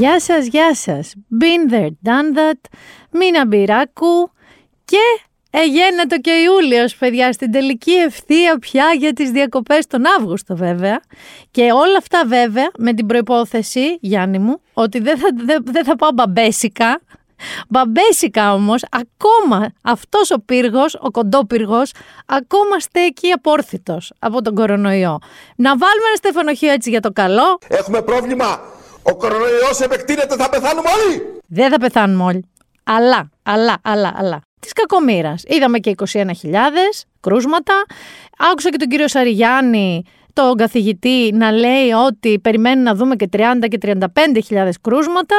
Γεια σας, γεια σας. Been there, done that. Μίνα Μπυράκου και Εγένετο και ο Ιούλιος, παιδιά, στην τελική ευθεία πια για τις διακοπές τον Αύγουστο βέβαια. Και όλα αυτά βέβαια με την προϋπόθεση, Γιάννη μου, ότι δεν θα, δεν, δεν θα πάω μπαμπέσικα. Μπαμπέσικα όμως, ακόμα αυτός ο πύργος, ο κοντόπυργος, ακόμα στέκει απόρθητος από τον κορονοϊό. Να βάλουμε ένα στεφανοχείο έτσι για το καλό. Έχουμε πρόβλημα. Ο κορονοϊός επεκτείνεται, θα πεθάνουμε όλοι. Δεν θα πεθάνουμε όλοι. Αλλά, αλλά, αλλά, αλλά. Της κακομήρα. Είδαμε και 21.000 κρούσματα. Άκουσα και τον κύριο Σαριγιάννη, τον καθηγητή, να λέει ότι περιμένει να δούμε και 30 και 35.000 κρούσματα.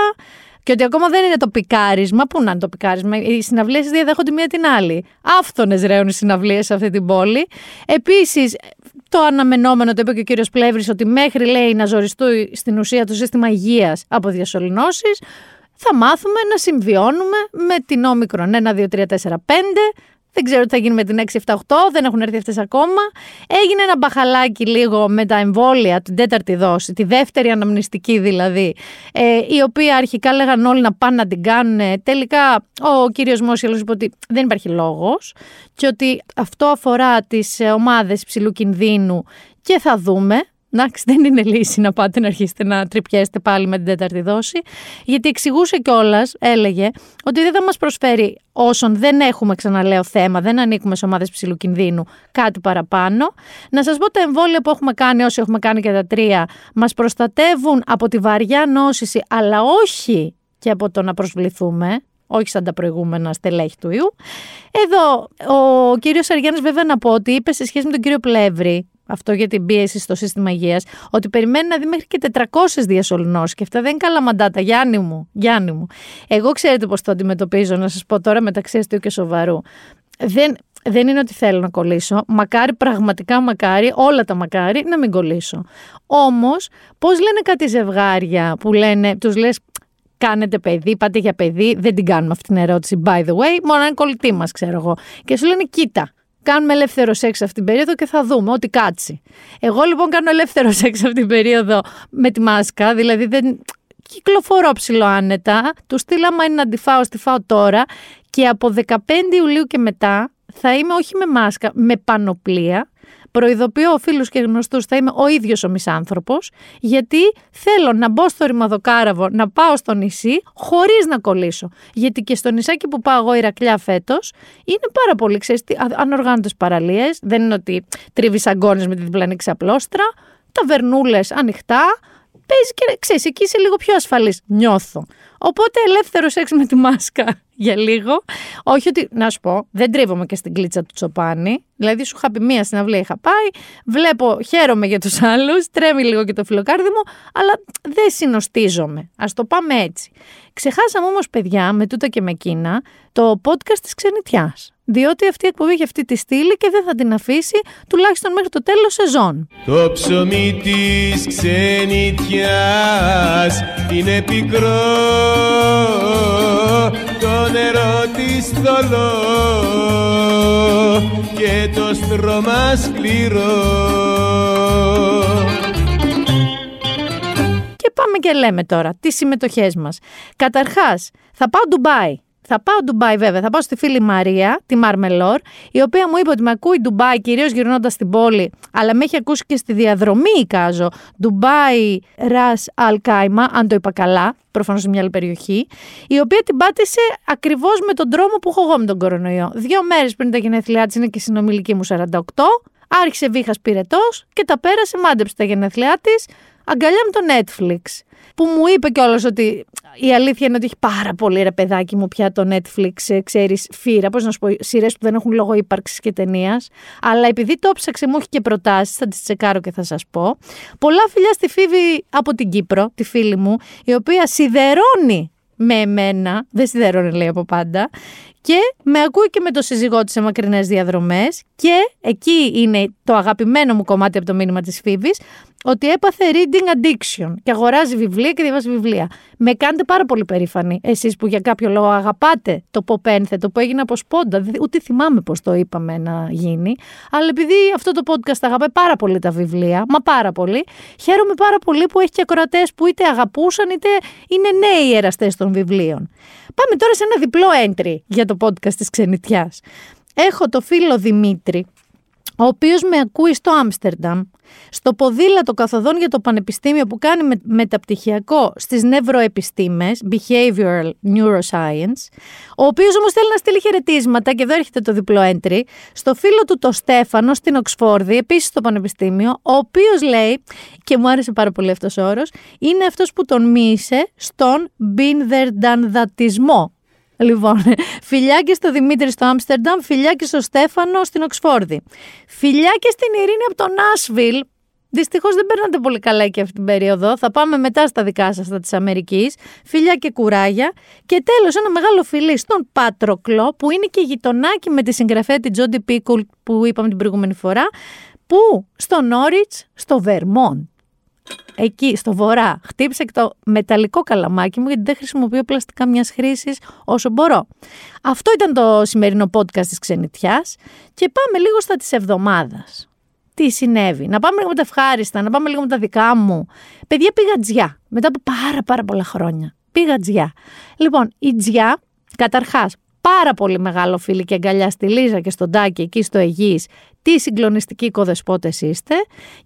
Και ότι ακόμα δεν είναι το πικάρισμα. Πού να είναι το πικάρισμα, οι συναυλίες διαδέχονται μία την άλλη. Άφθονες ρέουν οι συναυλίες σε αυτή την πόλη. Επίσης, το αναμενόμενο, το είπε και ο κύριος Πλεύρης, ότι μέχρι λέει να ζοριστούν στην ουσία το σύστημα υγείας από διασωληνώσεις θα μάθουμε να συμβιώνουμε με την όμικρον 1, 2, 3, 4, 5. Δεν ξέρω τι θα γίνει με την 6, 7, 8, δεν έχουν έρθει αυτές ακόμα. Έγινε ένα μπαχαλάκι λίγο με τα εμβόλια, την τέταρτη δόση, τη δεύτερη αναμνηστική δηλαδή, ε, η οποία αρχικά λέγαν όλοι να πάνε να την κάνουν. Τελικά ο κύριος Μόσιαλος είπε ότι δεν υπάρχει λόγος και ότι αυτό αφορά τις ομάδες ψηλού κινδύνου και θα δούμε Εντάξει, δεν είναι λύση να πάτε να αρχίσετε να τρυπιέστε πάλι με την τέταρτη δόση. Γιατί εξηγούσε κιόλας, έλεγε, ότι δεν θα μας προσφέρει όσων δεν έχουμε, ξαναλέω, θέμα, δεν ανήκουμε σε ομάδες ψηλού κινδύνου, κάτι παραπάνω. Να σας πω τα εμβόλια που έχουμε κάνει, όσοι έχουμε κάνει και τα τρία, μας προστατεύουν από τη βαριά νόσηση, αλλά όχι και από το να προσβληθούμε όχι σαν τα προηγούμενα στελέχη του ιού. Εδώ ο κύριος Αργιάννης βέβαια να πω ότι είπε σε σχέση με τον κύριο Πλεύρη αυτό για την πίεση στο σύστημα υγείας, ότι περιμένει να δει μέχρι και 400 διασωληνώσεις. Και αυτά δεν είναι καλά μαντάτα. Γιάννη μου, Γιάννη μου. Εγώ ξέρετε πώς το αντιμετωπίζω, να σας πω τώρα μεταξύ αστείου και σοβαρού. Δεν, δεν είναι ότι θέλω να κολλήσω. Μακάρι, πραγματικά μακάρι, όλα τα μακάρι, να μην κολλήσω. Όμως, πώς λένε κάτι ζευγάρια που λένε, τους λες, κάνετε παιδί, πάτε για παιδί, δεν την κάνουμε αυτή την ερώτηση, by the way, μόνο αν κολλητή μας, ξέρω εγώ. Και σου λένε, κοίτα, Κάνουμε ελεύθερο σεξ αυτή την περίοδο και θα δούμε ό,τι κάτσει. Εγώ λοιπόν κάνω ελεύθερο σεξ αυτή την περίοδο με τη μάσκα, δηλαδή δεν κυκλοφορώ ψηλό άνετα. Του στείλαμε είναι να τη φάω, στη φάω τώρα και από 15 Ιουλίου και μετά θα είμαι όχι με μάσκα, με πανοπλία Προειδοποιώ φίλους και γνωστούς, θα είμαι ο ίδιος ο μισάνθρωπος, γιατί θέλω να μπω στο ρημαδοκάραβο, να πάω στο νησί, χωρίς να κολλήσω. Γιατί και στο νησάκι που πάω εγώ Ηρακλιά φέτος, είναι πάρα πολύ, ξέρεις, ανοργάνωτε παραλίες. Δεν είναι ότι τρίβεις αγκώνες με τη διπλανή ξαπλώστρα, ταβερνούλες ανοιχτά. Παίζεις και ξέρεις, εκεί είσαι λίγο πιο ασφαλής. Νιώθω. Οπότε ελεύθερος σεξ με τη μάσκα για λίγο. Όχι ότι, να σου πω, δεν τρίβομαι και στην κλίτσα του Τσοπάνη. Δηλαδή, σου είχα πει μία στην αυλή, είχα πάει. Βλέπω, χαίρομαι για τους άλλους, τρέμει λίγο και το φιλοκάρδι μου, αλλά δεν συνοστίζομαι. Α το πάμε έτσι. Ξεχάσαμε όμως, παιδιά, με τούτα και με εκείνα, το podcast της ξενιτιάς. Διότι αυτή η εκπομπή έχει αυτή τη στήλη και δεν θα την αφήσει τουλάχιστον μέχρι το τέλος σεζόν. Το ψωμί της ξενιτιάς είναι πικρό Το νερό της θολό Και το στρώμα σκληρό Και πάμε και λέμε τώρα τις συμμετοχές μας. Καταρχάς, θα πάω Ντουμπάι θα πάω Ντουμπάι βέβαια, θα πάω στη φίλη Μαρία, τη Μαρμελόρ, η οποία μου είπε ότι με ακούει Ντουμπάι κυρίως γυρνώντας στην πόλη, αλλά με έχει ακούσει και στη διαδρομή, εικάζω. Ντουμπάι Ρας Αλκάιμα, αν το είπα καλά, προφανώς σε μια άλλη περιοχή, η οποία την πάτησε ακριβώς με τον τρόμο που έχω εγώ με τον κορονοϊό. Δύο μέρες πριν τα γενέθλιά της είναι και συνομιλική μου 48, άρχισε βήχας πυρετός και τα πέρασε, μάντεψε τα γενέθλιά της, αγκαλιά με το Netflix που μου είπε κιόλας ότι η αλήθεια είναι ότι έχει πάρα πολύ ρε παιδάκι μου πια το Netflix, ε, ξέρεις, φύρα, πώς να σου πω, σειρές που δεν έχουν λόγο ύπαρξης και ταινίας. Αλλά επειδή το ψάξε, μου έχει και προτάσεις, θα τις τσεκάρω και θα σας πω. Πολλά φιλιά στη Φίβη από την Κύπρο, τη φίλη μου, η οποία σιδερώνει με εμένα, δεν σιδερώνει λέει από πάντα, και με ακούει και με το σύζυγό της σε μακρινές διαδρομές και εκεί είναι το αγαπημένο μου κομμάτι από το μήνυμα της Φίβης ότι έπαθε reading addiction και αγοράζει βιβλία και διαβάζει βιβλία. Με κάνετε πάρα πολύ περήφανοι εσείς που για κάποιο λόγο αγαπάτε το ποπένθετο που έγινε από σπόντα, ούτε θυμάμαι πώς το είπαμε να γίνει, αλλά επειδή αυτό το podcast αγαπάει πάρα πολύ τα βιβλία, μα πάρα πολύ, χαίρομαι πάρα πολύ που έχει και ακροατές που είτε αγαπούσαν είτε είναι νέοι εραστές των βιβλίων. Πάμε τώρα σε ένα διπλό entry για το podcast της ξενιτιάς. Έχω το φίλο Δημήτρη, ο οποίος με ακούει στο Άμστερνταμ, στο ποδήλατο καθοδόν για το πανεπιστήμιο που κάνει με, μεταπτυχιακό στις νευροεπιστήμες, behavioral neuroscience, ο οποίος όμως θέλει να στείλει χαιρετίσματα και εδώ έρχεται το διπλό entry, στο φίλο του το Στέφανο στην Οξφόρδη, επίσης στο πανεπιστήμιο, ο οποίος λέει, και μου άρεσε πάρα πολύ αυτός ο όρος, είναι αυτός που τον μίσε στον been there done thatισμό Λοιπόν, φιλιά και στο Δημήτρης στο Άμστερνταμ, φιλιά και στο Στέφανο στην Οξφόρδη. Φιλιά και στην Ειρήνη από τον Νάσβιλ. Δυστυχώς δεν περνάτε πολύ καλά και αυτή την περίοδο. Θα πάμε μετά στα δικά σας, στα της Αμερικής. Φιλιά και κουράγια. Και τέλος, ένα μεγάλο φιλί στον Πάτροκλο, που είναι και γειτονάκι με τη συγγραφέα τη Τζόντι Πίκουλ που είπαμε την προηγούμενη φορά, που στο Νόριτ, στο Βερμόντ εκεί στο βορρά. Χτύπησε και το μεταλλικό καλαμάκι μου, γιατί δεν χρησιμοποιώ πλαστικά μιας χρήσης όσο μπορώ. Αυτό ήταν το σημερινό podcast της ξενιτιάς και πάμε λίγο στα της εβδομάδας. Τι συνέβη, να πάμε λίγο με τα ευχάριστα, να πάμε λίγο με τα δικά μου. Παιδιά πήγα τζιά, μετά από πάρα πάρα πολλά χρόνια. Πήγα τζιά. Λοιπόν, η τζιά, καταρχάς, πάρα πολύ μεγάλο φίλο και αγκαλιά στη Λίζα και στον Τάκη εκεί στο Αιγής τι συγκλονιστικοί οικοδεσπότες είστε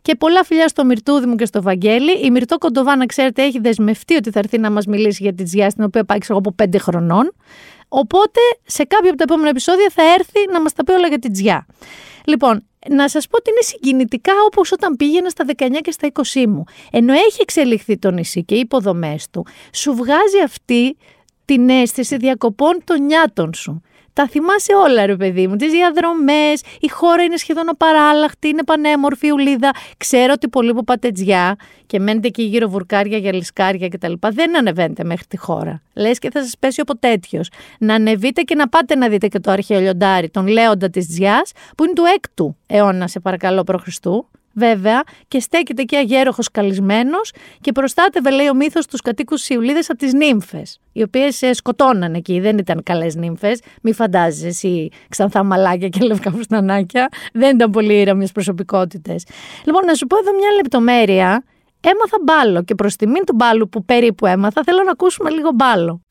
και πολλά φιλιά στο Μυρτούδη μου και στο Βαγγέλη. Η Μυρτό Κοντοβά, να ξέρετε, έχει δεσμευτεί ότι θα έρθει να μας μιλήσει για τη τζιά στην οποία πάει εγώ από πέντε χρονών. Οπότε σε κάποιο από τα επόμενα επεισόδια θα έρθει να μας τα πει όλα για τη τζιά. Λοιπόν, να σας πω ότι είναι συγκινητικά όπως όταν πήγαινα στα 19 και στα 20 μου. Ενώ έχει εξελιχθεί το νησί και οι υποδομές του, σου βγάζει αυτή την αίσθηση διακοπών των νιάτων σου. Τα θυμάσαι όλα, ρε παιδί μου. Τις διαδρομές, η χώρα είναι σχεδόν απαράλλαχτη, είναι πανέμορφη ουλίδα. Ξέρω ότι πολλοί που πάτε τζιά και μένετε εκεί γύρω βουρκάρια, γυαλισκάρια κτλ. Δεν ανεβαίνετε μέχρι τη χώρα. Λες και θα σας πέσει από τέτοιο. Να ανεβείτε και να πάτε να δείτε και το αρχαίο λιοντάρι, τον Λέοντα της Τζιάς, που είναι του 6ου αιώνα, σε παρακαλώ, π.Χ βέβαια, και στέκεται εκεί αγέροχος καλισμένο και προστάτευε, λέει ο μύθος, τους κατοίκους Ιουλίδε από τις νύμφες, οι οποίες ε, σκοτώναν εκεί, δεν ήταν καλές νύμφες. Μη φαντάζεσαι εσύ ξανθά μαλάκια και λευκά φουστανάκια. Δεν ήταν πολύ ήρεμες προσωπικότητες. Λοιπόν, να σου πω εδώ μια λεπτομέρεια. Έμαθα μπάλο και προς τιμήν του μπάλου που περίπου έμαθα, θέλω να ακούσουμε λίγο μπάλο.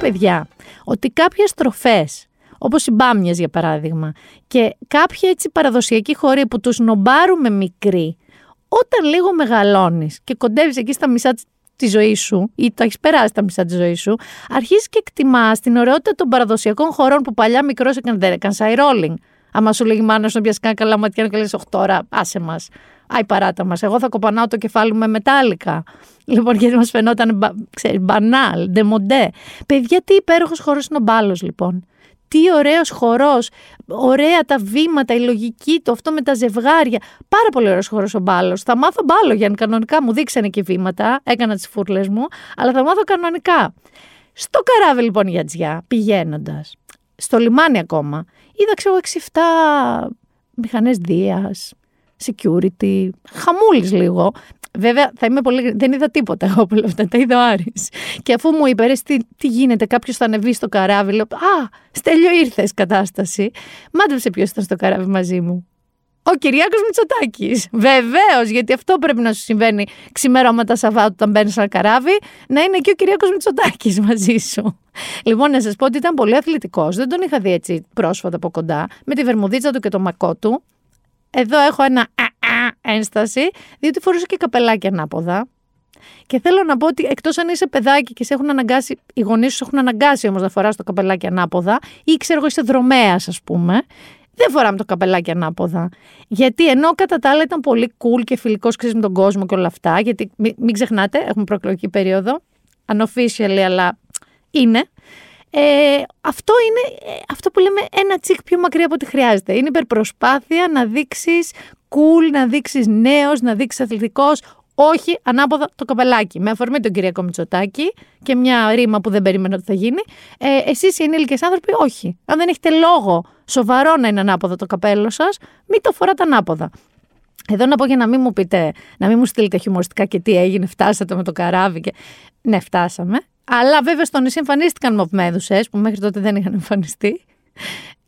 Νομίζω, παιδιά, ότι κάποιες τροφές, όπως οι μπάμιες για παράδειγμα, και κάποια έτσι παραδοσιακή χωρί που τους νομπάρουμε μικροί, όταν λίγο μεγαλώνεις και κοντεύεις εκεί στα μισά της ζωής σου ή το έχεις περάσει τα μισά της ζωής σου, αρχίζεις και εκτιμάς την ωραιότητα των παραδοσιακών χωρών που παλιά μικρός έκανε δεν έκανε rolling. Άμα σου λέγει μάνα να πιάσει κανένα καλά ματιά να 8 ώρα, άσε μας. Άι παράτα μας. Εγώ θα κοπανάω το κεφάλι μου με μετάλλικα. Λοιπόν, γιατί μας φαινόταν ξέρεις, μπανάλ, ντεμοντέ. Παιδιά, τι υπέροχος χώρο είναι ο μπάλος, λοιπόν. Τι ωραίος χορός, ωραία τα βήματα, η λογική του, αυτό με τα ζευγάρια. Πάρα πολύ ωραίος χώρο ο μπάλος. Θα μάθω μπάλο, για κανονικά μου δείξανε και βήματα, έκανα τις φούρλες μου, αλλά θα μάθω κανονικά. Στο καράβι λοιπόν για τζιά, πηγαίνοντας, στο λιμάνι ακόμα, είδα ξέρω 6-7 μηχανές δίας, security, χαμούλης λίγο. Βέβαια, θα είμαι πολύ... δεν είδα τίποτα εγώ από αυτά, τα είδα ο Άρης. Και αφού μου είπες, τι, τι γίνεται, κάποιος θα ανεβεί στο καράβι, λέω, Α, στέλιο ήρθες κατάσταση. Μάντεψε ποιος ήταν στο καράβι μαζί μου. Ο Κυριάκος Μητσοτάκης. Βεβαίως, γιατί αυτό πρέπει να σου συμβαίνει ξημερώματα Σαββάτου όταν μπαίνεις ένα καράβι, να είναι εκεί ο Κυριάκος Μητσοτάκης μαζί σου. Λοιπόν, να σας πω ότι ήταν πολύ αθλητικός. Δεν τον είχα δει έτσι πρόσφατα από κοντά, με τη βερμουδίτσα του και το μακό του. Εδώ έχω ένα ένσταση, διότι φορούσε και καπελάκι ανάποδα. Και θέλω να πω ότι εκτός αν είσαι παιδάκι και σε έχουν αναγκάσει, οι γονείς σου έχουν αναγκάσει όμως να φοράς το καπελάκι ανάποδα, ή ξέρω εγώ είσαι δρομέας, ας πούμε, δεν φοράμε το καπελάκι ανάποδα. Γιατί ενώ κατά τα άλλα ήταν πολύ cool και φιλικός με τον κόσμο και όλα αυτά, γιατί μην, μην ξεχνάτε, έχουμε προεκλογική περίοδο, unofficially, αλλά είναι. Ε, αυτό είναι ε, αυτό που λέμε ένα τσικ πιο μακριά από ό,τι χρειάζεται. Είναι υπερπροσπάθεια να δείξεις cool, να δείξεις νέος, να δείξεις αθλητικός. Όχι, ανάποδα το καπελάκι. Με αφορμή τον Κυριακό Μητσοτάκη και μια ρήμα που δεν περίμενα ότι θα γίνει. Ε, Εσείς οι ενήλικες άνθρωποι, όχι. Αν δεν έχετε λόγο σοβαρό να είναι ανάποδο το καπέλο σας, μην το φοράτε ανάποδα. Εδώ να πω για να μην μου πείτε, να μην μου στείλετε χιουμοριστικά και τι έγινε, φτάσατε με το καράβι. Και... Ναι, φτάσαμε. Αλλά βέβαια στο νησί εμφανίστηκαν μοπμέδουσε που μέχρι τότε δεν είχαν εμφανιστεί.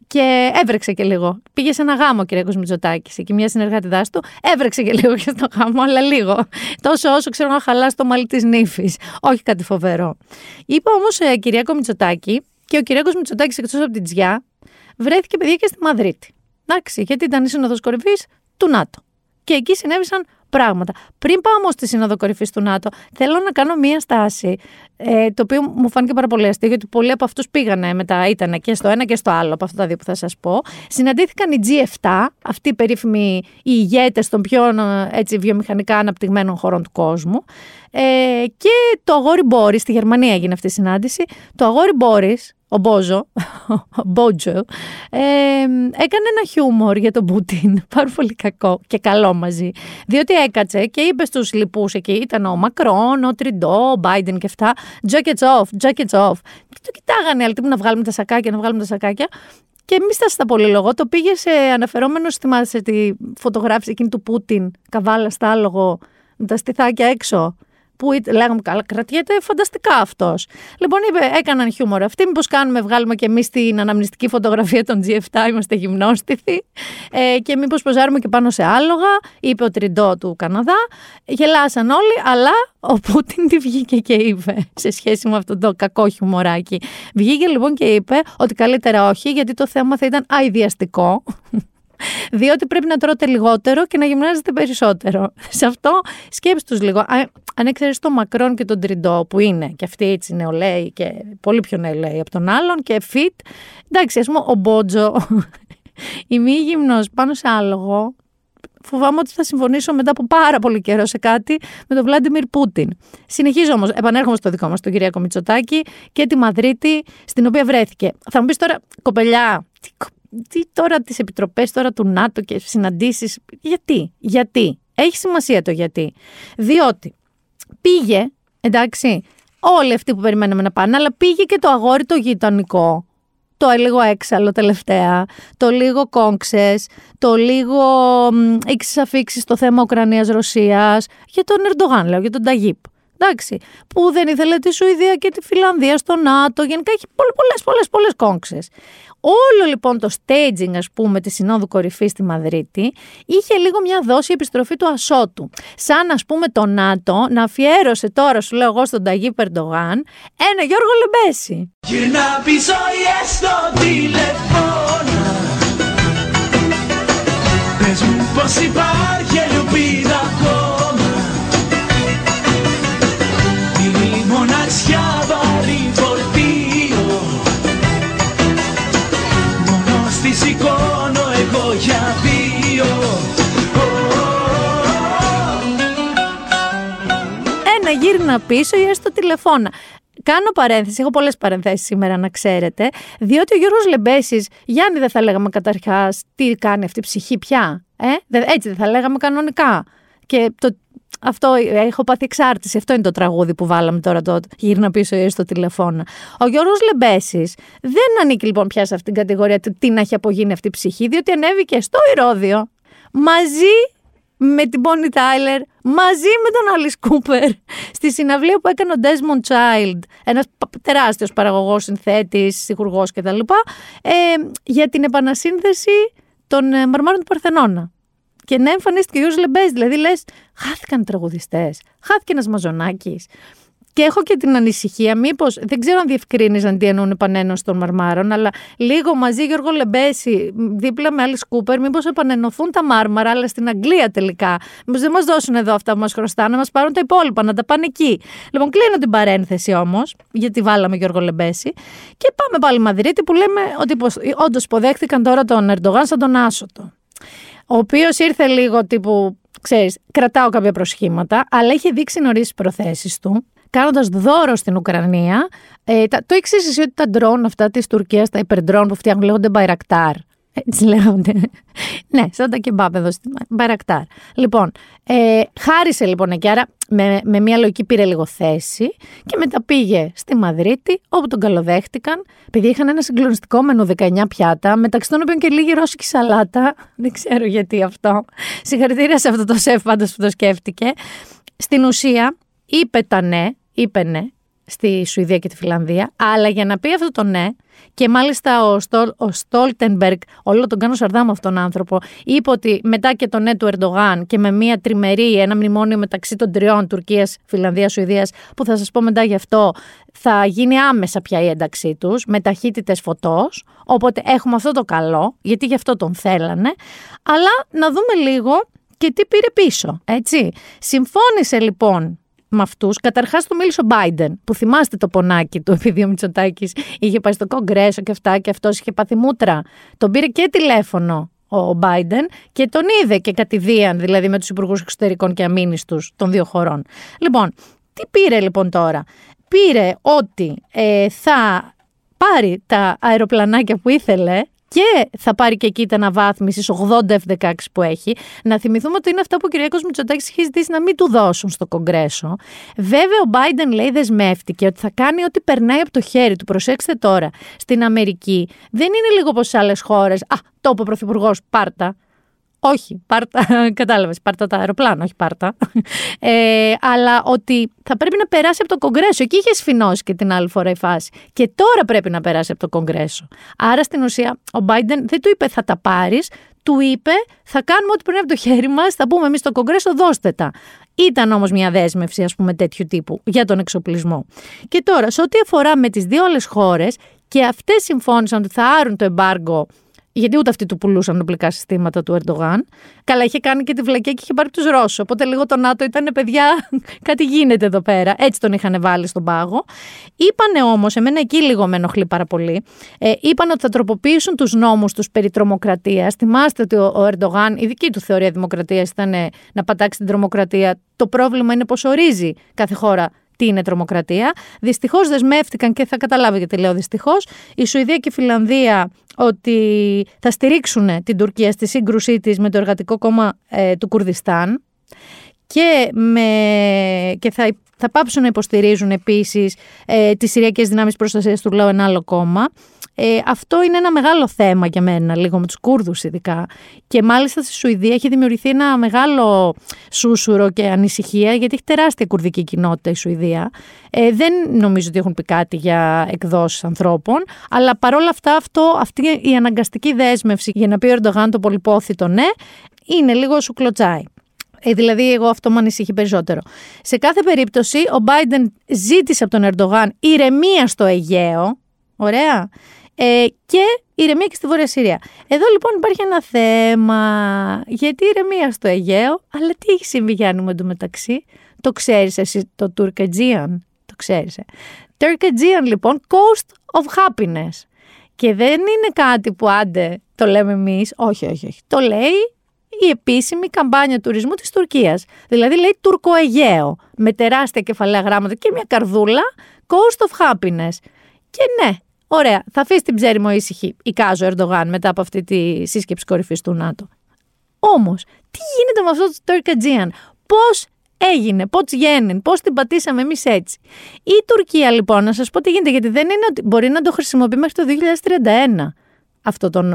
Και έβρεξε και λίγο. Πήγε σε ένα γάμο ο Κυριακό Μητσοτάκη, εκεί μια συνεργάτη του. Έβρεξε και λίγο και στο γάμο, αλλά λίγο. Τόσο όσο ξέρω να χαλάς το μαλλί της νύφης. Όχι κάτι φοβερό. Είπα όμως ε, Κυριακό Μητσοτάκη και ο Κυριακό Μητσοτάκη εκτός από την Τζιά βρέθηκε παιδιά και στη Μαδρίτη. Εντάξει, γιατί ήταν η σύνοδος κορυφής του ΝΑΤΟ. Και εκεί συνέβησαν πράγματα. Πριν πάω όμως στη Σύνοδο Κορυφής του ΝΑΤΟ, θέλω να κάνω μία στάση, ε, το οποίο μου φάνηκε πάρα πολύ αστείο, γιατί πολλοί από αυτούς πήγανε μετά, ήταν και στο ένα και στο άλλο από αυτά τα δύο που θα σας πω. Συναντήθηκαν οι G7, αυτοί οι περίφημοι οι ηγέτες των πιο έτσι, βιομηχανικά αναπτυγμένων χωρών του κόσμου. Ε, και το αγόρι Μπόρις, στη Γερμανία έγινε αυτή η συνάντηση. Το αγόρι Μπόρις, ο Μπόζο, ο Μπότζο, ε, έκανε ένα χιούμορ για τον Πούτιν, πάρα πολύ κακό και καλό μαζί, διότι έκατσε και είπε στους λοιπούς εκεί, ήταν ο Μακρόν, ο Τριντό, ο Μπάιντεν και αυτά, jackets off, jackets off. Και το κοιτάγανε άλλοι, να βγάλουμε τα σακάκια, να βγάλουμε τα σακάκια. Και μη στα πολύ λόγο, το πήγε σε αναφερόμενο, θυμάσαι τη φωτογράφηση εκείνη του Πούτιν, καβάλα στα άλογο, με τα στιθάκια έξω που λέγαμε καλά, κρατιέται φανταστικά αυτός. Λοιπόν, είπε, έκαναν χιούμορ αυτοί. Μήπως κάνουμε, βγάλουμε και εμείς την αναμνηστική φωτογραφία των G7, είμαστε γυμνόστιθοι. Ε, και μήπως ποζάρουμε και πάνω σε άλογα, είπε ο Τριντό του Καναδά. Γελάσαν όλοι, αλλά ο Πούτιν τη βγήκε και είπε σε σχέση με αυτό το κακό χιουμοράκι. Βγήκε λοιπόν και είπε ότι καλύτερα όχι, γιατί το θέμα θα ήταν αειδιαστικό διότι πρέπει να τρώτε λιγότερο και να γυμνάζετε περισσότερο. Σε αυτό σκέψτε τους λίγο. Αν εξαιρέσεις τον Μακρόν και τον Τριντό, που είναι και αυτοί έτσι νεολαίοι και πολύ πιο νεολαίοι από τον άλλον και fit, εντάξει, ας πούμε, ο Μπότζο, η μη γυμνός πάνω σε άλογο, φοβάμαι ότι θα συμφωνήσω μετά από πάρα πολύ καιρό σε κάτι με τον Βλάντιμιρ Πούτιν. Συνεχίζω όμως, επανέρχομαι στο δικό μας, τον Κυριακό Μητσοτάκη και τη Μαδρίτη, στην οποία βρέθηκε. Θα μου πεις τώρα, κοπελιά, τι, τι τώρα τις επιτροπές τώρα του ΝΑΤΟ και συναντήσεις. Γιατί, γιατί. Έχει σημασία το γιατί. Διότι πήγε, εντάξει, όλοι αυτοί που περιμέναμε να πάνε, αλλά πήγε και το αγόρι το γειτονικό. Το λίγο έξαλλο τελευταία, το λίγο κόγκσες, το λίγο ήξεις αφήξεις στο θέμα Ουκρανίας-Ρωσίας, για τον Ερντογάν λέω, για τον Ταγίπ. Εντάξει, που δεν ήθελε τη Σουηδία και τη Φιλανδία στο ΝΑΤΟ, γενικά έχει πολλές, πολλές, πολλές, πολλές κόγκσες. Όλο λοιπόν το staging ας πούμε της Συνόδου Κορυφής στη Μαδρίτη είχε λίγο μια δόση επιστροφή του Ασώτου. Σαν ας πούμε το ΝΑΤΟ να αφιέρωσε τώρα σου λέω εγώ στον Ταγί Περντογάν ένα Γιώργο Λεμπέση. Γυρνά πίσω στο τηλεφώνα Πες μου πως υπάρχει ελπίδα ακόμα γύρνα πίσω ή έστω τηλεφώνα. Κάνω παρένθεση, έχω πολλές παρενθέσεις σήμερα να ξέρετε, διότι ο Γιώργος Λεμπέσης, Γιάννη δεν θα λέγαμε καταρχάς τι κάνει αυτή η ψυχή πια, ε; έτσι δεν θα λέγαμε κανονικά. Και το αυτό έχω πάθει εξάρτηση. Αυτό είναι το τραγούδι που βάλαμε τώρα το γύρνα πίσω ή στο τηλεφώνο. Ο Γιώργος Λεμπέσης δεν ανήκει λοιπόν πια σε αυτήν την κατηγορία τι να έχει απογίνει αυτή η ψυχή, διότι ανέβηκε στο Ηρόδιο μαζί με την Bonnie Tyler, μαζί με τον Alice Κούπερ, στη συναυλία που έκανε ο Desmond Child, ένας τεράστιος παραγωγός, συνθέτης, συγχουργός κτλ. Ε, για την επανασύνθεση των ε, μαρμάρων του Παρθενώνα και να εμφανίστηκε ο Γιώργος Λεμπέζ. Δηλαδή λες, χάθηκαν οι τραγουδιστές, χάθηκε ένας μαζονάκι. Και έχω και την ανησυχία, μήπως, δεν ξέρω αν διευκρίνησαν τι εννοούν επανένωση των μαρμάρων, αλλά λίγο μαζί Γιώργο Λεμπέση, δίπλα με άλλη Σκούπερ, μήπως επανενωθούν τα μάρμαρα, αλλά στην Αγγλία τελικά. Μήπως δεν μας δώσουν εδώ αυτά που μας χρωστάνε, να μας πάρουν τα υπόλοιπα, να τα πάνε εκεί. Λοιπόν, κλείνω την παρένθεση όμως, γιατί βάλαμε Γιώργο Λεμπέση, και πάμε πάλι Μαδρίτη που λέμε ότι όντως υποδέχτηκαν τώρα τον Ερντογάν σαν τον Άσοτο. Ο οποίος ήρθε λίγο τύπου ξέρεις, κρατάω κάποια προσχήματα, αλλά είχε δείξει νωρίς τις προθέσεις του, κάνοντας δώρο στην Ουκρανία. Ε, το εξής εσύ ότι τα ντρόν αυτά της Τουρκίας, τα υπερντρόν που φτιάχνουν, λέγονται Μπαϊρακτάρ. Έτσι λέγονται. ναι, σαν τα κεμπάπ εδώ στην Μπαρακτάρ. Λοιπόν, ε, χάρισε λοιπόν εκεί, άρα με, με μια λογική πήρε λίγο θέση και μετά πήγε στη Μαδρίτη, όπου τον καλοδέχτηκαν, επειδή είχαν ένα συγκλονιστικό μενού 19 πιάτα, μεταξύ των οποίων και λίγη ρώσικη σαλάτα. Δεν ξέρω γιατί αυτό. Συγχαρητήρια σε αυτό το σεφ πάντως που το σκέφτηκε. Στην ουσία, είπε τα ναι, είπε ναι, στη Σουηδία και τη Φιλανδία, αλλά για να πει αυτό το ναι, και μάλιστα ο, Στόλ, ο Στόλτενμπεργκ, όλο τον κάνω σαρδάμ αυτόν τον άνθρωπο, είπε ότι μετά και το ναι του Ερντογάν και με μια τριμερή, ένα μνημόνιο μεταξύ των τριών, Τουρκίας, Φιλανδίας, Σουηδίας, που θα σας πω μετά γι' αυτό, θα γίνει άμεσα πια η ένταξή τους, με ταχύτητες φωτός. Οπότε έχουμε αυτό το καλό, γιατί γι' αυτό τον θέλανε. Αλλά να δούμε λίγο και τι πήρε πίσω, έτσι. Συμφώνησε λοιπόν με αυτούς. Καταρχάς του μίλησε ο Biden, που θυμάστε το πονάκι του, επειδή ο Μητσοτάκης είχε πάει στο Κογκρέσο και αυτά, και αυτός είχε πάθει μούτρα. Τον πήρε και τηλέφωνο ο Biden και τον είδε και κατηδίαν, δηλαδή με τους υπουργούς εξωτερικών και αμήνη του των δύο χωρών. Λοιπόν, τι πήρε λοιπόν τώρα; Πήρε ότι ε, θα πάρει τα αεροπλανάκια που ήθελε και θα πάρει και εκεί την αναβάθμιση 80 F-16 που έχει. Να θυμηθούμε ότι είναι αυτά που ο Κυριακό Μητσοτάκης έχει ζητήσει να μην του δώσουν στο Κογκρέσο. Βέβαια, ο Biden λέει δεσμεύτηκε ότι θα κάνει ό,τι περνάει από το χέρι του. Προσέξτε τώρα, στην Αμερική δεν είναι λίγο όπως σε άλλες χώρες. Α, το είπε ο Πρωθυπουργός, πάρτα. Όχι, πάρτα, κατάλαβες, πάρτα τα αεροπλάνα, όχι πάρτα. Ε, αλλά ότι θα πρέπει να περάσει από το Κογκρέσο. Εκεί είχες σφινώσει και την άλλη φορά η φάση. Και τώρα πρέπει να περάσει από το Κογκρέσο. Άρα στην ουσία ο Biden δεν του είπε θα τα πάρεις, του είπε θα κάνουμε ό,τι πρέπει από το χέρι μας, θα πούμε εμείς στο Κογκρέσο, δώστε τα. Ήταν όμως μια δέσμευση, ας πούμε, τέτοιου τύπου για τον εξοπλισμό. Και τώρα, σε ό,τι αφορά με τις δύο άλλες χώρες, και αυτές συμφώνησαν ότι θα άρουν το εμπάργκο γιατί ούτε αυτοί του πουλούσαν οπλικά συστήματα του Ερντογάν. Καλά, είχε κάνει και τη βλακία και είχε πάρει τους Ρώσους. Οπότε λίγο το ΝΑΤΟ ήταν παιδιά, κάτι γίνεται εδώ πέρα. Έτσι τον είχαν βάλει στον πάγο. Είπανε όμως, εμένα εκεί λίγο με ενοχλεί πάρα πολύ, ε, είπαν ότι θα τροποποιήσουν τους νόμους τους περί τρομοκρατίας. Θυμάστε ότι ο, ο Ερντογάν, η δική του θεωρία δημοκρατίας ήταν να πατάξει την τρομοκρατία. Το πρόβλημα είναι πώ ορίζει κάθε χώρα τι είναι τρομοκρατία. Δυστυχώς δεσμεύτηκαν και θα καταλάβει γιατί λέω δυστυχώς. Η Σουηδία και η Φιλανδία ότι θα στηρίξουν την Τουρκία στη σύγκρουσή της με το Εργατικό Κόμμα ε, του Κουρδιστάν και, με, και θα, θα πάψουν να υποστηρίζουν επίσης ε, τις Συριακές Δυνάμεις Προστασίας του Λαού ένα άλλο κόμμα. Ε, αυτό είναι ένα μεγάλο θέμα για μένα, λίγο με τους Κούρδους ειδικά. Και μάλιστα στη Σουηδία έχει δημιουργηθεί ένα μεγάλο σούσουρο και ανησυχία, γιατί έχει τεράστια κουρδική κοινότητα η Σουηδία. Ε, δεν νομίζω ότι έχουν πει κάτι για εκδόσεις ανθρώπων, αλλά παρόλα αυτά αυτό, αυτή η αναγκαστική δέσμευση για να πει ο Ερντογάν το πολυπόθητο ναι, είναι λίγο σου κλωτσάει. Ε, δηλαδή, εγώ αυτό μου ανησυχεί περισσότερο. Σε κάθε περίπτωση, ο Biden ζήτησε από τον Ερντογάν ηρεμία στο Αιγαίο. Ωραία. Ε, και ηρεμία και στη Βόρεια Συρία. Εδώ λοιπόν υπάρχει ένα θέμα. Γιατί ηρεμία στο Αιγαίο, αλλά τι έχει συμβεί Γιάννη μου εντωμεταξύ; Το ξέρεις εσύ το Τουρκατζίαν. Το ξέρεις. Ε; Turkagian λοιπόν, coast of happiness. Και δεν είναι κάτι που άντε το λέμε εμείς. Όχι, όχι, όχι. Το λέει η επίσημη καμπάνια τουρισμού της Τουρκίας. Δηλαδή λέει Τουρκοαιγαίο, με τεράστια κεφαλαία γράμματα και μια καρδούλα, cost of happiness. Και ναι, ωραία, θα αφήσεις την ψέριμο ήσυχη η Κάζο Ερντογάν μετά από αυτή τη σύσκεψη κορυφής του ΝΑΤΟ. Όμως, τι γίνεται με αυτό το Τουρκατζίαν, πώς έγινε, πώς γέννη, πώς την πατήσαμε εμείς έτσι; Η Τουρκία λοιπόν, να σας πω τι γίνεται, γιατί δεν είναι ότι μπορεί να το χρησιμοποιεί μέχρι το 2031 αυτό τον,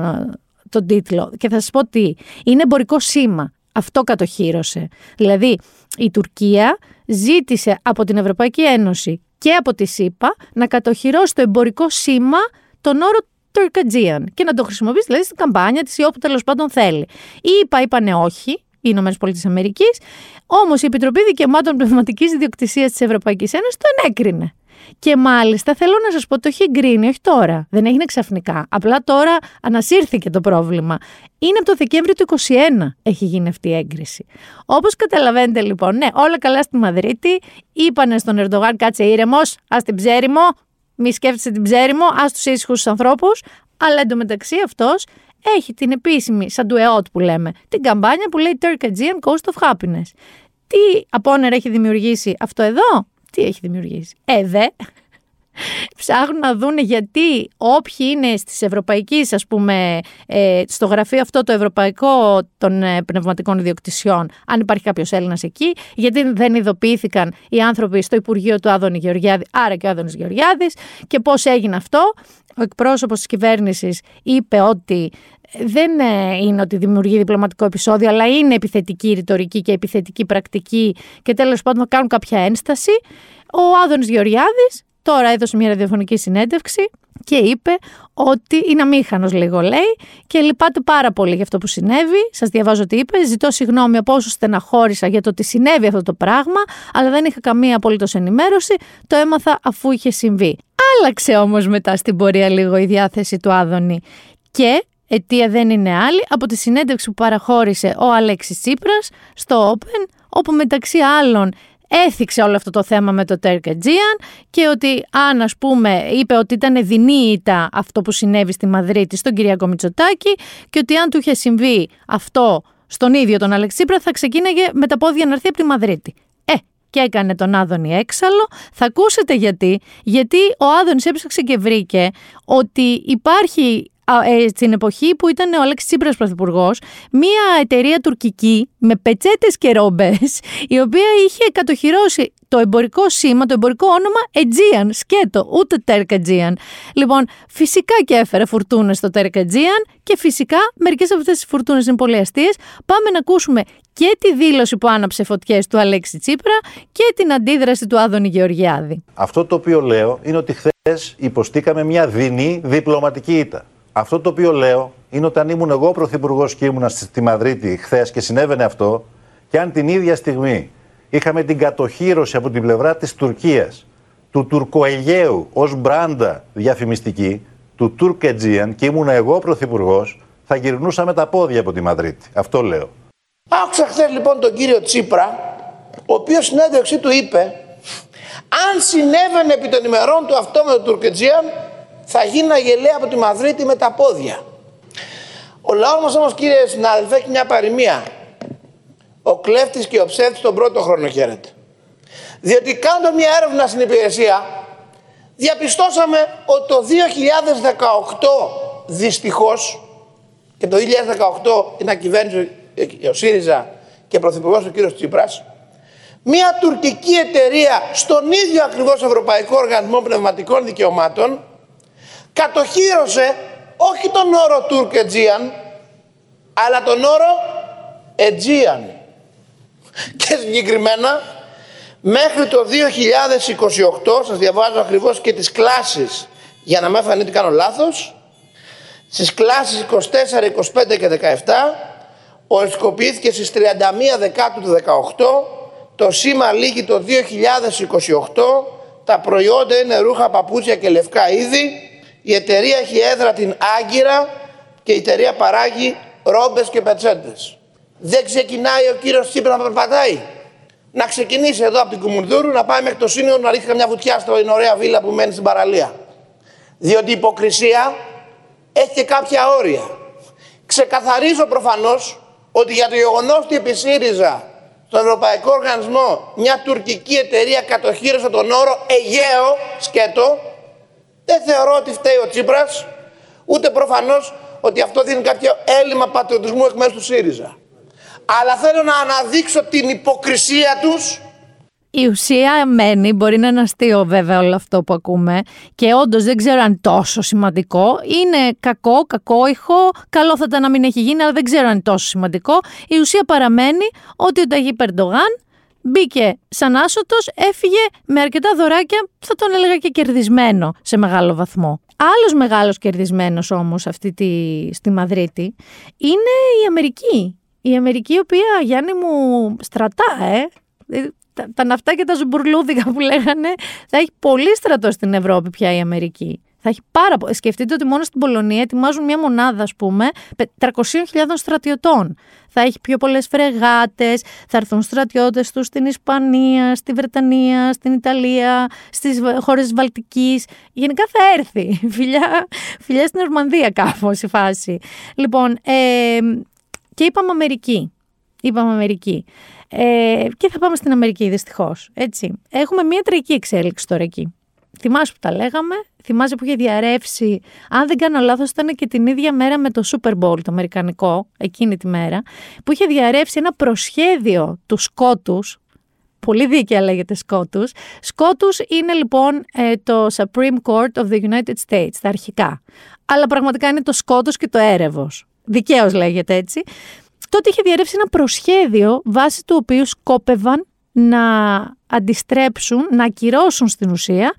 τον τίτλο. Και θα σας πω τι. Είναι εμπορικό σήμα. Αυτό κατοχύρωσε. Δηλαδή, η Τουρκία ζήτησε από την Ευρωπαϊκή Ένωση και από τη ΣΥΠΑ να κατοχυρώσει το εμπορικό σήμα τον όρο Τουρκατζίαν και να το χρησιμοποιήσει δηλαδή στην καμπάνια της ή όπου τέλος πάντων θέλει. Οι ΙΠΑ είπανε όχι, Ηνωμένες Πολιτείες Αμερικής. Όμως η Επιτροπή Δικαιωμάτων Πνευματικής Ιδιοκτησίας της Ευρωπαϊκής Ένωσης το ενέκρινε. Και μάλιστα θέλω να σας πω το έχει εγκρίνει, όχι τώρα. Δεν έγινε ξαφνικά. Απλά τώρα ανασύρθηκε το πρόβλημα. Είναι από το Δεκέμβριο του 2021 έχει γίνει αυτή η έγκριση. Όπως καταλαβαίνετε λοιπόν, ναι, όλα καλά στη Μαδρίτη. Είπανε στον Ερντογάν, κάτσε ήρεμος, ας την ψέριμο, μη σκέφτεσαι την ψέριμο, ας τους ήσυχους ανθρώπους. Αλλά εντωμεταξύ αυτός έχει την επίσημη, σαν του ΕΟΤ που λέμε, την καμπάνια που λέει Turk Aegean Coast of Happiness. Τι απόνερα έχει δημιουργήσει αυτό εδώ, τι έχει δημιουργήσει; Ε, δε. Ψάχνουν να δούνε γιατί όποιοι είναι στις ευρωπαϊκές, ας πούμε, ε, στο γραφείο αυτό το ευρωπαϊκό των ε, πνευματικών ιδιοκτησιών, αν υπάρχει κάποιος Έλληνας εκεί, γιατί δεν ειδοποιήθηκαν οι άνθρωποι στο Υπουργείο του Άδωνη Γεωργιάδη, άρα και ο Άδωνης Γεωργιάδης, και πώς έγινε αυτό. Ο εκπρόσωπος της κυβέρνησης είπε ότι δεν ε, είναι ότι δημιουργεί διπλωματικό επεισόδιο, αλλά είναι επιθετική ρητορική και επιθετική πρακτική και τέλος πάντων θα κάνουν κάποια ένσταση. Ο Άδωνης Γεωργιάδης τώρα έδωσε μια ραδιοφωνική συνέντευξη και είπε ότι είναι αμήχανος, λίγο λέει, και λυπάται πάρα πολύ για αυτό που συνέβη. Σας διαβάζω τι είπε. Ζητώ συγγνώμη από όσους στεναχώρησα για το ότι συνέβη αυτό το πράγμα, αλλά δεν είχα καμία απολύτως ενημέρωση. Το έμαθα αφού είχε συμβεί. Άλλαξε όμως μετά στην πορεία λίγο η διάθεση του Άδωνη και αιτία δεν είναι άλλη από τη συνέντευξη που παραχώρησε ο Αλέξης Τσίπρας στο Open, όπου μεταξύ άλλων έθιξε όλο αυτό το θέμα με το Τέρκ και ότι αν ας πούμε είπε ότι ήταν δεινή ήττα αυτό που συνέβη στη Μαδρίτη στον Κυριακό Μητσοτάκη και ότι αν του είχε συμβεί αυτό στον ίδιο τον Αλέξη Τσίπρα θα ξεκίναγε με τα πόδια να έρθει από τη Μαδρίτη. Ε, και έκανε τον Άδωνη έξαλλο. Θα ακούσετε γιατί. Γιατί ο Άδωνης έψαξε και βρήκε ότι υπάρχει ε, στην εποχή που ήταν ο Αλέξη Τσίπρας Πρωθυπουργός, μια εταιρεία τουρκική με πετσέτες και ρόμπες, η οποία είχε κατοχυρώσει το εμπορικό σήμα, το εμπορικό όνομα Aegean, σκέτο, ούτε Τέρκ Aegean. Λοιπόν, φυσικά και έφερε φουρτούνες στο Τέρκ Aegean και φυσικά μερικές από αυτές τις φουρτούνες είναι πολύ αστείες. Πάμε να ακούσουμε και τη δήλωση που άναψε φωτιές του Αλέξη Τσίπρα και την αντίδραση του Άδωνη Γεωργιάδη. Αυτό το οποίο λέω είναι ότι χθες υποστήκαμε μια δεινή διπλωματική ήττα. Αυτό το οποίο λέω είναι ότι αν ήμουν εγώ πρωθυπουργός και ήμουν στη Μαδρίτη χθες και συνέβαινε αυτό, και αν την ίδια στιγμή είχαμε την κατοχήρωση από την πλευρά της Τουρκίας του Τουρκοαιγαίου ως μπράντα διαφημιστική, του Τουρκετζίαν και ήμουν εγώ πρωθυπουργός, θα γυρνούσαμε τα πόδια από τη Μαδρίτη. Αυτό λέω. Άκουσα χθες λοιπόν τον κύριο Τσίπρα, ο οποίος συνέντευξή του είπε, αν συνέβαινε επί των ημερών του αυτό με τον Τουρκετζίαν, θα γίνει να γελάει από τη Μαδρίτη με τα πόδια. Ο λαός μας όμως κύριε συνάδελφε έχει μια παροιμία. Ο κλέφτης και ο ψεύτης τον πρώτο χρόνο χαίρεται. Διότι κάνω μια έρευνα στην υπηρεσία διαπιστώσαμε ότι το 2018 δυστυχώς και το 2018 είναι κυβέρνηση ο ΣΥΡΙΖΑ και πρωθυπουργός ο κύριος Τσίπρας μια τουρκική εταιρεία στον ίδιο ακριβώς Ευρωπαϊκό Οργανισμό Πνευματικών Δικαιωμάτων κατοχύρωσε όχι τον όρο Τούρκ αλλά τον όρο Αιτζίαν. Και συγκεκριμένα μέχρι το 2028, σας διαβάζω ακριβώς και τις κλάσεις για να μην φανεί ότι κάνω λάθος, στις κλάσεις 24, 25 και 17 οριστικοποιήθηκε στις 31 Δεκάτου του 18 το σήμα λύγει το 2028 τα προϊόντα είναι ρούχα, παπούτσια και λευκά είδη η εταιρεία έχει έδρα την Άγκυρα και η εταιρεία παράγει ρόμπες και πετσέντες. Δεν ξεκινάει ο κύριος Τσίπρα να περπατάει. Να ξεκινήσει εδώ από την Κουμουνδούρου, να πάει μέχρι το Σύνολο να ρίξει μια βουτιά στην ωραία βίλα που μένει στην παραλία. Διότι η υποκρισία έχει και κάποια όρια. Ξεκαθαρίζω προφανώς ότι για το γεγονός ότι επί ΣΥΡΙΖΑ στον Ευρωπαϊκό Οργανισμό μια τουρκική εταιρεία κατοχύρωσε τον όρο Αιγαίο σκέτο δεν θεωρώ ότι φταίει ο Τσίπρας, ούτε προφανώς ότι αυτό δίνει κάποιο έλλειμμα πατριωτισμού εκ μέρους του ΣΥΡΙΖΑ. Αλλά θέλω να αναδείξω την υποκρισία τους η ουσία μένει, μπορεί να είναι αστείο βέβαια όλο αυτό που ακούμε και όντως δεν ξέρω αν τόσο σημαντικό. Είναι κακό, κακό ηχό, καλό θα ήταν να μην έχει γίνει, αλλά δεν ξέρω αν είναι τόσο σημαντικό. Η ουσία παραμένει ότι ο Ταγί Περντογάν μπήκε σαν άσωτος, έφυγε με αρκετά δωράκια, θα τον έλεγα και κερδισμένο σε μεγάλο βαθμό. Άλλος μεγάλος κερδισμένος όμως αυτή τη, στη Μαδρίτη είναι η Αμερική. Η Αμερική, η οποία, Γιάννη μου, στρατά, ε. Ε, Τα, τα ναυτά και τα ζουμπουρλούδικα που λέγανε, θα έχει πολύ στρατό στην Ευρώπη πια η Αμερική. Θα έχει πάρα πολύ. Σκεφτείτε ότι μόνο στην Πολωνία ετοιμάζουν μια μονάδα, ας πούμε, πε- 300.000 στρατιωτών. Θα έχει πιο πολλές φρεγάτες, θα έρθουν στρατιώτες τους στην Ισπανία, στη Βρετανία, στην Ιταλία, στις χώρες της Βαλτικής. Γενικά θα έρθει. Φιλιά, φιλιά στην Ορμανδία, κάπως η φάση. Λοιπόν, ε, και είπαμε Αμερική. Είπαμε Αμερική. Ε, και θα πάμε στην Αμερική, δυστυχώς. Έτσι. Έχουμε μια τραγική εξέλιξη τώρα εκεί. Θυμάσαι που τα λέγαμε, θυμάσαι που είχε διαρρεύσει, αν δεν κάνω λάθος ήταν και την ίδια μέρα με το Super Bowl το αμερικανικό, εκείνη τη μέρα, που είχε διαρρεύσει ένα προσχέδιο του Σκότους, πολύ δίκαια λέγεται Σκότους. Σκότους είναι λοιπόν ε, το Supreme Court of the United States, τα αρχικά. Αλλά πραγματικά είναι το Σκότος και το έρευος. Δικαίως λέγεται έτσι. Τότε είχε διαρρεύσει ένα προσχέδιο βάσει του οποίου σκόπευαν να αντιστρέψουν, να ακυρώσουν στην ουσία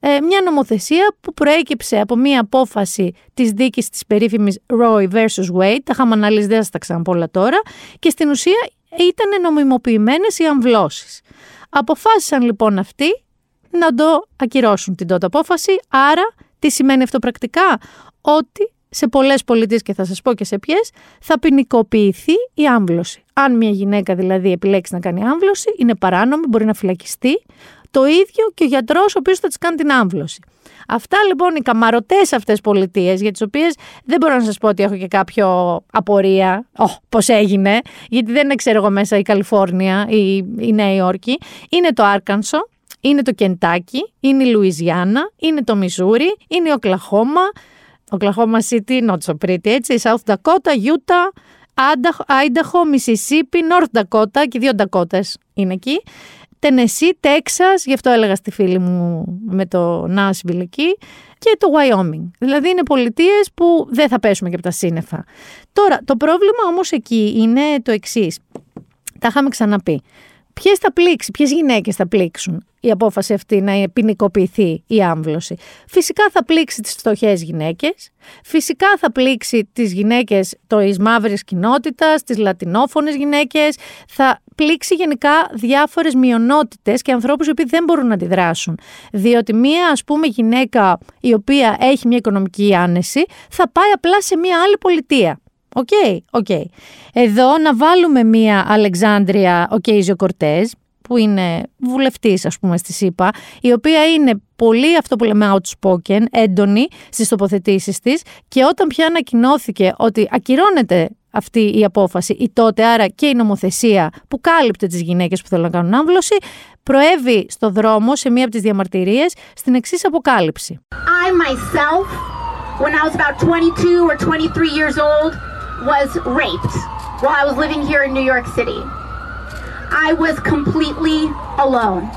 ε, μια νομοθεσία που προέκυψε από μια απόφαση της δίκης της περίφημης Roy versus Wade, τα είχαμε αναλύσει, δεν θα τα ξαναπώ όλα τώρα, και στην ουσία ήταν νομιμοποιημένες οι αμβλώσεις. Αποφάσισαν λοιπόν αυτοί να το ακυρώσουν την τότε απόφαση, άρα τι σημαίνει αυτό πρακτικά, ότι σε πολλές πολιτείες και θα σας πω και σε ποιες, θα ποινικοποιηθεί η άμβλωση. Αν μια γυναίκα δηλαδή επιλέξει να κάνει άμβλωση, είναι παράνομη, μπορεί να φυλακιστεί. Το ίδιο και ο γιατρός ο οποίος θα της κάνει την άμβλωση. Αυτά λοιπόν οι καμαρωτές αυτές πολιτείες, για τις οποίες δεν μπορώ να σας πω ότι έχω και κάποιο απορία, oh, πώς έγινε, γιατί δεν είναι, ξέρω εγώ, μέσα η Καλιφόρνια ή η Νέα Υόρκη. Είναι το Άρκανσο, είναι το Κεντάκι, είναι η Λουιζιάννα, είναι το Μιζούρι, είναι η Οκλαχώμα, Οκλαχώμα City, not so pretty, έτσι, South Dakota, Utah, Idaho, Mississippi, North Dakota και δύο Dakotas είναι εκεί. Τενεσί, Τέξας, γι' αυτό έλεγα στη φίλη μου με το Nashville εκεί, και το Wyoming. Δηλαδή είναι πολιτείες που δεν θα πέσουμε και από τα σύννεφα. Τώρα, το πρόβλημα όμως εκεί είναι το εξής. Τα είχαμε ξαναπεί. Ποιες θα πλήξει, ποιες γυναίκες θα πλήξουν η απόφαση αυτή να ποινικοποιηθεί η άμβλωση. Φυσικά θα πλήξει τις φτωχές γυναίκες, φυσικά θα πλήξει τις γυναίκες τη μαύρης κοινότητας, τις λατινόφωνες γυναίκες, θα πλήξει γενικά διάφορες μειονότητες και ανθρώπους οι οποίοι δεν μπορούν να αντιδράσουν. Διότι μία, ας πούμε, γυναίκα η οποία έχει μια οικονομική άνεση θα πάει απλά σε μια άλλη πολιτεία. Ok, okay, ok. Okay. Εδώ να βάλουμε μία Αλεξάντρια Οκάζιο Κορτέζ, που είναι βουλευτής ας πούμε στις ΗΠΑ, η οποία είναι πολύ αυτό που λέμε outspoken, έντονη στις τοποθετήσεις της και όταν πια ανακοινώθηκε ότι ακυρώνεται αυτή η απόφαση ή τότε άρα και η νομοθεσία που κάλυπτε τις γυναίκες που θέλουν να κάνουν άμβλωση, προέβη στο δρόμο σε μία από τις διαμαρτυρίες στην εξής αποκάλυψη. I myself, when I was about 22 or 23 years old, was raped while I was living here in New York City. I was completely alone.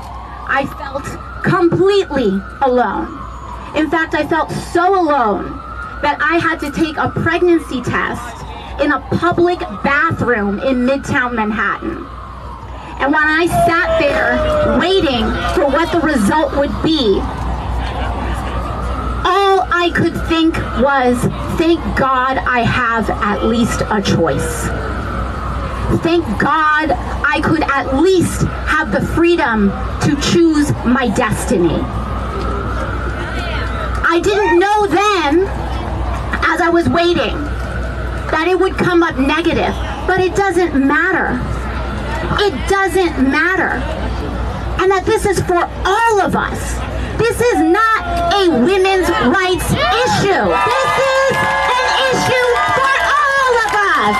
I felt completely alone. In fact, I felt so alone that I had to take a pregnancy test in a public bathroom in Midtown Manhattan. And when I sat there waiting for what the result would be, all I could think was, thank God I have at least a choice. Thank God I could at least have the freedom to choose my destiny. I didn't know then, as I was waiting, that it would come up negative, but it doesn't matter. It doesn't matter. And that this is for all of us. This is not a women's rights issue. This is an issue for all of us.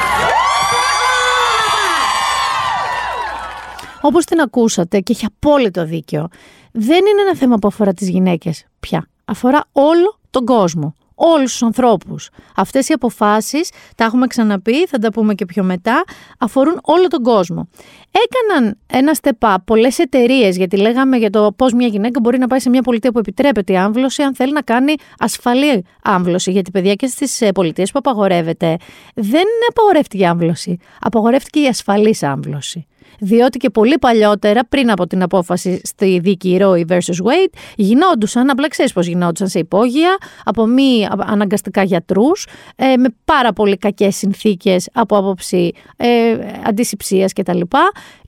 Όπως την ακούσατε και έχει απόλυτο δίκιο, δεν είναι ένα θέμα που αφορά τις γυναίκες πια. Αφορά όλο τον κόσμο, όλους τους ανθρώπους. Αυτές οι αποφάσεις, τα έχουμε ξαναπεί, θα τα πούμε και πιο μετά, αφορούν όλο τον κόσμο. Έκαναν ένα step up πολλές εταιρείες, γιατί λέγαμε για το πώς μια γυναίκα μπορεί να πάει σε μια πολιτεία που επιτρέπεται η άμβλωση αν θέλει να κάνει ασφαλή άμβλωση. Γιατί παιδιά και στις ε, πολιτείες που απαγορεύεται δεν απαγορεύτηκε η άμβλωση, απαγορεύτηκε η ασφαλής άμβλωση. Διότι και πολύ παλιότερα, πριν από την απόφαση στη δίκη Roe vs. Wade, γινόντουσαν, απλά ξέρεις πώς γινόντουσαν σε υπόγεια, από μη αναγκαστικά γιατρούς, ε, με πάρα πολύ κακές συνθήκες από άποψη ε, αντισηψία κτλ.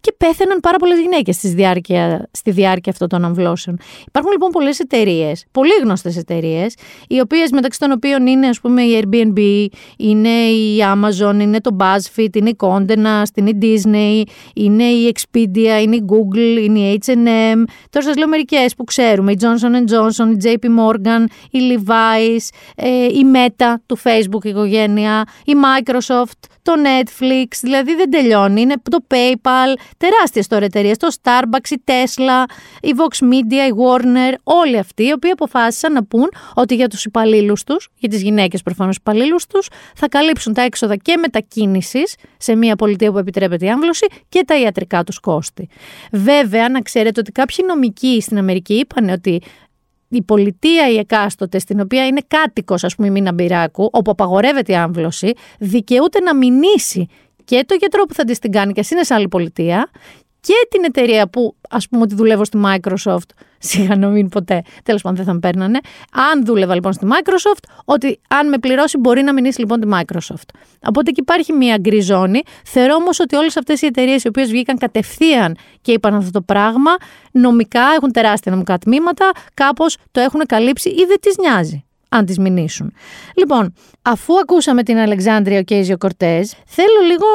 Και πέθαιναν πάρα πολλές γυναίκες στη διάρκεια, στη διάρκεια αυτών των αμβλώσεων. Υπάρχουν λοιπόν πολλές εταιρείες, πολύ γνωστές εταιρείες, οι οποίες μεταξύ των οποίων είναι ας πούμε η Airbnb, είναι η Amazon, είναι το BuzzFeed, είναι η Condé Nast, είναι η Disney, είναι η Expedia, είναι η Google, είναι η H&M. Τώρα σας λέω μερικές που ξέρουμε, η Johnson Johnson, η JP Morgan, η Levi's, ε, η Meta του Facebook η οικογένεια, η Microsoft, το Netflix, δηλαδή δεν τελειώνει. Είναι το PayPal, τεράστιες τώρα εταιρείες, το Starbucks, η Tesla, η Vox Media, η Warner, όλοι αυτοί οι οποίοι αποφάσισαν να πούν ότι για τους υπαλλήλους τους, για τις γυναίκες προφανώς υπαλλήλους τους, θα καλύψουν τα έξοδα και μετακίνησης σε μια πολιτεία που επιτρέπεται η άμβλωση και τα ιατρικά τους κόστη. Βέβαια, να ξέρετε ότι κάποιοι νομικοί στην Αμερική είπαν ότι η πολιτεία η εκάστοτε, στην οποία είναι κάτοικος ας πούμε η Μίνα Μπυράκου, όπου απαγορεύεται η άμβλωση, δικαιούται να μηνύσει και το γιατρό που θα τη την κάνει και εσύ είναι σε άλλη πολιτεία και την εταιρεία που ας πούμε ότι δουλεύω στη Microsoft, σιγά να μην ποτέ, τέλος πάντων δεν θα με παίρνανε, αν δούλευα λοιπόν στη Microsoft, ότι αν με πληρώσει μπορεί να μηνύσει λοιπόν τη Microsoft. Οπότε εκεί υπάρχει μια γκρι ζώνη. Θεωρώ όμως ότι όλες αυτές οι εταιρείες οι οποίες βγήκαν κατευθείαν και είπαν αυτό το πράγμα, νομικά έχουν τεράστια νομικά τμήματα, κάπως το έχουν καλύψει ή δεν τις νοιάζει αν τις μηνύσουν. Λοιπόν, αφού ακούσαμε την Αλεξάνδρεια Οκέιζιο Κορτέζ, θέλω λίγο,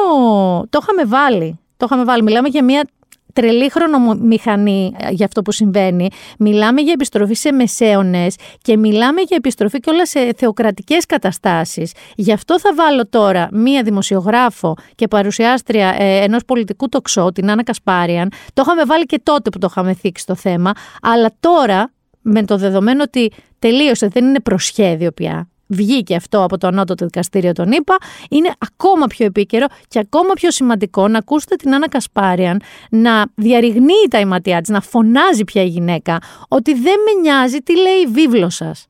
το είχαμε βάλει, το είχαμε βάλει, μιλάμε για μια τρελή χρονομηχανή ε, για αυτό που συμβαίνει. Μιλάμε για επιστροφή σε μεσαίωνες και μιλάμε για επιστροφή και όλα σε θεοκρατικές καταστάσεις. Γι' αυτό θα βάλω τώρα μία δημοσιογράφο και παρουσιάστρια ε, ενός πολιτικού τοξό, την Άννα Κασπάριαν. Το είχαμε βάλει και τότε που το είχαμε θίξει το θέμα, αλλά τώρα με το δεδομένο ότι τελείωσε, δεν είναι προσχέδιο πια, βγήκε αυτό από το ανώτατο δικαστήριο των ΗΠΑ, είναι ακόμα πιο επίκαιρο και ακόμα πιο σημαντικό να ακούσετε την Άννα Κασπάριαν να διαρριγνύει τα ηματιά της, να φωνάζει πια η γυναίκα ότι δεν με νοιάζει τι λέει η βίβλος σας.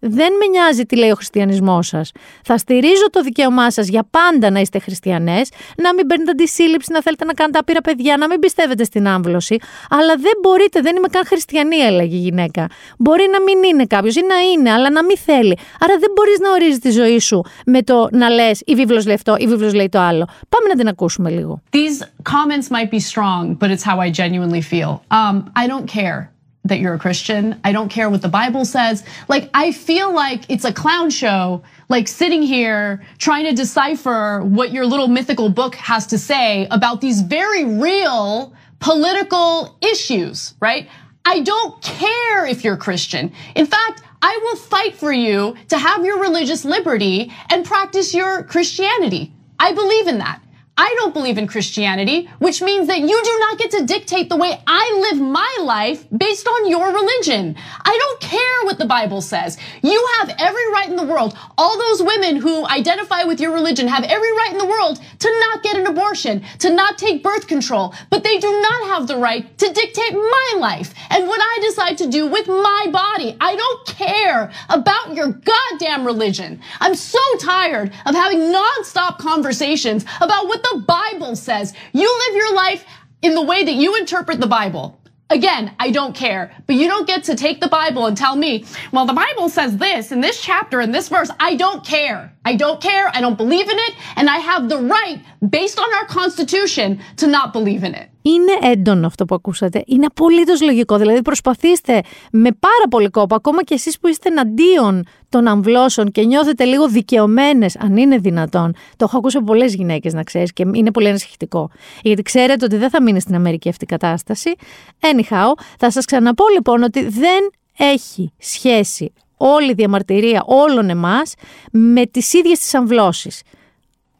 Δεν με νοιάζει τι λέει ο χριστιανισμός σας. Θα στηρίζω το δικαίωμά σας για πάντα να είστε χριστιανές, να μην παίρνετε αντισύλληψη, να θέλετε να κάνετε άπειρα παιδιά, να μην πιστεύετε στην άμβλωση. Αλλά δεν μπορείτε, δεν είμαι καν χριστιανή, έλεγε η γυναίκα. Μπορεί να μην είναι κάποιος ή να είναι, αλλά να μην θέλει. Άρα δεν μπορείς να ορίζεις τη ζωή σου με το να λες η βίβλος λέει αυτό, η βίβλος λέει το άλλο. Πάμε να την ακούσουμε λίγο. These comments might be strong, but it's how I genuinely feel. Um, I don't care. That you're a Christian. I don't care what the Bible says. Like, I feel like it's a clown show, like sitting here trying to decipher what your little mythical book has to say about these very real political issues, right? I don't care if you're Christian. In fact, I will fight for you to have your religious liberty and practice your Christianity. I believe in that. I don't believe in Christianity, which means that you do not get to dictate the way I live my life based on your religion. I don't care what the Bible says. You have every right in the world. All those women who identify with your religion have every right in the world to not get an abortion, to not take birth control, but they do not have the right to dictate my life and what I decide to do with my body. I don't care about your goddamn religion. I'm so tired of having nonstop conversations about what the the Bible says. You live your life in the way that you interpret the Bible. Again, I don't care, but you don't get to take the Bible and tell me, well, the Bible says this in this chapter in this verse. I don't care. I don't care. I don't believe in it. And I have the right, based on our Constitution, to not believe in it. Είναι έντονο αυτό που ακούσατε. Είναι απολύτως λογικό. Δηλαδή, προσπαθήστε με πάρα πολύ κόπο, ακόμα και εσείς που είστε εναντίον των αμβλώσεων και νιώθετε λίγο δικαιωμένες, αν είναι δυνατόν. Το έχω ακούσει από πολλές γυναίκες, να ξέρεις, και είναι πολύ ανησυχητικό. Γιατί ξέρετε ότι δεν θα μείνει στην Αμερική αυτή η κατάσταση. Anyhow, θα σας ξαναπώ λοιπόν ότι δεν έχει σχέση όλη η διαμαρτυρία όλων εμάς με τις ίδιες τις αμβλώσεις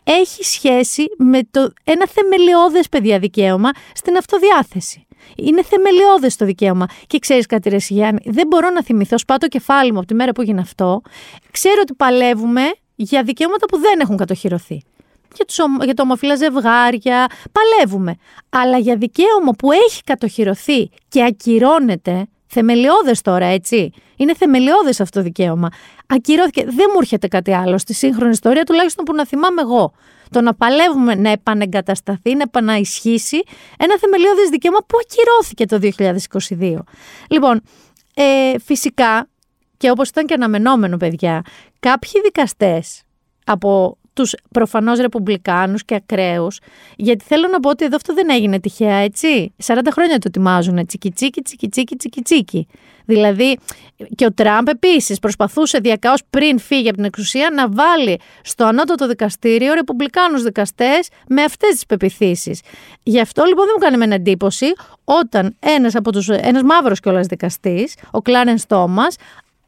έχει σχέση με το ένα θεμελιώδες παιδιά δικαίωμα στην αυτοδιάθεση. Είναι θεμελιώδες το δικαίωμα. Και ξέρεις κάτι ρε Γιάννη, δεν μπορώ να θυμηθώ, σπάω το κεφάλι μου από τη μέρα που έγινε αυτό. Ξέρω ότι παλεύουμε για δικαιώματα που δεν έχουν κατοχυρωθεί. Για, τους, για το ομοφυλά ζευγάρια, παλεύουμε. Αλλά για δικαίωμα που έχει κατοχυρωθεί και ακυρώνεται, Θεμελιώδες τώρα, έτσι. Είναι θεμελιώδες αυτό το δικαίωμα. Ακυρώθηκε. Δεν μου έρχεται κάτι άλλο στη σύγχρονη ιστορία, τουλάχιστον που να θυμάμαι εγώ. Το να παλεύουμε να επανεγκατασταθεί, να επαναισχύσει ένα θεμελιώδες δικαίωμα που ακυρώθηκε το 2022. Λοιπόν, ε, φυσικά, και όπως ήταν και αναμενόμενο, παιδιά, κάποιοι δικαστές από τους προφανώς ρεπουμπλικάνους και ακραίους, γιατί θέλω να πω ότι εδώ αυτό δεν έγινε τυχαία, έτσι. 40 χρόνια το ετοιμάζουν, τσίκι τσίκι τσίκι τσίκι τσίκι τσίκι. Δηλαδή, και ο Τραμπ επίσης προσπαθούσε διακαώς πριν φύγει από την εξουσία να βάλει στο ανώτατο δικαστήριο ρεπουμπλικάνους δικαστές με αυτές τις πεπιθήσεις. Γι' αυτό λοιπόν δεν μου κάνει με εντύπωση όταν ένας από τους, ένας μαύρος κιόλας δικαστής, ο Κλάρενς Τόμας,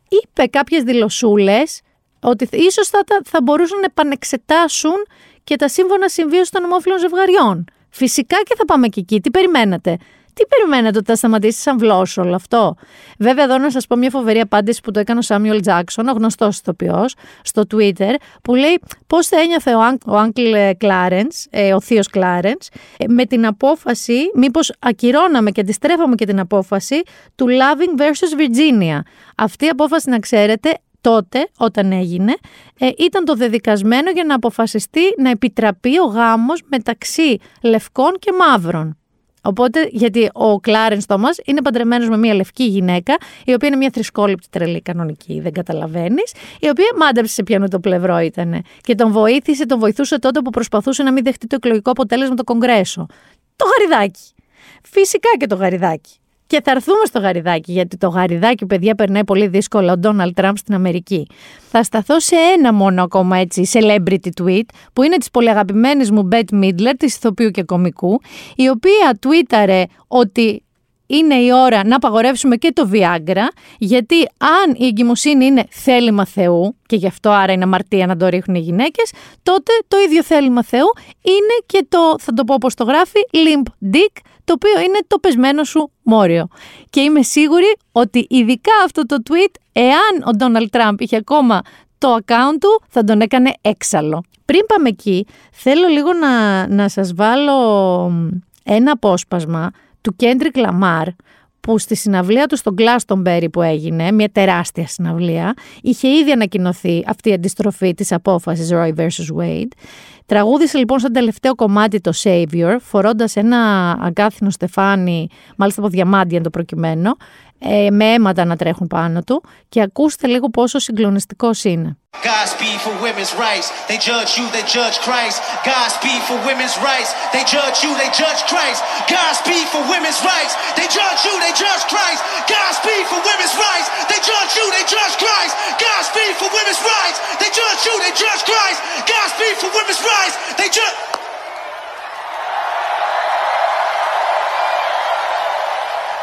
είπε κάποιες δηλωσούλες ότι ίσως θα, θα μπορούσαν να επανεξετάσουν και τα σύμφωνα συμβίωση των ομόφυλων ζευγαριών. Φυσικά και θα πάμε και εκεί. Τι περιμένατε; Τι περιμένετε ότι θα σταματήσει σαν βλόσο όλο αυτό; Βέβαια, εδώ να σας πω μια φοβερή απάντηση που το έκανε ο Σάμιουελ Τζάξον, ο γνωστός ηθοποιός, στο Twitter, που λέει πώς θα ένιωθε ο Άγκλ Κλάρεν, ο θείος Κλάρεν, με την απόφαση, μήπως ακυρώναμε και αντιστρέφαμε και την απόφαση του Loving versus Virginia. Αυτή η απόφαση, να ξέρετε, τότε, όταν έγινε, ε, ήταν το δεδικασμένο για να αποφασιστεί να επιτραπεί ο γάμος μεταξύ λευκών και μαύρων. Οπότε, γιατί ο Κλάρενς Τόμας είναι παντρεμένος με μια λευκή γυναίκα, η οποία είναι μια θρησκόληπτη τρελή κανονική, δεν καταλαβαίνεις, η οποία μάντεψε σε ποιανού το πλευρό ήταν. Και τον βοήθησε, τον βοηθούσε τότε που προσπαθούσε να μην δεχτεί το εκλογικό αποτέλεσμα το Κογκρέσο. Το γαριδάκι. Φυσικά και το γαριδάκι. Και θα έρθουμε στο γαριδάκι, γιατί το γαριδάκι, παιδιά, περνάει πολύ δύσκολα ο Ντόναλτ Τραμπ στην Αμερική. Θα σταθώ σε ένα μόνο ακόμα έτσι celebrity tweet, που είναι της πολυαγαπημένη μου Bette Midler, της ηθοποιού και κομικού, η οποία tweetαρε ότι είναι η ώρα να απαγορεύσουμε και το Viagra, γιατί αν η εγκυμοσύνη είναι θέλημα Θεού, και γι' αυτό άρα είναι αμαρτία να το ρίχνουν οι γυναίκες, τότε το ίδιο θέλημα Θεού είναι και το, θα το πω όπως το γράφει, limp dick, το οποίο είναι το πεσμένο σου μόριο. Και είμαι σίγουρη ότι ειδικά αυτό το tweet, εάν ο Ντόναλτ Τραμπ είχε ακόμα το account του, θα τον έκανε έξαλλο. Πριν πάμε εκεί, θέλω λίγο να, να σας βάλω ένα απόσπασμα του Κέντρικ Λαμάρ, που στη συναυλία του στο Glastonbury που έγινε, μια τεράστια συναυλία, είχε ήδη ανακοινωθεί αυτή η αντιστροφή της απόφασης Roy vs. Wade. Τραγούδισε λοιπόν σαν τελευταίο κομμάτι το Savior, φορώντας ένα αγκάθινο στεφάνι, μάλιστα από διαμάντια το προκειμένο, ε, με αίματα να τρέχουν πάνω του και ακούστε λίγο πόσο συγκλονιστικός είναι. They judge.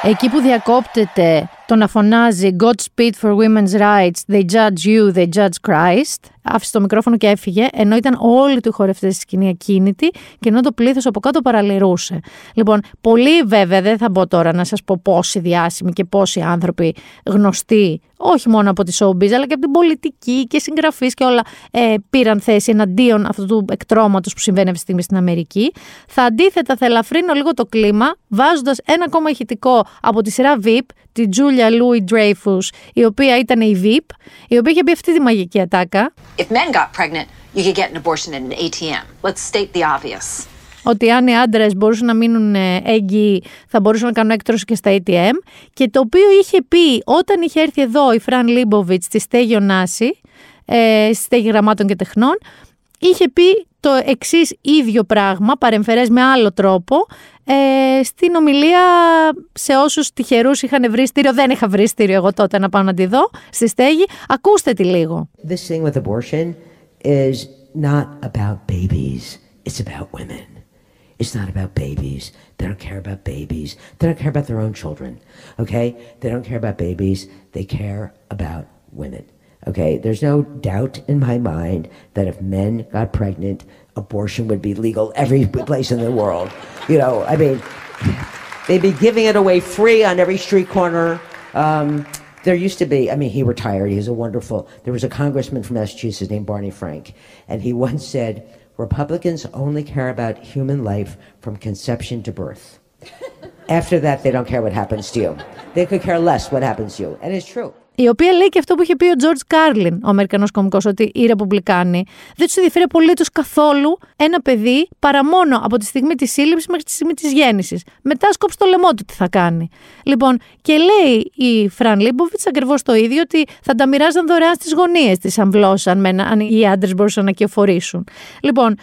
Εκεί που διακόπτεται το να φωνάζει Godspeed for women's rights, they judge you, they judge Christ, άφησε το μικρόφωνο και έφυγε, ενώ ήταν όλοι του χορευτές στη σκηνή ακίνητοι και ενώ το πλήθος από κάτω παραλυρούσε. Λοιπόν, πολύ βέβαια δεν θα μπω τώρα να σας πω πόσοι διάσημοι και πόσοι άνθρωποι γνωστοί, όχι μόνο από τη showbiz, αλλά και από την πολιτική και συγγραφείς και όλα, ε, πήραν θέση εναντίον αυτού του εκτρώματος που συμβαίνει αυτή τη στιγμή στην Αμερική. Θα αντίθετα, θα ελαφρύνω λίγο το κλίμα, βάζοντας ένα ακόμα ηχητικό από τη σειρά Veep, τη Julia Louis Dreyfus, η οποία ήταν η Veep, η οποία είχε πει αυτή τη μαγική ατάκα. If men got pregnant, you could get an abortion at an ATM. Let's state the obvious. Ότι αν οι άντρες μπορούσαν να μείνουν ε, έγκυοι, θα μπορούσαν να κάνουν έκτρωση και στα ATM. Και το οποίο είχε πει όταν είχε έρθει εδώ η Φραν Λίμποβιτς στη Στέγη Ωνάση, ε, στη Στέγη Γραμμάτων και Τεχνών, είχε πει το εξή ίδιο πράγμα, παρεμφερέ με άλλο τρόπο, ε, στην ομιλία σε όσου τυχερού είχαν βρει στήριο. Δεν είχα βρει στήριο εγώ τότε να πάω να τη δω στη στέγη. Ακούστε τη λίγο. This thing with abortion is not about babies. It's about women. It's not about babies. They don't care about babies. They don't care about their own children. Okay? They don't care about babies. They care about women. Okay? There's no doubt in my mind that if men got pregnant, abortion would be legal every place in the world. You know, I mean, they'd be giving it away free on every street corner. Um, there used to be, I mean, he retired. He's a wonderful, there was a congressman from Massachusetts named Barney Frank, and he once said, Republicans only care about human life from conception to birth. After that, they don't care what happens to you. They could care less what happens to you. And it's true. η οποία λέει και αυτό που είχε πει ο Τζορτζ Κάρλιν, ο Αμερικανός κωμικός, ότι οι Ρεπουμπλικάνοι δεν τους ενδιαφέρει απολύτως καθόλου ένα παιδί παρά μόνο από τη στιγμή της σύλληψης μέχρι τη στιγμή της γέννησης. Μετά ας κόψει το λαιμό του τι θα κάνει. Λοιπόν, και λέει η Φραν Λίμποβιτς ακριβώς το ίδιο, ότι θα τα μοιράζαν δωρεάν στις γωνίες τις αμβλώσεις, αν οι άντρες μπορούσαν να κυοφορήσουν. Λοιπόν,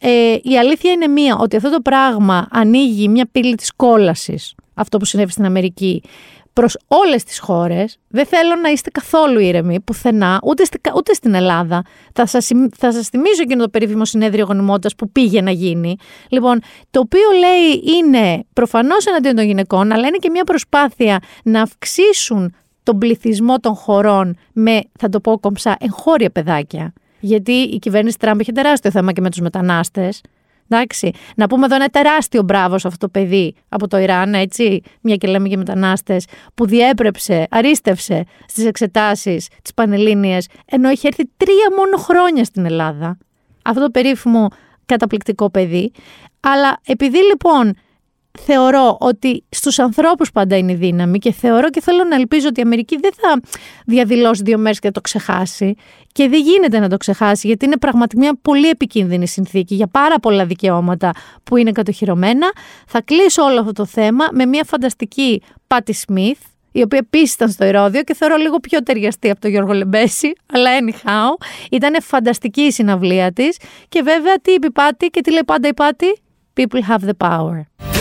ε, η αλήθεια είναι μία, ότι αυτό το πράγμα ανοίγει μια πύλη της κόλασης, αυτό που συνέβη στην Αμερική, προς όλες τις χώρες. Δεν θέλω να είστε καθόλου ήρεμοι, πουθενά, ούτε, στη, ούτε στην Ελλάδα. Θα σας, θα σας θυμίζω εκείνο το περίφημο συνέδριο γονιμότητας που πήγε να γίνει. Λοιπόν, το οποίο λέει είναι προφανώς εναντίον των γυναικών, αλλά είναι και μια προσπάθεια να αυξήσουν τον πληθυσμό των χωρών με, θα το πω κομψά, εγχώρια παιδάκια. Γιατί η κυβέρνηση Τραμπ είχε τεράστιο θέμα και με τους μετανάστες. Εντάξει. Να πούμε εδώ ένα τεράστιο μπράβο σε αυτό το παιδί από το Ιράν, έτσι, μια και λέμε και μετανάστες, που διέπρεψε, αρίστευσε στις εξετάσεις της Πανελλήνιε, ενώ είχε έρθει τρία μόνο χρόνια στην Ελλάδα. Αυτό το περίφημο καταπληκτικό παιδί. Αλλά επειδή λοιπόν θεωρώ ότι στους ανθρώπους πάντα είναι η δύναμη και θεωρώ και θέλω να ελπίζω ότι η Αμερική δεν θα διαδηλώσει δύο μέρες και θα το ξεχάσει και δεν γίνεται να το ξεχάσει γιατί είναι πραγματικά μια πολύ επικίνδυνη συνθήκη για πάρα πολλά δικαιώματα που είναι κατοχυρωμένα. Θα κλείσω όλο αυτό το θέμα με μια φανταστική Πάτη Σμιθ η οποία επίσης ήταν στο Ηρόδιο και θεωρώ λίγο πιο ταιριαστή από τον Γιώργο Λεμπέση, αλλά anyhow, ήταν φανταστική η συναυλία της. Και βέβαια, τι είπε η Πάτη και τι λέει πάντα η Πάτη, People have the power.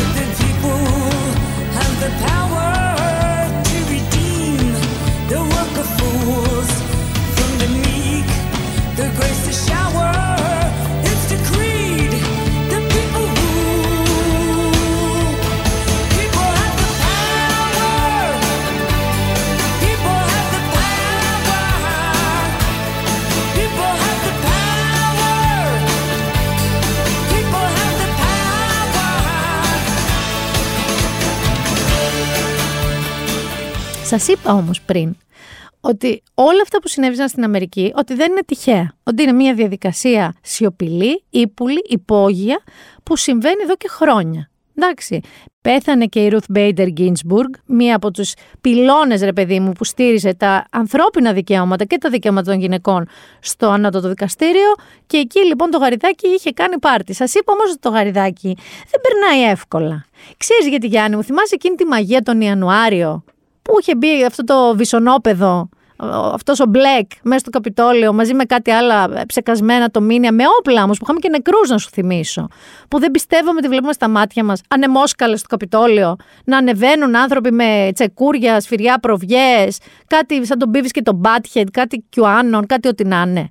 Σας είπα όμως πριν ότι όλα αυτά που συνέβησαν στην Αμερική, ότι δεν είναι τυχαία. Ότι είναι μια διαδικασία σιωπηλή, ύπουλη, υπόγεια, που συμβαίνει εδώ και χρόνια. Εντάξει. Πέθανε και η Ruth Bader Ginsburg, μία από τους πυλώνες, ρε παιδί μου, που στήριζε τα ανθρώπινα δικαιώματα και τα δικαιώματα των γυναικών στο ανώτατο δικαστήριο. Και εκεί λοιπόν το γαριδάκι είχε κάνει πάρτι. Σας είπα όμως ότι το γαριδάκι δεν περνάει εύκολα. Ξέρεις γιατί, Γιάννη, μου θυμάσαι εκείνη τη μαγεία τον Ιανουάριο; Πού είχε μπει αυτό το βυσονόπεδο, αυτός ο Μπλεκ μέσα στο Καπιτόλιο μαζί με κάτι άλλα ψεκασμένα το μήνυα, με όπλα όμως που είχαμε και νεκρούς να σου θυμίσω. Που δεν πιστεύαμε ότι βλέπουμε στα μάτια μας ανεμόσκαλε στο Καπιτόλιο να ανεβαίνουν άνθρωποι με τσεκούρια, σφυριά, προβιές, κάτι σαν τον Μπίβι και τον Μπάτχετ, κάτι Κιουάνων, κάτι ό,τι να είναι.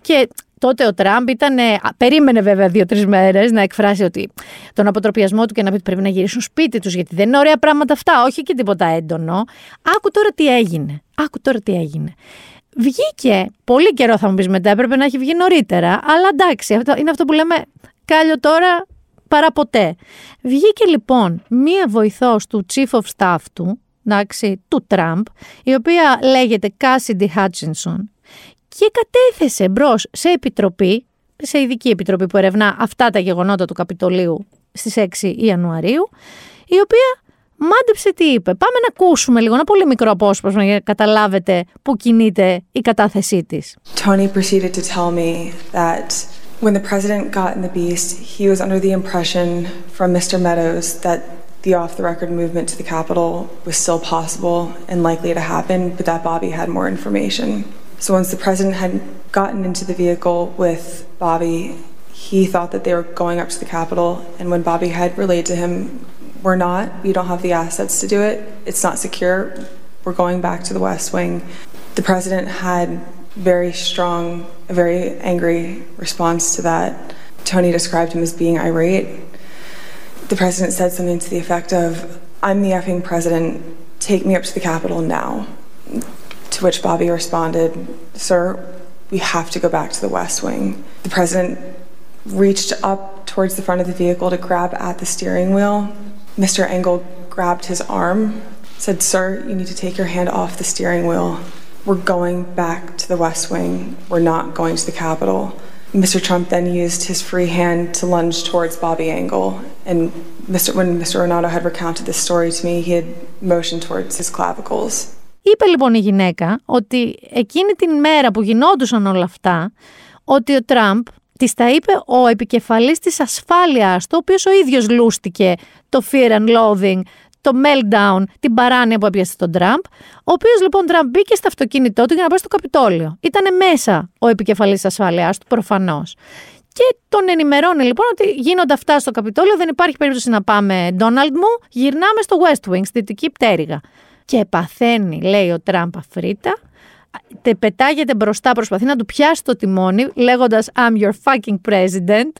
Και τότε ο Τραμπ ήταν. Περίμενε βέβαια δύο-τρεις μέρες να εκφράσει ότι τον αποτροπιασμό του και να πει ότι πρέπει να γυρίσουν σπίτι τους, γιατί δεν είναι ωραία πράγματα αυτά, όχι και τίποτα έντονο. Άκου τώρα τι έγινε. Άκου τώρα τι έγινε. Βγήκε, πολύ καιρό θα μου πεις μετά, έπρεπε να έχει βγει νωρίτερα, αλλά εντάξει, αυτό, είναι αυτό που λέμε κάλιο τώρα παρά ποτέ. Βγήκε λοιπόν μία βοηθός του Chief of Staff του, εντάξει, του Τραμπ, η οποία λέγεται Cassidy Hutchinson και κατέθεσε μπροστά σε επιτροπή, σε ειδική επιτροπή που ερευνά αυτά τα γεγονότα του Καπιτολίου στις 6 Ιανουαρίου, η οποία μαντέψτε τι είπε. Πάμε να ακούσουμε λίγο ένα πολύ μικρό απόσπασμα για να καταλάβετε πού κινείται η κατάθεσή της. Tony proceeded to tell me that when the president got in the beast, he was under the impression from Mr. Meadows that the off the record movement to the Capitol was still possible and likely to happen, but that Bobby had more information. So once the president had gotten into the vehicle with Bobby, he thought that they were going up to the Capitol. And when Bobby had relayed to him, we're not, we don't have the assets to do it, it's not secure, we're going back to the West Wing. The president had very strong, a very angry response to that. Tony described him as being irate. The president said something to the effect of, I'm the effing president, take me up to the Capitol now. To which Bobby responded, Sir, we have to go back to the West Wing. The president reached up towards the front of the vehicle to grab at the steering wheel. Mr. Engel grabbed his arm, said, Sir, you need to take your hand off the steering wheel. We're going back to the West Wing. We're not going to the Capitol. Mr. Trump then used his free hand to lunge towards Bobby Angle. And Mr. when Mr. Renato had recounted this story to me, he had motioned towards his clavicles. Είπε λοιπόν η γυναίκα ότι εκείνη την μέρα που γινόντουσαν όλα αυτά, ότι ο Τραμπ της τα είπε ο επικεφαλής της ασφάλειας του, ο οποίος ο ίδιος λούστηκε το fear and loathing, το meltdown, την παράνοια που έπιασε τον Τραμπ, ο οποίος λοιπόν Τραμπ μπήκε στο αυτοκίνητό του για να πάει στο Καπιτόλιο. Ήτανε μέσα ο επικεφαλής της ασφάλειας του προφανώς. Και τον ενημερώνει λοιπόν ότι γίνονται αυτά στο Καπιτόλιο, δεν υπάρχει περίπτωση να πάμε, Ντόναλντ μου, γυρνάμε στο West Wing, στη δυτική πτέρυγα. Και παθαίνει, λέει ο Τραμπ αφρίτα, τε πετάγεται μπροστά, προσπαθεί να του πιάσει το τιμόνι, λέγοντας I'm your fucking president.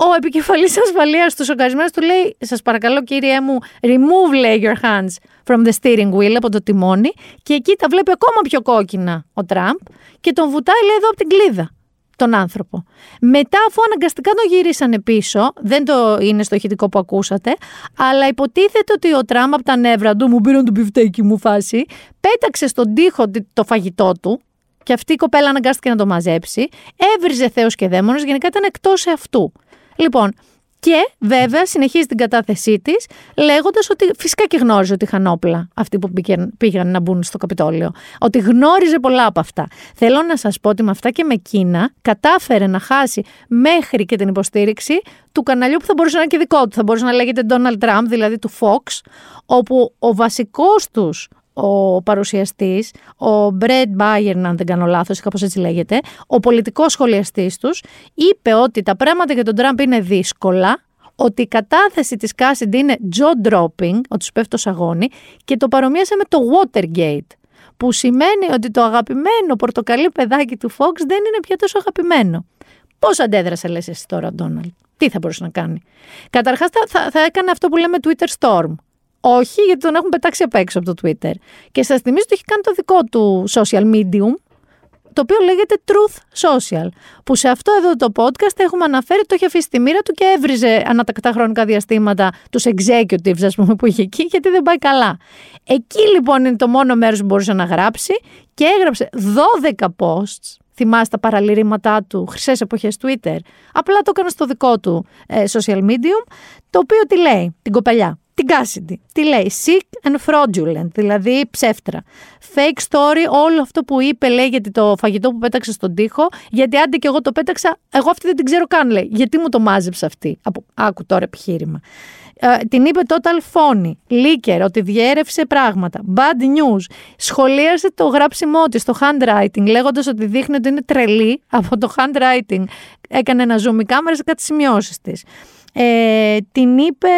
Ο επικεφαλής ασφαλείας του σοκαρισμένος του λέει «Σας παρακαλώ κύριε μου, remove λέει your hands from the steering wheel από το τιμόνι» και εκεί τα βλέπει ακόμα πιο κόκκινα ο Τραμπ και τον βουτάει λέει εδώ από την κλίδα τον άνθρωπο. Μετά, αφού αναγκαστικά τον γυρίσανε πίσω, δεν το είναι στο ηχητικό που ακούσατε, αλλά υποτίθεται ότι ο Τραμπ από τα νεύρα του, μου πήραν το πιφτέκι μου φάση, πέταξε στον τοίχο το φαγητό του, και αυτή η κοπέλα αναγκάστηκε να το μαζέψει, έβριζε θέους και δαίμονες, γενικά ήταν εκτός αυτού. Λοιπόν, και βέβαια συνεχίζει την κατάθεσή της, λέγοντας ότι φυσικά και γνώριζε ότι είχαν όπλα αυτοί που πήγαν, πήγαν να μπουν στο Καπιτόλιο. Ότι γνώριζε πολλά από αυτά. Θέλω να σας πω ότι με αυτά και με Κίνα κατάφερε να χάσει μέχρι και την υποστήριξη του καναλιού που θα μπορούσε να είναι και δικό του. Θα μπορούσε να λέγεται Donald Trump, δηλαδή του Fox, όπου ο βασικός τους ο παρουσιαστής, ο Μπρέντ Μπάιερν, αν δεν κάνω λάθος, κάπως έτσι λέγεται, ο πολιτικός σχολιαστής τους, είπε ότι τα πράγματα για τον Τραμπ είναι δύσκολα, ότι η κατάθεση της Κάσιντ είναι jaw dropping, ότι σου πέφτει το σαγόνι, και το παρομοίασε με το Watergate, που σημαίνει ότι το αγαπημένο πορτοκαλί παιδάκι του Fox δεν είναι πια τόσο αγαπημένο. Πώς αντέδρασε, λες εσύ τώρα, Ντόναλτ; Τι θα μπορούσε να κάνει; Καταρχάς, θα, θα έκανε αυτό που λέμε Twitter Storm. Όχι, γιατί τον έχουν πετάξει απ' έξω από το Twitter. Και σας θυμίζω ότι έχει κάνει το δικό του social medium, το οποίο λέγεται Truth Social. Που σε αυτό εδώ το podcast έχουμε αναφέρει ότι το έχει αφήσει στη μοίρα του και έβριζε ανατακτά χρονικά διαστήματα τους executives, ας πούμε, που είχε εκεί, γιατί δεν πάει καλά. Εκεί λοιπόν είναι το μόνο μέρος που μπορούσε να γράψει και έγραψε 12 posts. Θυμάστε τα παραλυρήματά του, χρυσές εποχές Twitter. Απλά το έκανε στο δικό του ε, social medium, το οποίο τι λέει, την κοπελιά την Κάσιντι. Τι λέει, sick and fraudulent, δηλαδή ψεύτρα. Fake story, όλο αυτό που είπε λέει γιατί το φαγητό που πέταξε στον τοίχο, γιατί άντε και εγώ το πέταξα, εγώ αυτή δεν την ξέρω καν λέει. Γιατί μου το μάζεψε αυτή; Από, άκου τώρα επιχείρημα. Ε, την είπε total phony, leaker, ότι διέρευσε πράγματα, bad news. Σχολίασε το γράψιμό της, το handwriting, λέγοντας ότι δείχνει ότι είναι τρελή από το handwriting. Έκανε ένα zoom η κάμερα σε κάτι σημειώσεις της ε, την είπε,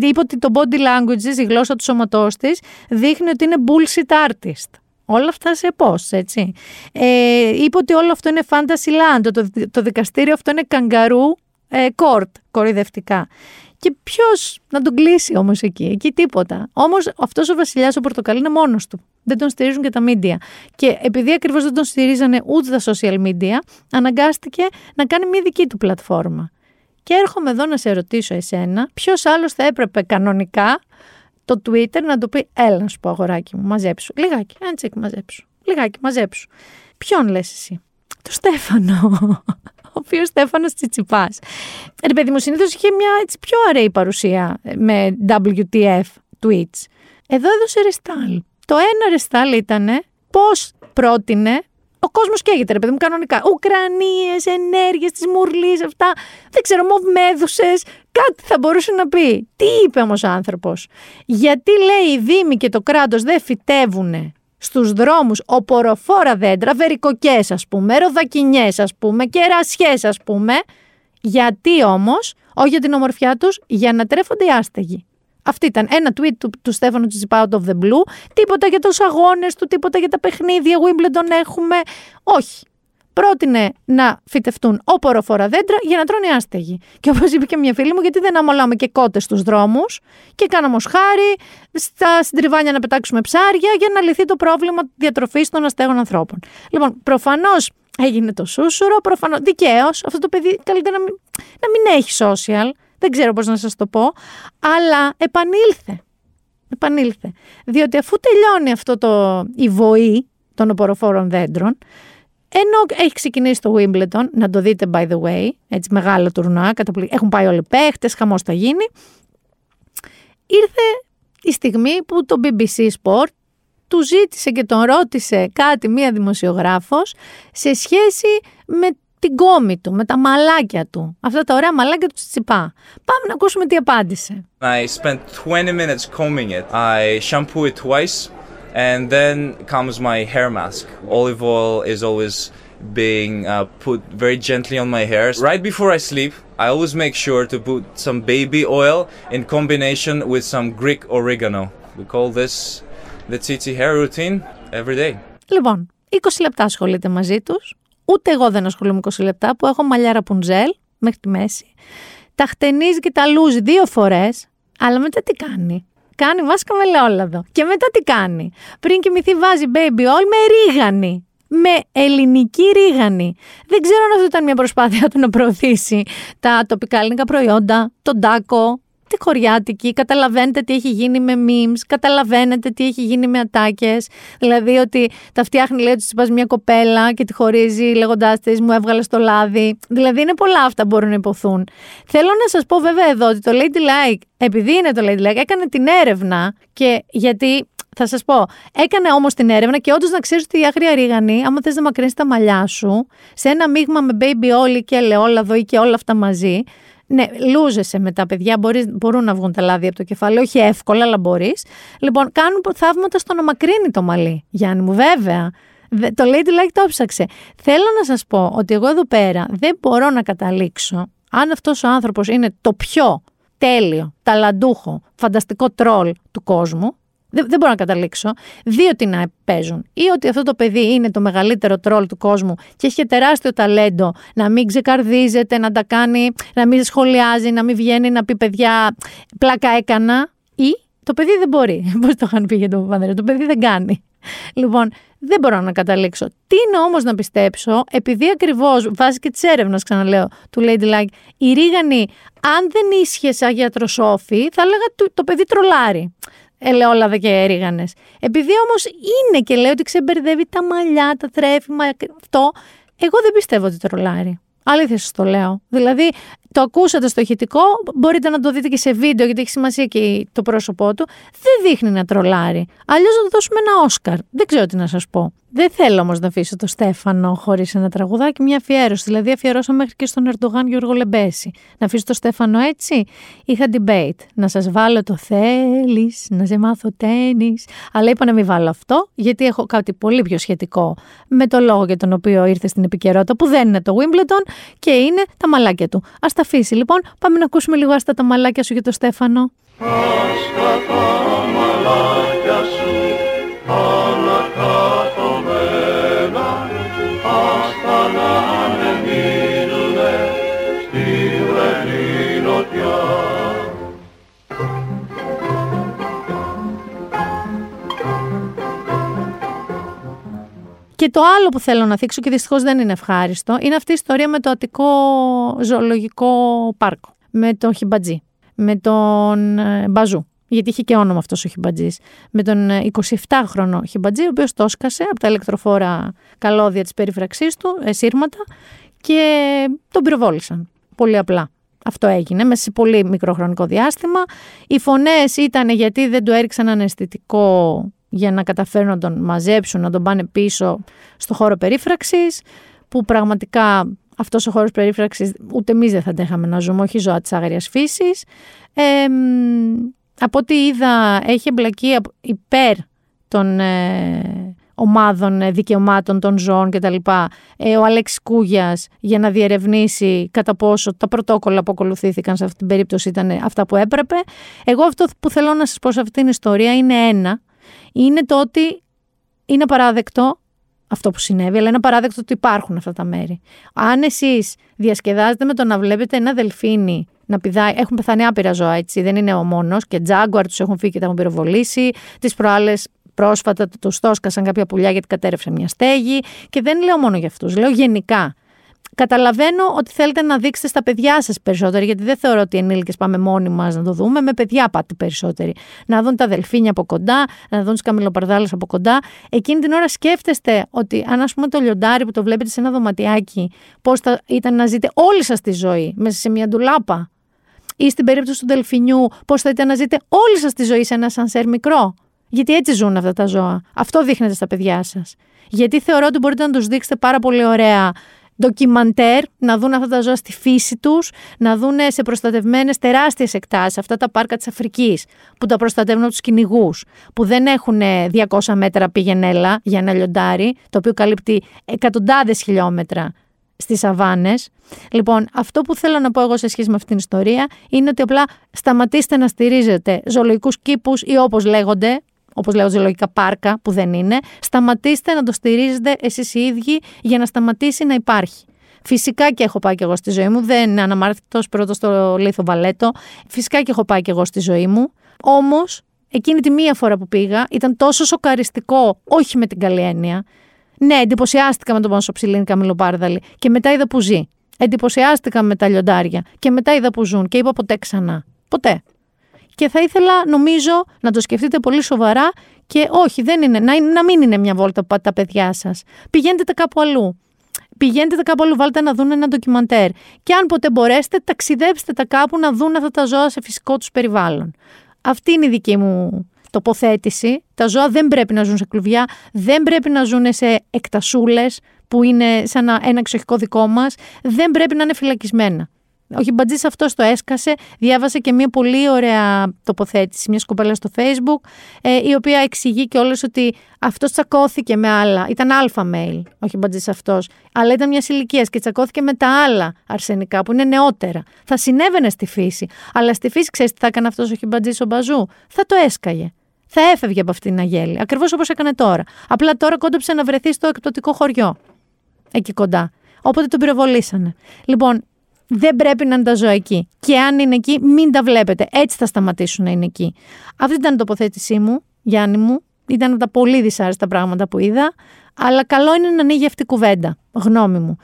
είπε ότι το body language, η γλώσσα του σώματός της, δείχνει ότι είναι bullshit artist. Όλα αυτά σε πώς, έτσι. Ε, είπε ότι όλο αυτό είναι fantasy land, το, το δικαστήριο αυτό είναι kangaroo ε, court, κοροϊδευτικά. Και ποιος να τον κλείσει όμως εκεί, εκεί τίποτα. Όμως αυτός ο βασιλιάς ο Πορτοκαλί είναι μόνος του. Δεν τον στηρίζουν και τα media. Και επειδή ακριβώς δεν τον στηρίζανε ούτε τα social media, αναγκάστηκε να κάνει μια δική του πλατφόρμα. Και έρχομαι εδώ να σε ρωτήσω εσένα, ποιος άλλος θα έπρεπε κανονικά το Twitter να του πει: Έλα να σου πω, αγοράκι μου, μαζέψου. Λιγάκι, ένα τσεκ, μαζέψου. Λιγάκι, μαζέψου. Ποιον λες εσύ, Το Στέφανο. Ο οποίος Στέφανος Τσιτσιπάς. Ρε παιδί μου, συνήθως είχε μια έτσι πιο αραιή παρουσία με WTF tweets. Εδώ έδωσε ρεστάλ. Το ένα ρεστάλ ήταν πώς πρότεινε ο κόσμος καίγεται, ρε παιδί μου, κανονικά. Ουκρανίες, ενέργειες τη Μουρλή, αυτά. Δεν ξέρω, μοβμέδουσε. Κάτι θα μπορούσε να πει. Τι είπε όμως ο άνθρωπος; Γιατί λέει οι Δήμοι και το κράτος δεν φυτεύουν στους δρόμους οποροφόρα δέντρα, βερικοκές ας πούμε, ροδακινιές ας πούμε, κερασιές ας πούμε. Γιατί όμως, όχι για την ομορφιά τους, για να τρέφονται οι άστεγοι. Αυτή ήταν ένα tweet του, του Στέφανου Τσιπά out of the blue. Τίποτα για τους αγώνες του, τίποτα για τα παιχνίδια, Wimbledon έχουμε. Όχι. Πρότεινε να φυτευτούν όποροφόρα δέντρα για να τρώνε άστεγοι. Και όπως είπε και μια φίλη μου, γιατί δεν αμολάμε και κότες στους δρόμους και κάναμε ως χάρη στα συντριβάνια να πετάξουμε ψάρια για να λυθεί το πρόβλημα διατροφής των αστέγων ανθρώπων. Λοιπόν, προφανώς έγινε το σούσουρο, προφανώς δικαίως αυτό το παιδί καλύτερα να μην, να μην έχει social δεν ξέρω πώς να σας το πω, αλλά επανήλθε. Επανήλθε. Διότι αφού τελειώνει αυτό το, η βοή των οποροφόρων δέντρων, Ενώ έχει ξεκινήσει το Wimbledon, να το δείτε by the way, έτσι μεγάλο τουρνουά, καταπλη... έχουν πάει όλοι οι παίχτες, χαμός θα γίνει. Ήρθε η στιγμή που το BBC Sport του ζήτησε και τον ρώτησε κάτι μία δημοσιογράφος σε σχέση με την κόμη του, με τα μαλάκια του. Αυτά τα ωραία μαλάκια του Τσιτσιπά. Πάμε να ακούσουμε τι απάντησε. I spent 20 minutes combing it. I shampoo it twice and then comes my hair mask. Olive oil is always being uh, put very gently on my hair. Right before I sleep, I always make sure to put some baby oil in combination with some Greek oregano. We call this the Titi hair routine every day. Λοιπόν, 20 λεπτά ασχολείται μαζί τους. Ούτε εγώ δεν ασχολούμαι 20 λεπτά που έχω μαλλιά ραπουνζέλ μέχρι τη μέση. Τα χτενίζει και τα λούζει δύο φορές, αλλά μετά τι κάνει; Κάνει βάσκα με ελαιόλαδο. Και μετά τι κάνει; Πριν κοιμηθεί βάζει baby oil με ρίγανη. Με ελληνική ρίγανη. Δεν ξέρω αν αυτό ήταν μια προσπάθεια του να προωθήσει τα τοπικά ελληνικά προϊόντα, τον τάκο, τη χωριάτικη, καταλαβαίνετε τι έχει γίνει με memes, καταλαβαίνετε τι έχει γίνει με ατάκες. Δηλαδή ότι τα φτιάχνει, λέει, ότι τη μια κοπέλα και τη χωρίζει λέγοντάς της, μου έβγαλε στο λάδι. Δηλαδή είναι πολλά αυτά που μπορούν να υποθούν. Θέλω να σας πω βέβαια εδώ ότι το Lady Like, επειδή είναι το Lady Like, έκανε την έρευνα και γιατί θα σας πω, έκανε όμως την έρευνα και όντως να ξέρεις ότι η άγρια ρίγανη, άμα θες να μακρύνεις τα μαλλιά σου, σε ένα μείγμα με baby oil και ελαιόλαδο ή και όλα αυτά μαζί, ναι, λούζεσαι με τα παιδιά, μπορείς, μπορούν να βγουν τα λάδια από το κεφάλι, όχι εύκολα, αλλά μπορείς. Λοιπόν, κάνουν θαύματα στο να μακρύνει το μαλλί. Γιάννη μου, βέβαια. Το Lady Like το ψάξε. Θέλω να σας πω ότι εγώ εδώ πέρα δεν μπορώ να καταλήξω αν αυτός ο άνθρωπος είναι το πιο τέλειο, ταλαντούχο, φανταστικό τρόλ του κόσμου δεν, δεν μπορώ να καταλήξω. Δύο τι να παίζουν. Ή ότι αυτό το παιδί είναι το μεγαλύτερο τρόλ του κόσμου και έχει τεράστιο ταλέντο να μην ξεκαρδίζεται, να τα κάνει, να μην σχολιάζει, να μην βγαίνει να πει παιδιά πλάκα έκανα. Ή το παιδί δεν μπορεί. Πώς το είχαν πει για τον Παπανδρέο. Το παιδί δεν κάνει. Λοιπόν, δεν μπορώ να καταλήξω. Τι είναι όμως να πιστέψω, επειδή ακριβώς βάσει και της έρευνας, ξαναλέω, του Lady Like, η Ρίγανη, αν δεν ίσχυε σαν γιατροσόφη, θα έλεγα το, το παιδί τρολάρει ελαιόλαδα και ρίγανες. Επειδή όμως είναι και λέει ότι ξεμπερδεύει τα μαλλιά, τα τρέφημα, αυτό, εγώ δεν πιστεύω ότι τρολάρει. Αλήθεια σας το λέω. Δηλαδή, το ακούσατε στο ηχητικό, μπορείτε να το δείτε και σε βίντεο, γιατί έχει σημασία και το πρόσωπό του. Δεν δείχνει να τρολάρει. Αλλιώς να του δώσουμε ένα Όσκαρ. Δεν ξέρω τι να σας πω. Δεν θέλω όμως να αφήσω το Στέφανο χωρίς ένα τραγουδάκι, μια αφιέρωση. Δηλαδή, αφιερώσαμε μέχρι και στον Ερντογάν Γιώργο Λεμπέση. Να αφήσω το Στέφανο έτσι; Είχα debate. Να σας βάλω το θέλεις, να σε μάθω τέννη. Αλλά είπα να μην βάλω αυτό, γιατί έχω κάτι πολύ πιο σχετικό με το λόγο για τον οποίο ήρθε στην επικαιρότητα, που δεν είναι το Wimbledon και είναι τα μαλάκια του. Α τα αφήσει λοιπόν. Πάμε να ακούσουμε λίγο άστα τα μαλάκια σου για το Στέφανο. Άστα τα μαλάκια σου, Και το άλλο που θέλω να θίξω και δυστυχώς δεν είναι ευχάριστο είναι αυτή η ιστορία με το Αττικό Ζωολογικό Πάρκο. Με τον Χιμπατζή. Με τον ε, Μπαζού. Γιατί είχε και όνομα αυτός ο Χιμπατζής. Με τον 27χρονο ε, Χιμπατζή, ο οποίος το έσκασε από τα ηλεκτροφόρα καλώδια της περίφραξή του, ε, σύρματα, και τον πυροβόλησαν. Πολύ απλά. Αυτό έγινε μέσα σε πολύ μικρό χρονικό διάστημα. Οι φωνές ήταν γιατί δεν του έριξαν αναισθητικό για να καταφέρουν να τον μαζέψουν, να τον πάνε πίσω στο χώρο περίφραξης, που πραγματικά αυτός ο χώρος περίφραξης ούτε εμείς δεν θα αντέχαμε να ζούμε, όχι ζώα της άγριας φύσης. Ε, από ό,τι είδα έχει εμπλακεί υπέρ των ε, ομάδων ε, δικαιωμάτων των ζώων κτλ. Ε, ο Αλέξης Κούγιας για να διερευνήσει κατά πόσο τα πρωτόκολλα που ακολουθήθηκαν σε αυτή την περίπτωση ήταν αυτά που έπρεπε. Εγώ αυτό που θέλω να σας πω σε αυτή την ιστορία είναι ένα, είναι το ότι είναι παράδεκτο αυτό που συνέβη, αλλά είναι παράδεκτο ότι υπάρχουν αυτά τα μέρη. Αν εσείς διασκεδάζετε με το να βλέπετε ένα δελφίνι να πηδάει, έχουν πεθάνει άπειρα ζώα, έτσι, δεν είναι ο μόνος, και τζάγκουαρ τους έχουν φύγει και τα έχουν πυροβολήσει. Τις προάλλες πρόσφατα τους τόσκασαν κάποια πουλιά γιατί κατέρευσε μια στέγη. Και δεν λέω μόνο για αυτούς, λέω γενικά. Καταλαβαίνω ότι θέλετε να δείξετε στα παιδιά σας περισσότερο, γιατί δεν θεωρώ ότι ενήλικες πάμε μόνοι μας να το δούμε. Με παιδιά πάτε περισσότεροι. Να δουν τα δελφίνια από κοντά, να δουν τι καμιλοπαρδάλε από κοντά. Εκείνη την ώρα σκέφτεστε ότι αν, ας πούμε, το λιοντάρι που το βλέπετε σε ένα δωματιάκι, πώς θα ήταν να ζείτε όλη σας τη ζωή μέσα σε μια ντουλάπα; Ή στην περίπτωση του δελφινιού, πώς θα ήταν να ζείτε όλη σας τη ζωή σε ένα σανσέρ μικρό; Γιατί έτσι ζουν αυτά τα ζώα. Αυτό δείχνετε στα παιδιά σας. Γιατί θεωρώ ότι μπορείτε να τους δείξετε πάρα πολύ ωραία ντοκιμαντέρ, να δουν αυτά τα ζώα στη φύση τους, να δουν σε προστατευμένες τεράστιες εκτάσεις, αυτά τα πάρκα της Αφρικής, που τα προστατεύουν από τους κυνηγούς, που δεν έχουν 200 μέτρα πηγενέλα για ένα λιοντάρι, το οποίο καλύπτει εκατοντάδες χιλιόμετρα στις σαβάνες. Λοιπόν, αυτό που θέλω να πω εγώ σε σχέση με αυτήν την ιστορία είναι ότι απλά σταματήστε να στηρίζετε ζωολογικούς κήπους ή όπως λέγονται, όπως λέω, ζωολογικά πάρκα που δεν είναι, σταματήστε να το στηρίζετε εσείς οι ίδιοι για να σταματήσει να υπάρχει. Φυσικά και έχω πάει και εγώ στη ζωή μου. Δεν είναι αναμάρτητο πρώτος στο Λίθο Βαλέτο. Φυσικά και έχω πάει και εγώ στη ζωή μου. Όμως, εκείνη τη μία φορά που πήγα ήταν τόσο σοκαριστικό, όχι με την καλή έννοια. Ναι, εντυπωσιάστηκα με τον Πανσοψιλίνη Καμιλοπάρδαλη και μετά είδα που ζει. Εντυπωσιάστηκα με τα λιοντάρια και μετά είδα που ζουν και είπα ποτέ ξανά. Ποτέ. Και θα ήθελα, νομίζω, να το σκεφτείτε πολύ σοβαρά και όχι, δεν είναι, να, να μην είναι μια βόλτα που πάτε τα παιδιά σας. Πηγαίνετε κάπου αλλού. Πηγαίνετε κάπου αλλού, βάλτε να δουν ένα ντοκιμαντέρ. Και αν ποτέ μπορέσετε, ταξιδέψτε τα κάπου να δουν αυτά τα ζώα σε φυσικό τους περιβάλλον. Αυτή είναι η δική μου τοποθέτηση. Τα ζώα δεν πρέπει να ζουν σε κλουβιά, δεν πρέπει να ζουν σε εκτασούλες που είναι σαν ένα, ένα εξοχικό δικό μας, δεν πρέπει να είναι φυλακισμένα. Ο Χιμπατζή αυτός το έσκασε. Διάβασε και μια πολύ ωραία τοποθέτηση μιας κοπέλας στο Facebook, ε, η οποία εξηγεί και όλες ότι αυτός τσακώθηκε με άλλα. Ήταν αλφα mail ο Χιμπατζή αυτός, αλλά ήταν μιας ηλικίας και τσακώθηκε με τα άλλα αρσενικά που είναι νεότερα. Θα συνέβαινε στη φύση. Αλλά στη φύση, ξέρεις τι θα έκανε αυτός ο Χιμπατζή ο Μπαζού; Θα το έσκαγε. Θα έφευγε από αυτήν την αγέλη. Ακριβώς όπως έκανε τώρα. Απλά τώρα κόντεψε να βρεθεί στο εκπτωτικό χωριό. Εκεί κοντά. Οπότε τον πυροβολήσανε. Λοιπόν, δεν πρέπει να είναι τα ζώα εκεί. Και αν είναι εκεί, μην τα βλέπετε. Έτσι θα σταματήσουν να είναι εκεί. Αυτή ήταν η τοποθέτησή μου, Γιάννη μου. Ήταν από τα πολύ δυσάρεστα πράγματα που είδα. Αλλά καλό είναι να ανοίγει αυτή η κουβέντα. Γνώμη μου.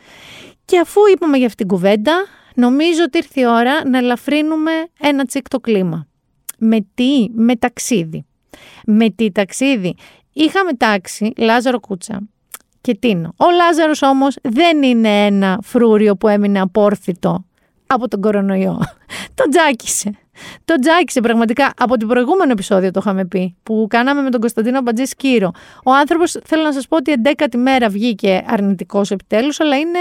Και αφού είπαμε για αυτή την κουβέντα, νομίζω ότι ήρθε η ώρα να ελαφρύνουμε ένα τσικ το κλίμα. Με τι, με ταξίδι. Με τι ταξίδι; Είχαμε τάξει Λάζαρο Κούτσα και Τίνο. Ο Λάζαρος όμως δεν είναι ένα φρούριο που έμεινε απόρθητο από τον κορονοϊό. το τζάκισε. Το τζάκισε πραγματικά. Από το προηγούμενο επεισόδιο το είχαμε πει, που κάναμε με τον Κωνσταντίνο Μπατζή Σκύρο. Ο άνθρωπος, θέλω να σας πω ότι 11η μέρα βγήκε αρνητικός επιτέλους, αλλά είναι,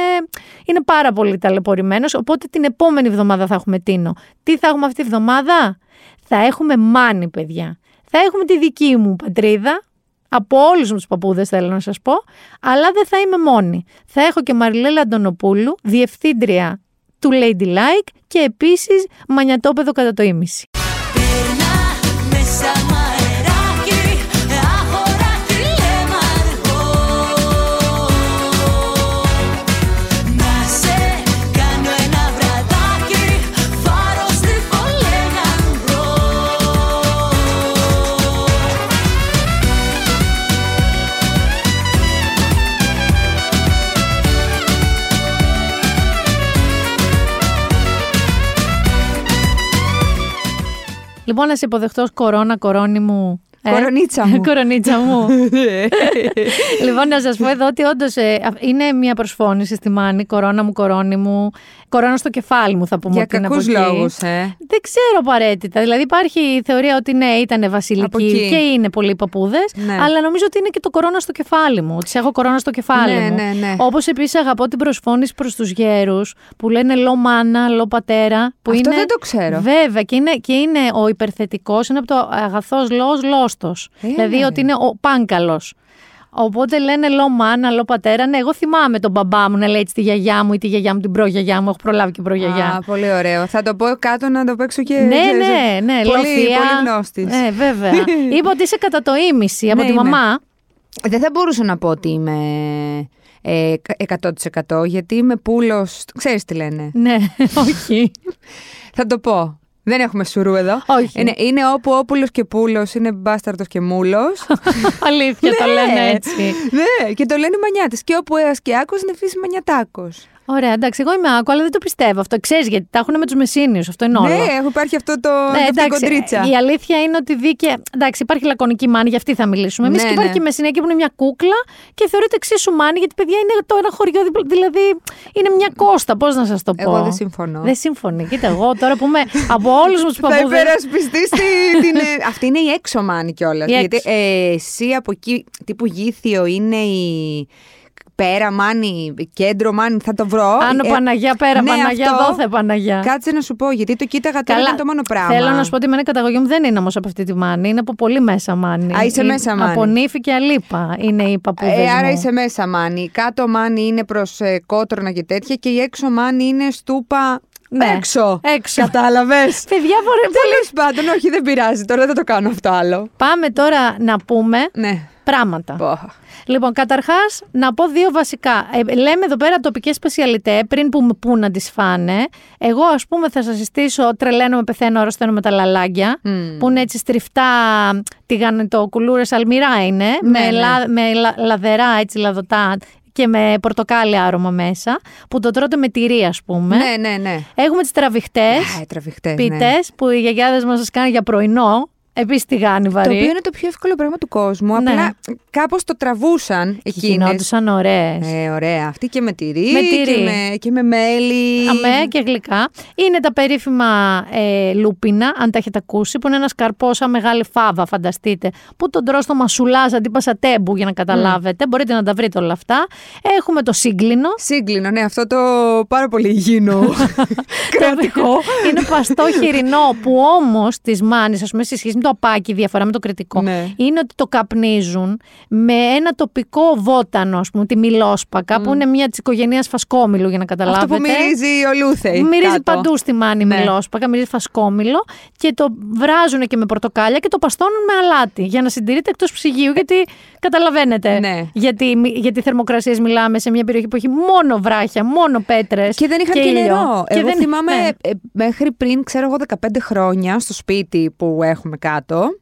είναι πάρα πολύ ταλαιπωρημένος. Οπότε την επόμενη εβδομάδα θα έχουμε τίνο. Τι θα έχουμε αυτή τη εβδομάδα, θα έχουμε μάνι, παιδιά. Θα έχουμε τη δική μου πατρίδα, από όλους τους παππούδες, θέλω να σας πω, αλλά δεν θα είμαι μόνη. Θα έχω και Μαριλέλα Αντωνοπούλου, διευθύντρια του Ladylike και επίσης μανιατόπεδο κατά το ίμιση. Λοιπόν, να σε υποδεχτώ κορώνα, κορώνη μου. Ε, κορονίτσα μου. Κορονίτσα μου. λοιπόν, να σας πω εδώ ότι όντως ε, είναι μια προσφώνηση στη Μάνη. Κορώνα μου, κορώνη μου. Κορώνα στο κεφάλι μου, θα πούμε Για ότι είναι από κακούς εκεί. λόγους, ε. Δεν ξέρω απαραίτητα. Δηλαδή, υπάρχει η θεωρία ότι ναι, ήταν Από βασιλική εκεί. και είναι πολλοί παππούδες. Ναι. Αλλά νομίζω ότι είναι και το κορώνα στο κεφάλι μου. Ότι σε έχω κορώνα στο κεφάλι Ναι, μου. ναι, ναι. Όπως επίσης αγαπώ την προσφώνηση προς τους γέρους που λένε λό μάνα, λό πατέρα. Που Αυτό είναι... δεν το ξέρω. Βέβαια, και είναι, και είναι ο υπερθετικός, είναι από το αγαθός λόγο λόστος. Έλα, Δηλαδή ρε. ότι είναι ο πάγκαλος. Οπότε λένε λό μάνα, λό πατέρα. Ναι, εγώ θυμάμαι τον μπαμπά μου να λέει έτσι τη γιαγιά μου ή τη γιαγιά μου την προγιαγιά μου. Έχω προλάβει και προγιαγιά. Α, πολύ ωραίο. Θα το πω κάτω να το παίξω και. Ναι, ξέρεις, ναι, ναι. Πολύ, Λοθεία. πολύ γνώστης. Ε, βέβαια. Είπα ότι είσαι κατά το ίμιση από Ναι, τη είμαι. μαμά. Δεν θα μπορούσα να πω ότι είμαι ε, 100% γιατί είμαι πούλος, ξέρεις τι λένε. Ναι, όχι. Θα το πω. Δεν έχουμε σουρού εδώ. Όχι. Είναι, είναι όπου όπουλος και πούλος είναι μπάσταρτος και μούλος. Αλήθεια, το Ναι. λένε έτσι. ναι, και το λένε οι μανιάτες. Και όπου ένας και άκος είναι φύση μανιατάκος. Ωραία, εντάξει, εγώ είμαι άκου, αλλά δεν το πιστεύω αυτό. Ξέρεις γιατί τα έχουν με τους Μεσίνιου. Αυτό είναι όλο. Ναι, έχω υπάρχει αυτό το. Ναι, αυτή η εντάξει, κοντρίτσα. η αλήθεια είναι ότι δίκαια. Εντάξει, υπάρχει λακωνική μάνη, για αυτή θα μιλήσουμε. Εμείς Ναι, και υπάρχει ναι. και η Μεσσηνιακή που είναι μια κούκλα και θεωρείται εξίσου μάνη, γιατί παιδιά είναι το ένα χωριό, δίπλα- δηλαδή είναι μια κόστα. Πώς να σας το πω; Εγώ δεν συμφωνώ. Δεν συμφωνεί. Κοίτα, εγώ τώρα που είμαι από όλους μου τους Θα παππούδε. υπερασπιστείς την. ε, Αυτή είναι η έξω μάνη κιόλας. Η Γιατί έξω. ε, εσύ από εκεί, τύπου γήθιο είναι η. Πέρα μάνη, κέντρο μάνη, θα το βρω. Άνω Ε, Παναγιά, πέρα ναι, Παναγιά, αυτό. δόθε Παναγιά. Κάτσε να σου πω, γιατί το κοίταγα τώρα ήταν το μόνο πράγμα. Θέλω να σου πω ότι εμένα η καταγωγή μου δεν είναι όμως από αυτή τη μάνη. Είναι από πολύ μέσα μάνη. Α, είσαι Είναι μέσα μάνη. Από νύφη και αλίπα είναι οι παππούδες. Ε, άρα είσαι μέσα μάνη. Η Κάτω μάνη είναι προς ε, κότρονα και τέτοια και η έξω μάνη είναι στούπα. Ναι, έξω. έξω. Κατάλαβες; Παιδιά, μπορεί Τέλος πάντων, όχι, δεν πειράζει. Τώρα δεν το κάνω αυτό άλλο. Πάμε τώρα να πούμε Ναι. Πράγματα. Πω. Λοιπόν, καταρχάς, να πω δύο βασικά. Ε, λέμε εδώ πέρα τοπικές σπεσιαλιτέ, πριν πούμε πού να τις φάνε. Εγώ, ας πούμε, θα σας συστήσω τρελαίνω με πεθαίνω, αρρωσταίνω με τα λαλάγκια. Που είναι έτσι στριφτά, τηγανιτοκουλούρε, αλμυρά είναι. Ναι, με, ναι. λα- με λα- λαδερά, έτσι λαδωτά και με πορτοκάλι άρωμα μέσα. Που το τρώτε με τυρί, ας πούμε. Ναι, ναι, ναι. Έχουμε τις τραβηχτές. Α, οι τραβηχτές, ναι. Πίτες που οι γιαγιάδες μας σας κάνουν για πρωινό. Επίση τηγάνι Το βαρύ. οποίο είναι το πιο εύκολο πράγμα του κόσμου. Ναι. Απλά κάπως το τραβούσαν εκείνες. Γινόντουσαν ωραίες. Ε, ωραία. Αυτή και με τυρί, Με τυρί. Και, με, και με μέλι. Αμέ και γλυκά. Είναι τα περίφημα ε, λούπινα, αν τα έχετε ακούσει, που είναι ένας καρπός σαν μεγάλη φάβα, φανταστείτε, που τον τρώ στο μασουλάζ αντί πασατέμπου για να καταλάβετε. Μπορείτε να τα βρείτε όλα αυτά. Έχουμε το σύγκλινο. Σύγκλινο, ναι, αυτό το πάρα πολύ υγιεινό. Κρατικό. είναι παστό χοιρινό που όμως της μάνης, ας πούμε, σε σχέση με το απάκι, η διαφορά με το κριτικό, Ναι. είναι ότι το καπνίζουν με ένα τοπικό βότανο, ας πούμε, τη μιλόσπακα, που είναι μια της οικογένειας φασκόμηλου, για να καταλάβετε. Αυτό που μυρίζει ο Λούθεϊ. Μυρίζει κάτω. παντού στη μάνη Ναι. μιλόσπακα, μυρίζει φασκόμηλο και το βράζουν και με πορτοκάλια και το παστώνουν με αλάτι για να συντηρείται εκτός ψυγείου. Γιατί καταλαβαίνετε, Ναι. γιατί, γιατί θερμοκρασίε μιλάμε σε μια περιοχή που έχει μόνο βράχια, μόνο πέτρες. Και δεν είχαν και, ήλιο. νερό. Και Εγώ δεν- θυμάμαι ναι. ε, μέχρι πριν, ξέρω εγώ, 15 χρόνια στο σπίτι που έχουμε κάτω.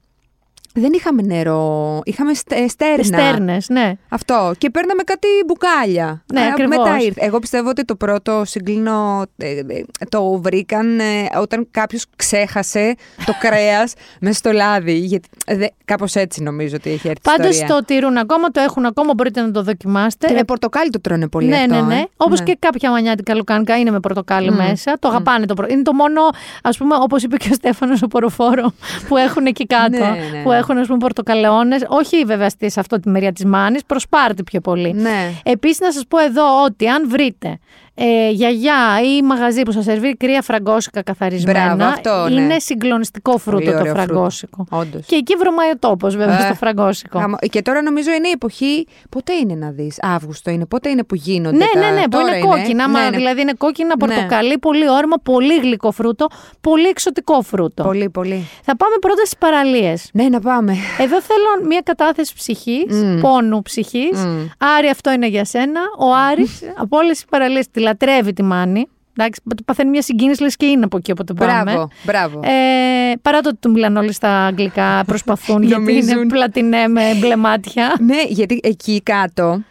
Δεν είχαμε νερό. Είχαμε στε- στέρνα. Στέρνες, ναι. Αυτό. Και παίρναμε κάτι μπουκάλια. Ναι, Ε, ακριβώς. Μετά ήρθε. Εγώ πιστεύω ότι το πρώτο συγκλίνο ε, ε, το βρήκαν ε, όταν κάποιος ξέχασε το κρέας μέσα στο λάδι. Γιατί, ε, Κάπως έτσι νομίζω ότι έχει έρθει η Πάντως ιστορία. το τηρούν ακόμα, το έχουν ακόμα, μπορείτε να το δοκιμάσετε. Και με Ε, πορτοκάλι το τρώνε πολύ ναι, αυτό. ναι, ναι. ε. Όπως Ναι. και κάποια μανιάτικα λουκάνικα είναι με πορτοκάλι Μμ. μέσα. Το αγαπάνε το προ... Είναι το μόνο, ας πούμε, όπως είπε και ο Στέφανος ο Ποροφόρο, που έχουν εκεί κάτω. Ναι, ναι. Που έχουν, ας πούμε, πορτοκαλαιώνες. Όχι βέβαια στη- σε αυτό τη μεριά της Μάνης, προ Σπάρτη πιο πολύ. Ναι. Επίσης, να σας πω εδώ ότι αν βρείτε ε, γιαγιά ή μαγαζί που σας σερβίρει κρύα φραγκόσικα καθαρισμένα, Μπράβο, αυτό, ναι. είναι συγκλονιστικό φρούτο Πολύ το ωραίο φρούτο. φραγκόσικο. Όντως. Και εκεί βρωμάει ο τόπος, βέβαια, Ε, στο φραγκόσικο. Γαμώ. Και τώρα νομίζω είναι η εποχή. Πότε είναι να δεις, Αύγουστο είναι, πότε είναι που γίνονται. Ναι, τα... ναι, ναι, που τώρα είναι κόκκινα. Άμα Ναι, ναι. δηλαδή είναι κόκκινα, Ναι. πορτοκαλί, πολύ όρμα, πολύ γλυκό φρούτο, πολύ εξωτικό φρούτο. Πολύ, πολύ. Θα πάμε πρώτα στις παραλίες. Ναι, να πάμε. Εδώ θέλω μια κατάθεση ψυχής, Μμ. πόνου ψυχής. Μμ. Άρη, αυτό είναι για σένα. Ο Άρης από όλες τις παραλίες τη λατρεύει τη Μάνη. Εντάξει, παθαίνει μια συγκίνηση, λες και είναι από εκεί όποτε πάμε. Μπράβο, μπράβο. Ε, παρά το ότι του μιλάνε όλοι στα αγγλικά, προσπαθούν γιατί είναι Νομίζουν. πλατινέ με μπλε μάτια. ναι, γιατί εκεί κάτω.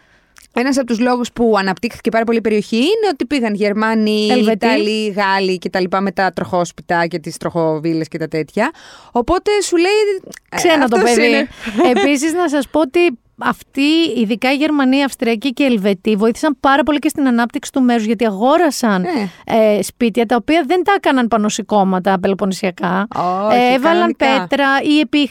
Ένας από τους λόγους που αναπτύχθηκε πάρα πολύ η περιοχή είναι ότι πήγαν Γερμανοί, Ελβετοί. Ιταλοί, Γάλλοι κτλ. με τα τροχόσπιτα και τις τροχοβίλες και τα τέτοια. Οπότε σου λέει. ε, Ξένα το αυτός παιδί. είναι. Επίσης, να σας πω ότι αυτοί, ειδικά οι Γερμανοί, οι Αυστριακοί και οι Ελβετοί, βοήθησαν πάρα πολύ και στην ανάπτυξη του μέρους γιατί αγόρασαν Ναι. ε, σπίτια τα οποία δεν τα έκαναν πάνω σηκώματα πελοποννησιακά. Όχι, ε, έβαλαν κανονικά. πέτρα ή επί,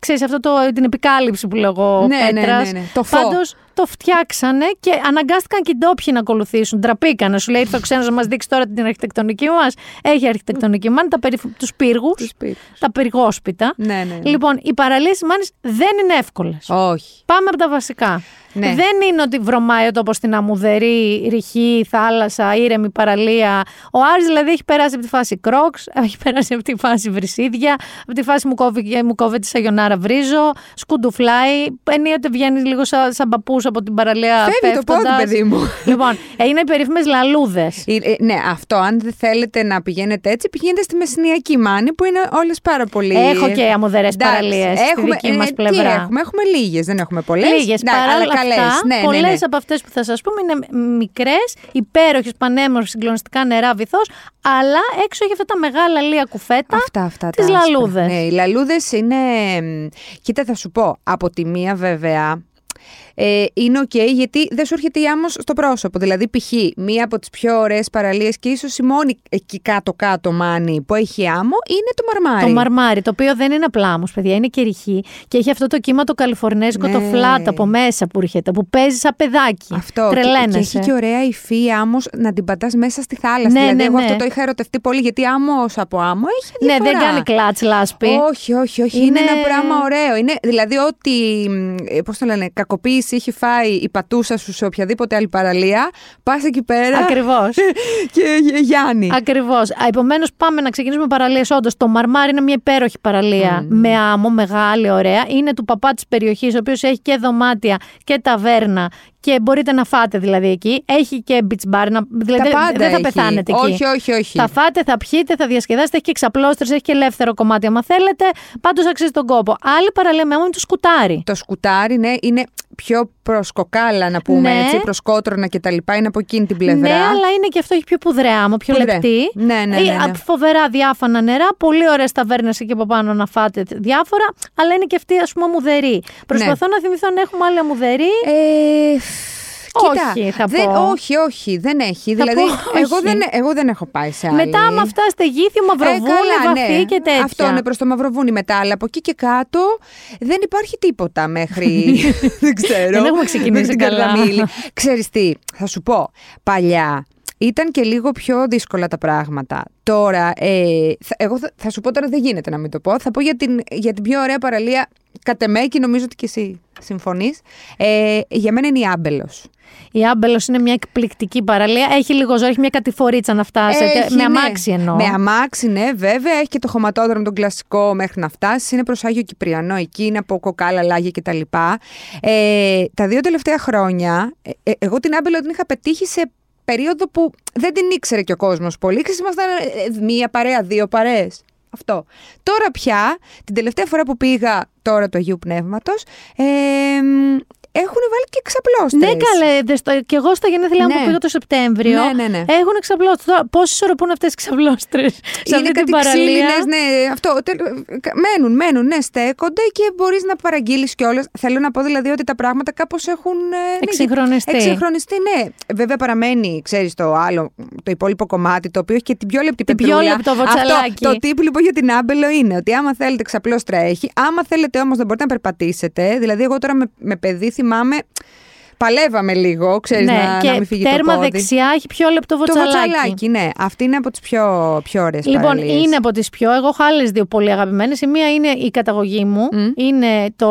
ξέρεις, αυτό το, την επικάλυψη που λέγω Ναι, ναι, πέτρας. ναι, ναι. Το φω. Πάντως, το φτιάξανε και αναγκάστηκαν και οι ντόπιοι να ακολουθήσουν. Τραπήκανε. Σου λέει ήρθε ο ξένος να μας δείξει τώρα την αρχιτεκτονική μας. Έχει αρχιτεκτονική μάνη, τα περι... τους πύργους, τα πυργόσπιτα. Ναι, ναι, ναι. Λοιπόν, οι παραλίες τη Μάνης δεν είναι εύκολες. Όχι. Πάμε από τα βασικά. Ναι. Δεν είναι ότι βρωμάει ο τόπος στην αμμουδερή, ρηχή, θάλασσα, ήρεμη παραλία. Ο Άρης δηλαδή έχει περάσει από τη φάση κρόξ, έχει περάσει από τη φάση βρυσίδια, από τη φάση μου κόβει, μου κόβει τη σαγιονάρα βρίζο, σκουντουφλάι. Ενίοτε βγαίνει λίγο σαν, σαν παππούς από την παραλία. Φεύγει το πόδι, πέφτοντας. παιδί μου. Λοιπόν, είναι οι περίφημες λαλούδες. Ε, ε, ναι, αυτό. Αν δεν θέλετε να πηγαίνετε έτσι, πηγαίνετε στη Μεσσηνιακή Μάνη που είναι όλες πάρα πολύ. Έχω και αμμουδερές Εντάξει, παραλίες στη έχουμε, δική μας ε, Τι πλευρά. έχουμε, έχουμε λίγες, δεν έχουμε πολλές. Λίγες παρά αλλά όλα καλές. αυτά, Ναι, ναι, πολλές ναι. από αυτές που θα σας πούμε είναι μικρές, υπέροχες, πανέμορφες, συγκλονιστικά νερά βυθός, αλλά έξω έχει αυτά τα μεγάλα λία κουφέτα. Αυτά, αυτά. Τι τα άσπρα. λαλούδες. Ναι, οι λαλούδες είναι. μ, Κοίτα, θα σου πω. Από τη μία, βέβαια, ε, είναι οκ γιατί δεν σου έρχεται η άμμος στο πρόσωπο. Δηλαδή, π.χ. μία από τις πιο ωραίες παραλίες και ίσως η μόνη εκεί κάτω-κάτω Μάνη που έχει άμμο είναι το Μαρμάρι. Το Μαρμάρι, το οποίο δεν είναι απλά όμως, παιδιά, είναι και ρηχή και έχει αυτό το κύμα το καλιφορνέζικο, Ναι. το flat από μέσα που έρχεται, που παίζει σαν παιδάκι. Αυτό. Και, και Τρελαίνεσαι. έχει και ωραία υφή άμμος να την πατάς μέσα στη θάλασσα. Ναι, δηλαδή, ναι, εγώ ναι. αυτό το είχα ερωτευτεί πολύ γιατί άμμος από άμμο έχει Ναι, διαφορά. δεν κάνει κλατς λάσπη. Όχι, όχι, όχι. Είναι... Είναι ένα πράγμα ωραίο. Είναι, δηλαδή, ό,τι. Πώς το λένε, κακοποίηση έχει φάει η πατούσα σου σε οποιαδήποτε άλλη παραλία, πας εκεί πέρα. Ακριβώς. και Γιάννη. Ακριβώς. Επομένως, πάμε να ξεκινήσουμε παραλίες. Όντως, το Μαρμάρι είναι μια υπέροχη παραλία με άμμο, μεγάλη, ωραία. Είναι του παπά της περιοχής, ο οποίος έχει και δωμάτια και ταβέρνα. Και μπορείτε να φάτε δηλαδή εκεί. Έχει και beach bar. Να, δηλαδή Τα πάντα δεν θα έχει. πεθάνετε εκεί. Όχι, όχι, όχι. Θα φάτε, θα πιείτε, θα διασκεδάσετε. Έχει και εξαπλώστρες, έχει και ελεύθερο κομμάτι. Αν θέλετε, πάντως αξίζει τον κόπο. Άλλη παραλία με άμμο είναι το σκουτάρι. Το σκουτάρι, ναι, είναι πιο προ κοκάλα, να πούμε Ναι. έτσι, προ κότρονα κτλ. Είναι από εκείνη την πλευρά. Ναι, αλλά είναι και αυτό έχει πιο πουδρέα άμμο, πιο Πουδρέ. λεπτή. Ναι, ναι, ναι, Ε, ναι. Φοβερά διάφανα νερά, πολύ ωραίε ταβέρνε εκεί από πάνω να φάτε διάφορα, αλλά είναι και αυτή ας πούμε αμμουδερή. Προσπαθώ να θυμηθώ αν έχουμε άλλη αμμουδερή. Ε, Κοίτα, όχι, θα δεν, πω. όχι, όχι, δεν έχει. Θα δηλαδή, πω εγώ όχι. δεν, εγώ δεν έχω πάει σε άλλη. Μετά, άμα αυτά στεγήθη, μαυροβούνι, Ε, καλά, βαθύ ναι. και τέτοια. Αυτό είναι προς το Μαυροβούνι μετά, αλλά από εκεί και κάτω δεν υπάρχει τίποτα μέχρι. δεν ξέρω. Δεν έχουμε ξεκινήσει μέχρι την καλά. Καρδαμίλη. Ξέρεις τι, θα σου πω. Παλιά ήταν και λίγο πιο δύσκολα τα πράγματα. Τώρα, ε, θα, εγώ θα, θα σου πω τώρα δεν γίνεται να μην το πω. Θα πω για την, για την πιο ωραία παραλία, κατ' εμέ και νομίζω ότι και εσύ συμφωνείς. Ε, για μένα είναι η Άμπελος. Η Άμπελος είναι μια εκπληκτική παραλία. Έχει λίγο ζόρι, έχει μια κατηφορίτσα να φτάσετε. Έχει, με ναι. αμάξι εννοώ. Με αμάξι, ναι, βέβαια. Έχει και το χωματόδρομο τον κλασικό μέχρι να φτάσει. Είναι προς Άγιο Κυπριανό εκεί, είναι από κοκάλα, λάγια κτλ. Ε, τα δύο τελευταία χρόνια, ε, ε, εγώ την Άμπελο την είχα πετύχει σε περίοδο που δεν την ήξερε και ο κόσμος πολύ. Ξέρεις, ήμασταν ε, μία παρέα, δύο παρέες. Αυτό. Τώρα πια, την τελευταία φορά που πήγα τώρα του Αγίου Πνεύματος, ε, έχουν βάλει και εξαπλώστες. Ναι, καλέ. δες στο- Και εγώ στα γενέθλιά μου Ναι. που πήγα το Σεπτέμβριο. Ναι, ναι, ναι. Έχουν εξαπλώστρε. Πώ ισορροπούν αυτές οι ξαπλώστρες σε είναι αυτή την κάτι παραλία; ξύλινες, ναι, αυτό. τελ- κα- μένουν, μένουν, ναι, στέκονται και μπορείς να παραγγείλεις κιόλας. Θέλω να πω δηλαδή ότι τα πράγματα κάπως έχουν. ε, ναι, Εξυγχρονιστεί. Εξυγχρονιστεί, ναι. Βέβαια παραμένει, ξέρεις, το άλλο, το υπόλοιπο κομμάτι, το οποίο έχει και την πιο λεπτή Την πιο πετρούλα. λεπτό βοτσαλάκι. Αυτό, το τύπο λοιπόν για την άμπελο είναι ότι άμα θέλετε ξαπλώστρα έχει, άμα θέλετε όμως να μπορείτε να περπατήσετε. Δηλαδή, εγώ τώρα με, με παιδί θυμάμαι. Παλεύαμε λίγο, ξέρεις ναι, να, και να μην φύγει τέρμα το πόδι. δεξιά έχει πιο λεπτό Το βοτσαλάκι. βοτσαλάκι, ναι. Αυτή είναι από τις πιο, πιο ωραίες Λοιπόν, είναι από τις πιο. Εγώ έχω άλλες δύο πολύ αγαπημένες. Η μία είναι η καταγωγή μου. Είναι το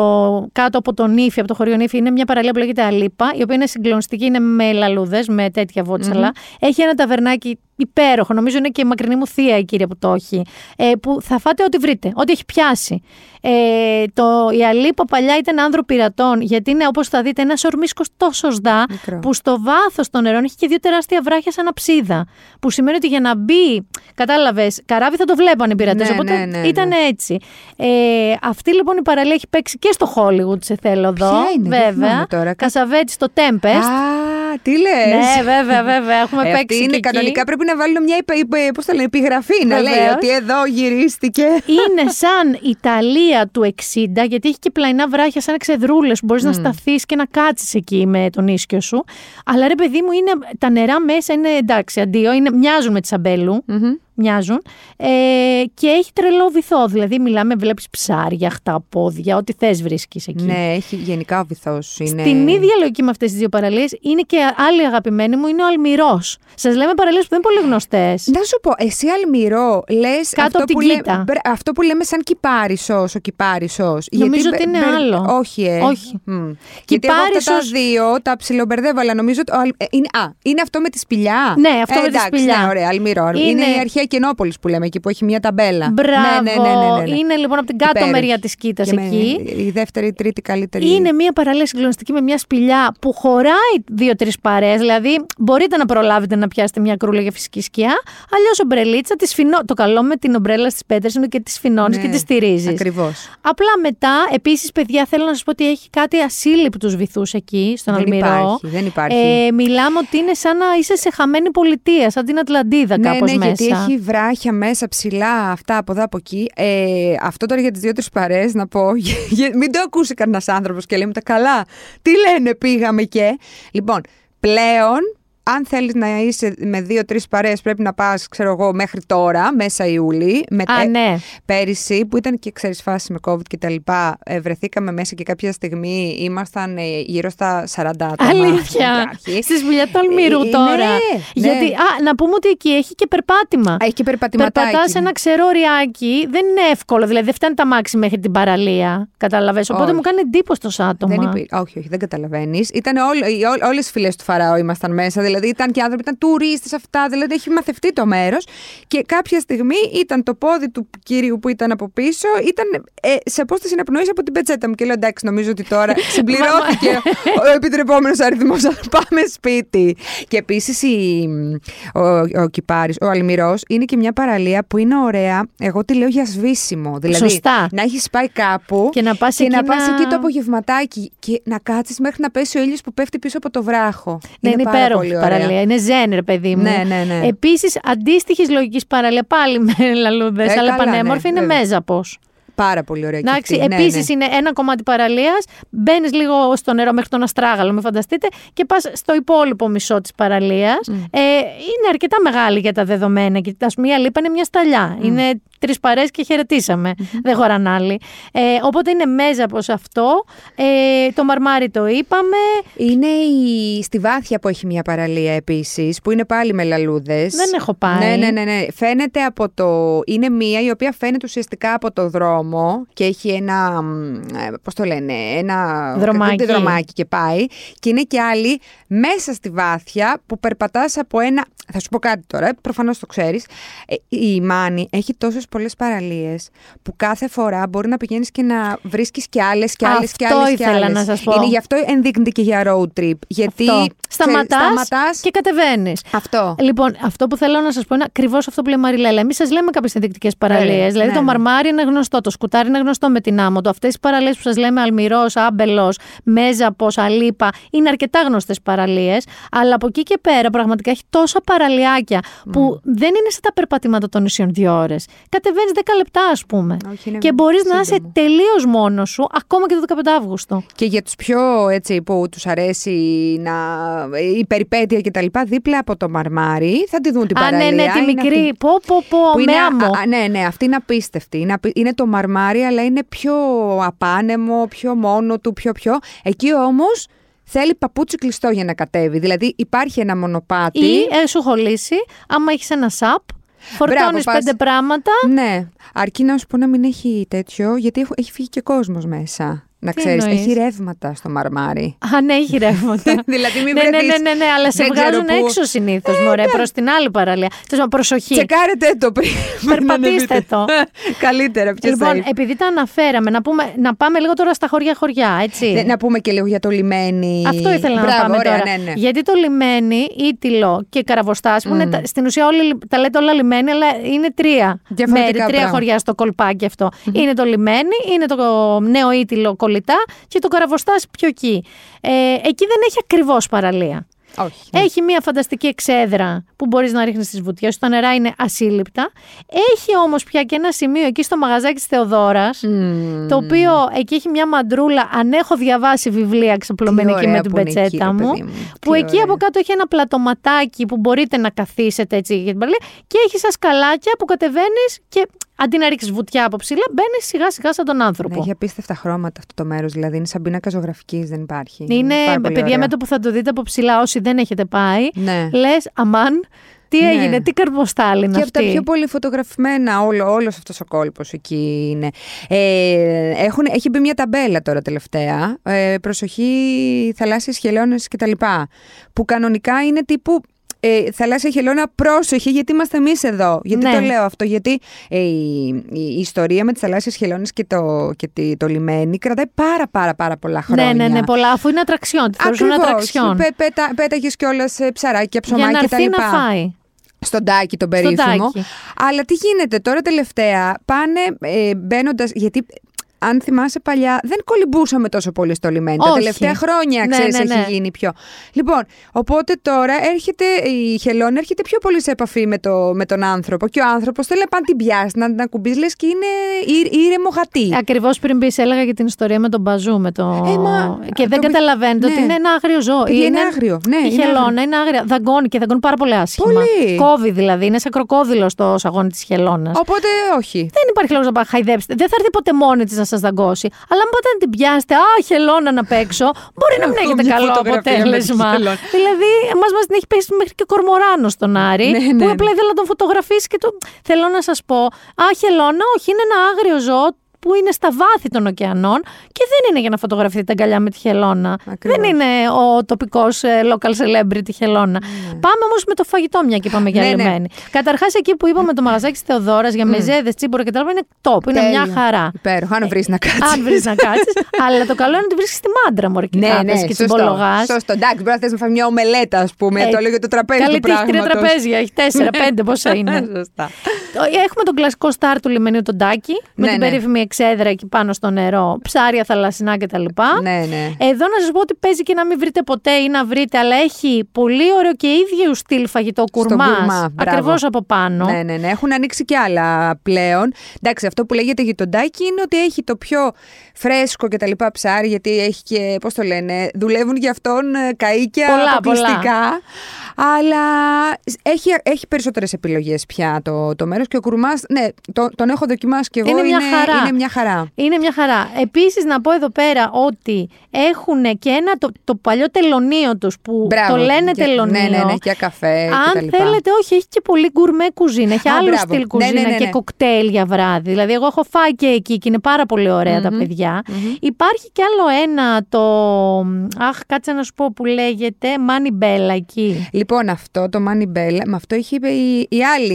κάτω από τον Ήφι, από το χωριό Ήφι. Είναι μια παραλία που λέγεται Αλίπα, η οποία είναι συγκλονιστική, είναι με λαλούδες, με τέτοια βότσαλα. Έχει ένα ταβερνάκι υπέροχο. Νομίζω είναι και η μακρινή μου θεία η κύρια που το έχει. Ε, που θα φάτε ό,τι βρείτε, ό,τι έχει πιάσει. Ε, το, η Αλίπα παλιά ήταν άνδρο πειρατών, γιατί είναι όπως θα δείτε ένας ορμίσκο τόσο σδά, Μικρό. που στο βάθος των νερών έχει και δύο τεράστια βράχια σαν αψίδα. Που σημαίνει ότι για να μπει, κατάλαβες, καράβι θα το βλέπανε οι πειρατές. Ναι, οπότε ναι, ναι, ναι. ήταν έτσι. Ε, αυτή λοιπόν η παραλία έχει παίξει και στο Hollywood, σε θέλω εδώ. Ποια είναι, δεν βέβαια. θυμάμαι τώρα. Κασαβέτη στο Tempest. Α, τι λες; Ναι, βέβαια, βέβαια. Έχουμε Ε, παίξει. αυτή είναι και εκεί. κανονικά πρέπει να βάλουν μια υπε, υπε- πώς το λένε, επιγραφή να λέει Βεβαίως. ότι εδώ γυρίστηκε. είναι σαν Ιταλία του 60, γιατί έχει και πλαϊνά βράχια σαν εξεδρούλες που μπορείς να σταθείς και να κάτσεις εκεί με τον ίσκιο σου. Αλλά ρε παιδί μου, είναι, τα νερά μέσα είναι εντάξει, αντίο, είναι, μοιάζουν με τη σαμπέλου. Μοιάζουν. Ε, και έχει τρελό βυθό. Δηλαδή, μιλάμε, βλέπεις ψάρια, χταπόδια, ό,τι θες βρίσκεις εκεί. ναι, έχει γενικά ο βυθός. Είναι... Στην ίδια λογική με αυτές τις δύο παραλίες είναι και άλλη αγαπημένη μου, είναι ο Αλμυρός. Σας λέμε παραλίες που δεν είναι πολύ γνωστές. Να σου πω, εσύ Αλμυρό, λες Κάτω αυτό, από την που λέ- Κίτα. μπρε- αυτό που λέμε σαν κυπάρισο, ο κυπάρισο. Νομίζω ότι είναι άλλο. Όχι, ε. Όχι. Μμ. Γιατί εγώ αυτά τα Κυπάρισος- δύο τα ψιλομπερδεύω, αλλά νομίζω ότι. ο Αλ- ε, είναι, α, είναι αυτό με τη σπηλιά; Ναι, αυτό Ε, με τη εντάξει, σπηλιά. Ναι, ωραία, Αλμυρό. Είναι, Είναι- η αρχαία Κενόπολη που λέμε εκεί που έχει μια ταμπέλα. Μπράβο. Ναι, ναι, ναι, ναι, ναι. Είναι λοιπόν από την κάτω Υπέροχη. μεριά της Κίτας Και με εκεί. Η δεύτερη, η τρίτη καλύτερη. Είναι μια παραλία συγκλονιστική με μια σπηλιά που χωράει δύο-τρεις παρέ. Δηλαδή, μπορείτε να προλάβετε να πιάσετε μια κρούλα για φυσική σκιά. Αλλιώς ομπρελίτσα, τη φινό... το καλό με την ομπρέλα στις πέτρες είναι και τη φινώνεις Ναι, και τη στηρίζεις. Ακριβώς. Απλά μετά, επίσης, παιδιά, θέλω να σας πω ότι έχει κάτι ασύλληπτους βυθούς εκεί, στον Δεν Αλμυρό. υπάρχει, δεν υπάρχει. Ε, μιλάμε ότι είναι σαν να είσαι σε χαμένη πολιτεία, σαν την Ατλαντίδα Ναι, κάπως ναι, μέσα. γιατί έχει βράχια μέσα ψηλά, αυτά από εδώ από εκεί. Ε, αυτό τώρα για τις δύο-τρει παρέ να πω. για- μην το ακούσει κανένας άνθρωπος και λέμε τα καλά. Τι λένε, πήγαμε και. Λοιπόν, πλέον. Αν θέλεις να είσαι με δύο-τρεις παρέ, πρέπει να πας, ξέρω εγώ, μέχρι τώρα, μέσα Ιούλη. Με, Α, ναι. Πέρυσι, που ήταν και ξέρεις φάση με COVID και τα λοιπά, ε, βρεθήκαμε μέσα και κάποια στιγμή ήμασταν ε, γύρω στα 40 άτομα. Αλήθεια. Υπάρχει. Στη σπηλιά του Αλμυρού Ε, τώρα. ναι, Γιατί, ναι. α, να πούμε ότι εκεί έχει και περπάτημα. Έχει και περπατηματάκι. Περπατάς ένα ξερό ριάκι. Δεν είναι εύκολο. Δηλαδή, δεν φτάνει τα μάξι μέχρι την παραλία. Καταλαβέ. Οπότε Όχι. μου κάνει εντύπωση το άτομα. Δεν υπή... Όχι, όχι, δεν καταλαβαίνεις. Ήταν όλες οι φίλε του Φαράω ήμασταν μέσα. Δηλαδή ήταν και άνθρωποι, ήταν τουρίστες αυτά. Δηλαδή έχει μαθευτεί το μέρος. Και κάποια στιγμή ήταν το πόδι του κυρίου που ήταν από πίσω, ήταν ε, σε απόσταση να πνοήσει από την πετσέτα μου. Και λέω εντάξει, νομίζω ότι τώρα συμπληρώθηκε ο επιτρεπόμενος αριθμός. Πάμε σπίτι. Και επίσης ο, ο Κυπάρης, ο Αλμυρός, είναι και μια παραλία που είναι ωραία. Εγώ τη λέω για σβήσιμο. Δηλαδή Σωστά. να έχεις πάει κάπου Και να πας και εκεί να πας να- εκεί το απογευματάκι και να κάτσεις μέχρι να πέσει ο ήλιος που πέφτει πίσω από το βράχο. Ναι, είναι πάρα υπέροχη πολύ ωραία. Παραλία. Είναι ζεν, ρε παιδί μου. Ναι, ναι, ναι. Επίσης, αντίστοιχης λογικής παραλία, πάλι με λαλούδες, Ε, αλλά καλά, πανέμορφη, ναι, είναι βέβαια. μέζαπος. Πάρα πολύ ωραία. και Εντάξει, αυτή. Ναι, επίσης ναι. είναι ένα κομμάτι παραλίας. Μπαίνεις λίγο στο νερό μέχρι τον Αστράγαλο, μην φανταστείτε, και πας στο υπόλοιπο μισό της παραλίας. Ε, είναι αρκετά μεγάλη για τα δεδομένα. Και ας πούμε, η Αλίπα είναι μια σταλιά. Είναι τρεις παρέ και χαιρετήσαμε. Δεν χωράν άλλοι. Ε, οπότε είναι μέζα από αυτό. Ε, το μαρμάρι το είπαμε. Είναι η... στη Βάθια που έχει μια παραλία επίσης, που είναι πάλι με λαλούδες. Δεν έχω πάει. Ναι, ναι, ναι, ναι. Φαίνεται από το. Είναι μία η οποία φαίνεται ουσιαστικά από το δρόμο και έχει ένα. Πώς το λένε, ένα. Δρομάκι. δρομάκι και πάει. Και είναι και άλλη μέσα στη Βάθια που περπατάς από ένα. Θα σου πω κάτι τώρα, προφανώς το ξέρεις. Η Μάνη έχει τόσες πολλές παραλίες που κάθε φορά μπορεί να πηγαίνεις και να βρίσκεις και άλλες και άλλες και Αυτό άλλες. και ήθελα άλλες. να σας πω. Είναι γι' αυτό ενδείκνυται και για road trip. Γιατί Αυτό. Σταματάς σταματάς και κατεβαίνεις. Αυτό. Λοιπόν, αυτό που θέλω να σας πω είναι ακριβώς αυτό που λέει η Μαριλέλα. Εμείς σας λέμε κάποιες ενδεικτικές παραλίες. Βέβαια, Δηλαδή, ναι, το ναι. μαρμάρι είναι γνωστό, το σκουτάρι είναι γνωστό με την άμμο του. Αυτές οι παραλίες που σας λέμε Αλμυρός, Άμπελος, Μέζαπος, Αλίπα, είναι αρκετά γνωστές παραλίες. Αλλά από εκεί και πέρα πραγματικά έχει τόσα παραλιάκια που δεν είναι σαν τα περπατήματα των νησιών δύο ώρες. Κατεβαίνεις 10 λεπτά, ας πούμε. Όχι, είναι και μπορείς να είσαι σύντομο. τελείως μόνος σου, ακόμα και το 15 Αύγουστο. Και για τους πιο έτσι που τους αρέσει να... η περιπέτεια και τα λοιπά, δίπλα από το μαρμάρι θα τη δουν την Α, ναι, παραλία. ναι, τη Είναι μικρή. αυτή- Πω, πω, πω, που με είναι, άμμο. α, α, ναι, ναι, αυτή είναι απίστευτη. Είναι, απει- είναι το μαρμάρι, αλλά είναι πιο απάνεμο, πιο μόνο του, πιο πιο. Εκεί όμως θέλει παπούτσι κλειστό για να κατέβει. Δηλαδή υπάρχει ένα μονοπάτι. Ή ε, σου έχω λύσει, άμα έχεις ένα σαπ, φορτώνεις Μπράβο, πας- πέντε πράγματα. Ναι, αρκεί να σου πω να μην έχει τέτοιο, γιατί έχω- έχει φύγει και κόσμος μέσα. Να Τι ξέρεις, εννοείς; έχει ρεύματα στο μαρμάρι. Α, ναι, έχει ρεύματα. δηλαδή μην ναι, ναι, βρεθείς- ναι, ναι, ναι, αλλά σε δεν ξέρω βγάζουν πού. Ε, έξω συνήθως, μωρέ, προς την άλλη παραλία. Τέλος πάντων, προσοχή. Τσεκάρετε το πριν. Περπατήστε ανεβείτε. το. Καλύτερα, ποιος Λοιπόν, θα επειδή τα αναφέραμε, να, πούμε, να πάμε λίγο τώρα στα χωριά-χωριά, έτσι. Ναι, Να πούμε και λίγο για το λιμένι. Αυτό ήθελα να Μπράβο, πάμε ωραία, τώρα. Ναι, ναι. Γιατί το λιμένι, Ήτυλο και Καραβοστάσι, που είναι τα- στην ουσία όλοι τα λέτε όλα λιμένι, αλλά είναι τρία Διαφορετικά μέρη, τρία πράγματα. χωριά στο κολπάκι αυτό. Είναι το λιμένι, είναι το νέο Ήτυλο κολλητά και το Καραβοστάσι πιο εκεί. Ε, εκεί δεν έχει ακριβώς παραλία. Όχι. Έχει μια φανταστική εξέδρα που μπορείς να ρίχνεις τις βουτιές σου. Τα νερά είναι ασύλληπτα. Έχει όμως πια και ένα σημείο εκεί στο μαγαζάκι της Θεοδόρας, το οποίο εκεί έχει μια μαντρούλα. Αν έχω διαβάσει βιβλία ξαπλωμένη Τι εκεί με ωραία την που είναι εκεί, πετσέτα ρε μου. παιδί μου. Που Τι εκεί ωραία. από κάτω έχει ένα πλατωματάκι που μπορείτε να καθίσετε έτσι για την παραλία. Και έχει σαν σκαλάκια που κατεβαίνεις και αντί να ρίξεις βουτιά από ψηλά, μπαίνεις σιγά σιγά σαν τον άνθρωπο. Ναι, έχει απίστευτα χρώματα αυτό το μέρος. Δηλαδή είναι σαν πίνακα ζωγραφικής, δεν υπάρχει. Είναι, πάρα πολύ παιδιά, ωραία. με το που θα το δείτε από ψηλά, όσοι δεν έχετε πάει, Ναι. λες, αμάν, τι Ναι. έγινε, τι καρποστάλ είναι Και από τα αυτή. πιο πολύ φωτογραφημένα, όλο, όλος αυτός ο κόλπος εκεί είναι. Ε, έχουν, έχει μπει μια ταμπέλα τώρα τελευταία, ε, προσοχή θαλάσσιες χελώνες και τα λοιπά, που κανονικά είναι τύπου, ε, ε, θαλάσσια χελώνα, πρόσεχε, γιατί είμαστε εμείς εδώ. Γιατί Ναι. το λέω αυτό, Γιατί ε, η, η- η ιστορία με τις θαλάσσιες χελώνες και, το, και τη- το λιμένι κρατάει πάρα πάρα πάρα πολλά χρόνια. Ναι, ναι, ναι, πολλά. Αφού είναι ατραξιόν. Τη θεωρούσαν Ακριβώς. ατραξιόν. Πέ, πέτα, πέταγες κιόλας ψαράκια, Για να ψωμάκια κτλ. έρθει να φάει. Στον τάκι τον Στον περίφημο. τάκι. Αλλά τι γίνεται τώρα τελευταία, πάνε ε, μπαίνοντας. Γιατί αν θυμάσαι παλιά, δεν κολυμπούσαμε τόσο πολύ στο λιμένι. Τα Όχι. τελευταία χρόνια, Ναι, ξέρεις, ναι, ναι. έχει γίνει πιο. Λοιπόν, οπότε τώρα έρχεται η χελώνη, έρχεται πιο πολύ σε επαφή με, το, με τον άνθρωπο. Και ο άνθρωπος θέλει να πάνε την πιάσει, να την ακουμπήσει, λες και είναι ήρ- ήρεμο γατί. Ακριβώς πριν μπεις, έλεγα για την ιστορία με τον Μπαζού. Με το... Ε, μα, και δεν το πει- καταλαβαίνετε ναι. ότι είναι ένα άγριο ζώο. Παιδιά, είναι άγριο. Ναι, η είναι χελώνα άγριο. είναι άγρια. Δαγκώνει και δαγκώνει πάρα πολύ άσχημα. Πολύ. Κόβει δηλαδή. Είναι σαν κροκόδηλο το σαγόνι της χελώνας. Οπότε όχι. Δεν υπάρχει λόγος να πα- χαϊδέψετε. Δεν θα έρθει ποτέ μόνη της να σας δαγκώσει. Αλλά αν πάτε να την πιάσετε, Α, χελώνα να παίξω, μπορεί να μην Έχω έχετε μια καλό φωτογραφία με τη αποτέλεσμα. χελώνα. δηλαδή, εμάς μας την έχει πέσει μέχρι και κορμοράνος στον Άρη, Ναι, που ναι, απλά ήθελα να τον φωτογραφίσει και το. Θέλω να σας πω, Α, χελώνα, όχι, είναι ένα άγριο ζώο που είναι στα βάθη των ωκεανών και δεν είναι για να φωτογραφηθείτε αγκαλιά με τη χελώνα. Δεν είναι ο τοπικός local celebrity χελώνα. Πάμε όμως με το φαγητό, μια και είπαμε για Ναι, ναι. λιμένη. Καταρχάς, εκεί που είπαμε το μαγαζάκι τη Θεοδόρας για μεζέδες, τσίμπορο και τα άλλα είναι top. Είναι Τέλεια. μια χαρά. Υπέροχο, αν βρεις να κάτσεις. Αν βρεις να κάτσεις. αλλά το καλό είναι ότι βρίσκεις τη μάντρα μου εκεί Ναι, κάτω ναι, και σωστό. τσιμπολογάς. Σωστό. Εντάξει, μπορεί να θες να φάει μια ομελέτα, ας πούμε. Ε, το λέω για το τραπέζι Καλή του τύχη, τρία πράγματος. τραπέζια. Έχει τέσσερα, Ναι. πέντε, πόσα είναι. Σωστά. Το- Έχουμε τον κλασικό στάρ του λιμενιού τον Τάκη, με Ναι, την ναι. περίφημη εξέδρα εκεί πάνω στο νερό, ψάρια θαλασσινά κτλ. Ναι, ναι. Εδώ να σας πω ότι παίζει και να μην βρείτε ποτέ ή να βρείτε, αλλά έχει πολύ ωραίο και ίδιο στυλ φαγητό κουρμάς. κουρμά, μπράβο. Ακριβώς από πάνω. Ναι, ναι, ναι. Έχουν ανοίξει και άλλα πλέον. Εντάξει, αυτό που λέγεται γειτοντάκι είναι ότι έχει το πιο φρέσκο και τα λοιπά ψάρι, γιατί έχει και, πώς το λένε, δουλεύουν για αυτόν ε, καΐκια Πολλά, αποκλειστικά. Αλλά έχει, έχει περισσότερες επιλογές πια το, το μέρος και ο κουρμάς, ναι, το- τον έχω δοκιμάσει και εγώ, Είναι μια χαρά. είναι μια χαρά. Είναι μια χαρά. Επίσης, να πω εδώ πέρα ότι έχουν και ένα το, το παλιό τελωνίο τους που Μπράβο. το λένε Και- τελωνίο. Ναι, ναι, ναι, για καφέ και τα Αν λοιπά. θέλετε, όχι, έχει και πολύ γκουρμέ κουζίνα. Έχει Α, άλλο μπράβο. στυλ Ναι, κουζίνα ναι, ναι, και ναι. κοκτέιλ για βράδυ. Δηλαδή, εγώ έχω φάει και εκεί και είναι πάρα πολύ ωραία τα παιδιά. Υπάρχει κι άλλο ένα, το. Αχ, κάτσε να σου πω που λέγεται Money Bella εκεί. Λοιπόν, αυτό το Money Bell, με αυτό έχει είπε η, η άλλη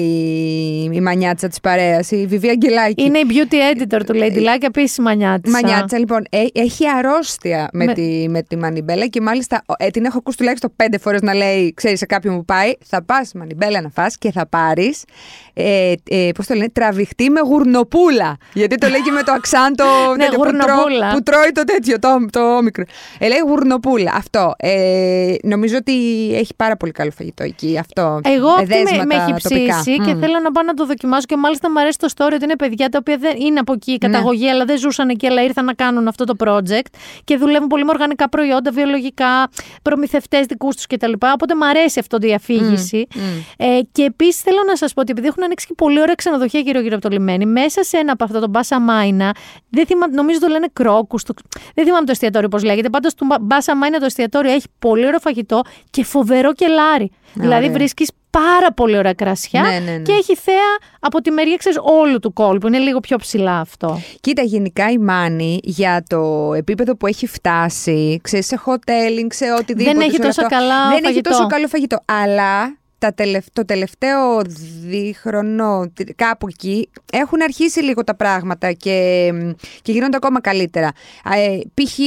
η μανιάτσα της παρέας, η Βιβία Αγγελάκη. Είναι η beauty editor του Lady Luck, επίσης μανιάτσα. Μανιάτσα, λοιπόν, ε- έχει αρρώστια με, Με- τη, με τη Μανιμπέλα και μάλιστα ε, την έχω ακούσει τουλάχιστον πέντε φορές να λέει, ξέρεις, σε κάποιον που πάει, θα πας Μανιμπέλα να φας και θα πάρεις. Ε, ε, Πώς το λένε, τραβηχτή με γουρνοπούλα. Γιατί το λέει και με το αξάντο Ναι, τέτοιο που, τρώ- γουρνοπούλα. που τρώει το τέτοιο, το, το όμικρο. Ε, λέει γουρνοπούλα. Αυτό. Ε, νομίζω ότι έχει πάρα πολύ καλό φαγητό εκεί. Αυτό. Εγώ αυτή με, Εδέσματα με έχει τοπικά. ψήσει και Μμ. θέλω να πάω να το δοκιμάσω και μάλιστα μου αρέσει το story ότι είναι παιδιά τα οποία δεν είναι από εκεί η Ναι. καταγωγή, αλλά δεν ζούσαν εκεί, αλλά ήρθαν να κάνουν αυτό το project και δουλεύουν πολύ με οργανικά προϊόντα, βιολογικά, προμηθευτές δικούς τους κτλ. Οπότε μου αρέσει αυτό η αφήγηση. Ε, και επίσης θέλω να σας πω ότι επειδή έχουν ανοίξει και πολύ ωραία ξενοδοχεία γύρω-γύρω από το λιμένι, μέσα σε ένα από αυτά, τον Μπάσα Μάινα, δεν θυμά, νομίζω το λένε κρόκους. Δεν θυμάμαι το εστιατόριο πώς λέγεται. Πάντως το Μπάσα Μάινα το εστιατόριο έχει πολύ ωραίο φαγητό και φοβερό κελάρι. Δηλαδή ωραία. βρίσκεις πάρα πολύ ωραία κρασιά Ναι, ναι, ναι. και έχει θέα από τη μεριά ξέρεις, όλου του κόλπου. Είναι λίγο πιο ψηλά αυτό. Κοίτα, γενικά η Μάνη για το επίπεδο που έχει φτάσει, ξέρεις, σε hoteling, σε οτιδήποτε. Δεν έχει σε όλο τόσο αυτό, καλά Δεν έχει φαγητό. τόσο καλό φαγητό. Αλλά τα τελευ- το τελευταίο δίχρονο, τε- κάπου εκεί, έχουν αρχίσει λίγο τα πράγματα και, και γίνονται ακόμα καλύτερα. Ε, π.χ.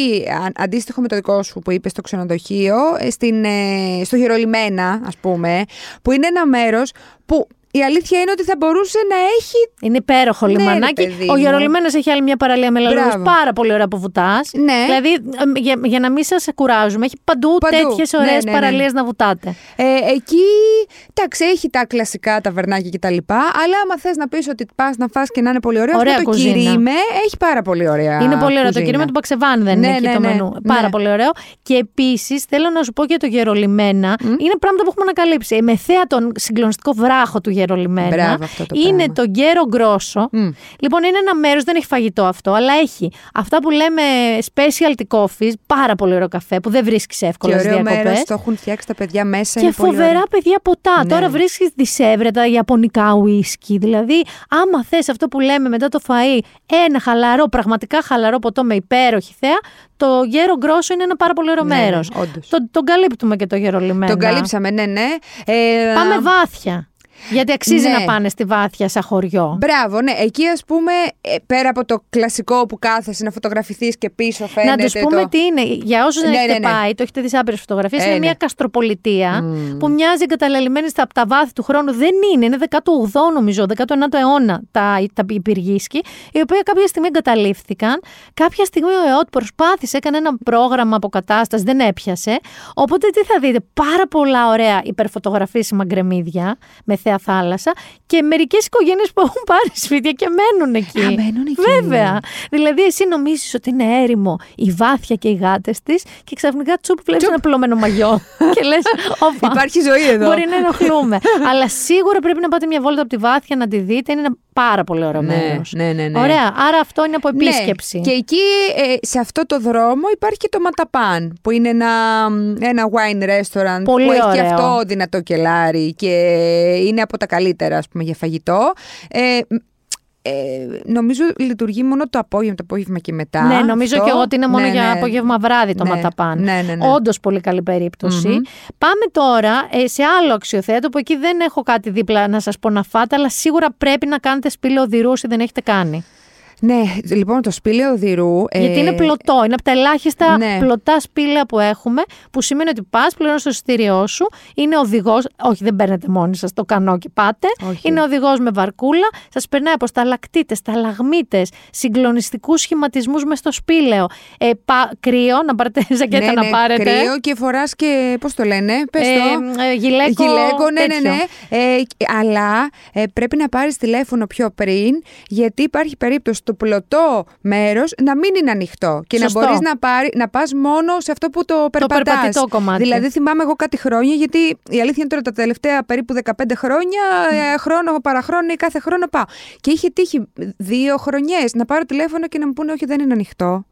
α- αντίστοιχο με το δικό σου που είπες στο ξενοδοχείο, ε, στην, ε, στο Γερολιμένα, ας πούμε, που είναι ένα μέρος που η αλήθεια είναι ότι θα μπορούσε να έχει Είναι υπέροχο Ναι, ρε λιμανάκι. παιδί ο μου. Γερολιμένος έχει άλλη μια παραλία με λαλούς Μπράβο. πάρα πολύ ωραία που βουτάς. Ναι. Δηλαδή, ε, για, για να μην σας κουράζουμε, έχει παντού, Παντού. τέτοιες Ναι, ωραίες ναι, ναι. παραλίες να βουτάτε. Ε, εκεί, εντάξει, έχει τα κλασικά ταβερνάκια κτλ. Αλλά άμα θες να πεις ότι πας να φας και να είναι πολύ ωραίο, Ωραία αυτό το κουζίνα. κυρίμε έχει πάρα πολύ ωραία. Είναι πολύ ωραίο. Το κουζίνα. κυρίω με τον Παξεβάν δεν Ναι, είναι εκεί ναι, το ναι. μενού. Ναι. Πάρα πολύ ωραίο. Και επίσης θέλω να σου πω για το Γερολιμένα. Είναι πράγματα που έχουμε ανακαλύψει. Με θέα τον συγκλονιστικό βράχο του Ναι, γερολιμένα. Μπράβο, αυτό το είναι πράγμα. το γκέρο γκρόσο. Λοιπόν, είναι ένα μέρος, δεν έχει φαγητό αυτό, αλλά έχει αυτά που λέμε specialty coffees, πάρα πολύ ωραίο καφέ που δεν βρίσκεις Και εύκολα στις ωραίο διακοπές. μέρο το έχουν φτιάξει τα παιδιά μέσα. Και είναι πολύ φοβερά ωραίο. παιδιά ποτά. Ναι. Τώρα βρίσκεις δισεύρετα, ιαπωνικά ουίσκι. Δηλαδή, άμα θες αυτό που λέμε μετά το φαΐ, ένα χαλαρό, πραγματικά χαλαρό ποτό με υπέροχη θέα, το γέρο γκρόσο είναι ένα πάρα πολύ ωραίο Ναι, μέρος. όντως. Το, τον καλύπτουμε και το γερολιμένα. Τον καλύψαμε, ναι, ναι. Ε, Πάμε βάθια. Γιατί αξίζει Ναι. να πάνε στη βάθια σαν χωριό. Μπράβο, ναι. Εκεί ας πούμε, ε, πέρα από το κλασικό που κάθεσαι να φωτογραφηθείς και πίσω φαίνεται. Να του πούμε το... τι είναι. Για όσους δεν Ναι, έχετε ναι, ναι. πάει, το έχετε δει σε άπειρες φωτογραφίες. Ε, είναι ναι. μια καστροπολιτεία που μοιάζει εγκαταλελειμμένη στα από τα βάθη του χρόνου. Δεν είναι. Είναι 18ο νομίζω, 19ο αιώνα τα, τα υπηργίσκη, οι οποίοι κάποια στιγμή εγκαταλείφθηκαν. Κάποια στιγμή ο ΕΟΤ προσπάθησε, έκανε ένα πρόγραμμα αποκατάστασης, δεν έπιασε. Οπότε τι θα δείτε, πάρα πολλά ωραία υπερφωτογραφίσιμα γκρεμίδια με θέα θάλασσα και μερικές οικογένειες που έχουν πάρει σπίτια και μένουν εκεί. Α, μένουν εκεί. Βέβαια. Δηλαδή, εσύ νομίζεις ότι είναι έρημο η βάθια και οι γάτες της και ξαφνικά τσουπ βλέπεις ένα πλωμένο μαγιό. και λες, όπα. Υπάρχει ζωή εδώ. Μπορεί να ενοχλούμε. Αλλά σίγουρα πρέπει να πάτε μια βόλτα από τη βάθια να τη δείτε. Είναι ένα πάρα πολύ ωραίος Ναι, μέρος. ναι, ναι, ναι. Ωραία. Άρα αυτό είναι από επίσκεψη. Ναι. Και εκεί, ε, σε αυτό το δρόμο, υπάρχει και το Ματαπάν, που είναι ένα, ένα wine restaurant Πολύ που έχει και ωραίο. αυτό δυνατό κελάρι και είναι από τα καλύτερα, ας πούμε, για φαγητό. Ε, ε, νομίζω λειτουργεί μόνο το απόγευμα, το απόγευμα και μετά. Ναι, νομίζω αυτό. και εγώ ότι είναι μόνο Ναι, για ναι. απόγευμα βράδυ το Ναι, ματαπάν. ναι, ναι, ναι. Όντως πολύ καλή περίπτωση. Μμμ. Πάμε τώρα ε, σε άλλο αξιοθέατο που εκεί δεν έχω κάτι δίπλα να σας πω να φάτε, αλλά σίγουρα πρέπει να κάνετε σπήλαιο οδηρού όσοι δεν έχετε κάνει. Ναι, λοιπόν, το σπήλαιο οδηρού. ε, Γιατί είναι πλωτό. Είναι από τα ελάχιστα ναι. πλωτά σπήλαια που έχουμε, που σημαίνει ότι πας, πληρώνεις το εισιτήριό σου, είναι οδηγός. Όχι, δεν παίρνετε μόνοι σας το κανό και πάτε. Όχι. Είναι οδηγός με βαρκούλα. Σας περνάει από σταλακτήτε, σταλαγμίτε, συγκλονιστικούς σχηματισμούς μες στο σπήλαιο. Ε, πα, κρύο, να πάρετε ζακέτα ναι, να ναι, πάρετε. Κρύο και φοράς και. Πώς το λένε, πες Ε, το. ε, γυλαίκο, ναι, ναι, τέτοιο. ναι. Ε, αλλά ε, πρέπει να πάρεις τηλέφωνο πιο πριν, γιατί υπάρχει περίπτωση το πλωτό μέρος να μην είναι ανοιχτό και Σωστό. να μπορείς να, πάρει, να πας μόνο σε αυτό που το περπατάς. περπατητό κομμάτι. Δηλαδή, θυμάμαι εγώ κάτι χρόνια, γιατί η αλήθεια είναι τώρα τα τελευταία περίπου 15 χρόνια, ε, χρόνο παραχρόνο ή κάθε χρόνο πάω. Και είχε τύχει δύο χρονιές να πάρω τηλέφωνο και να μου πούνε Όχι, δεν είναι ανοιχτό.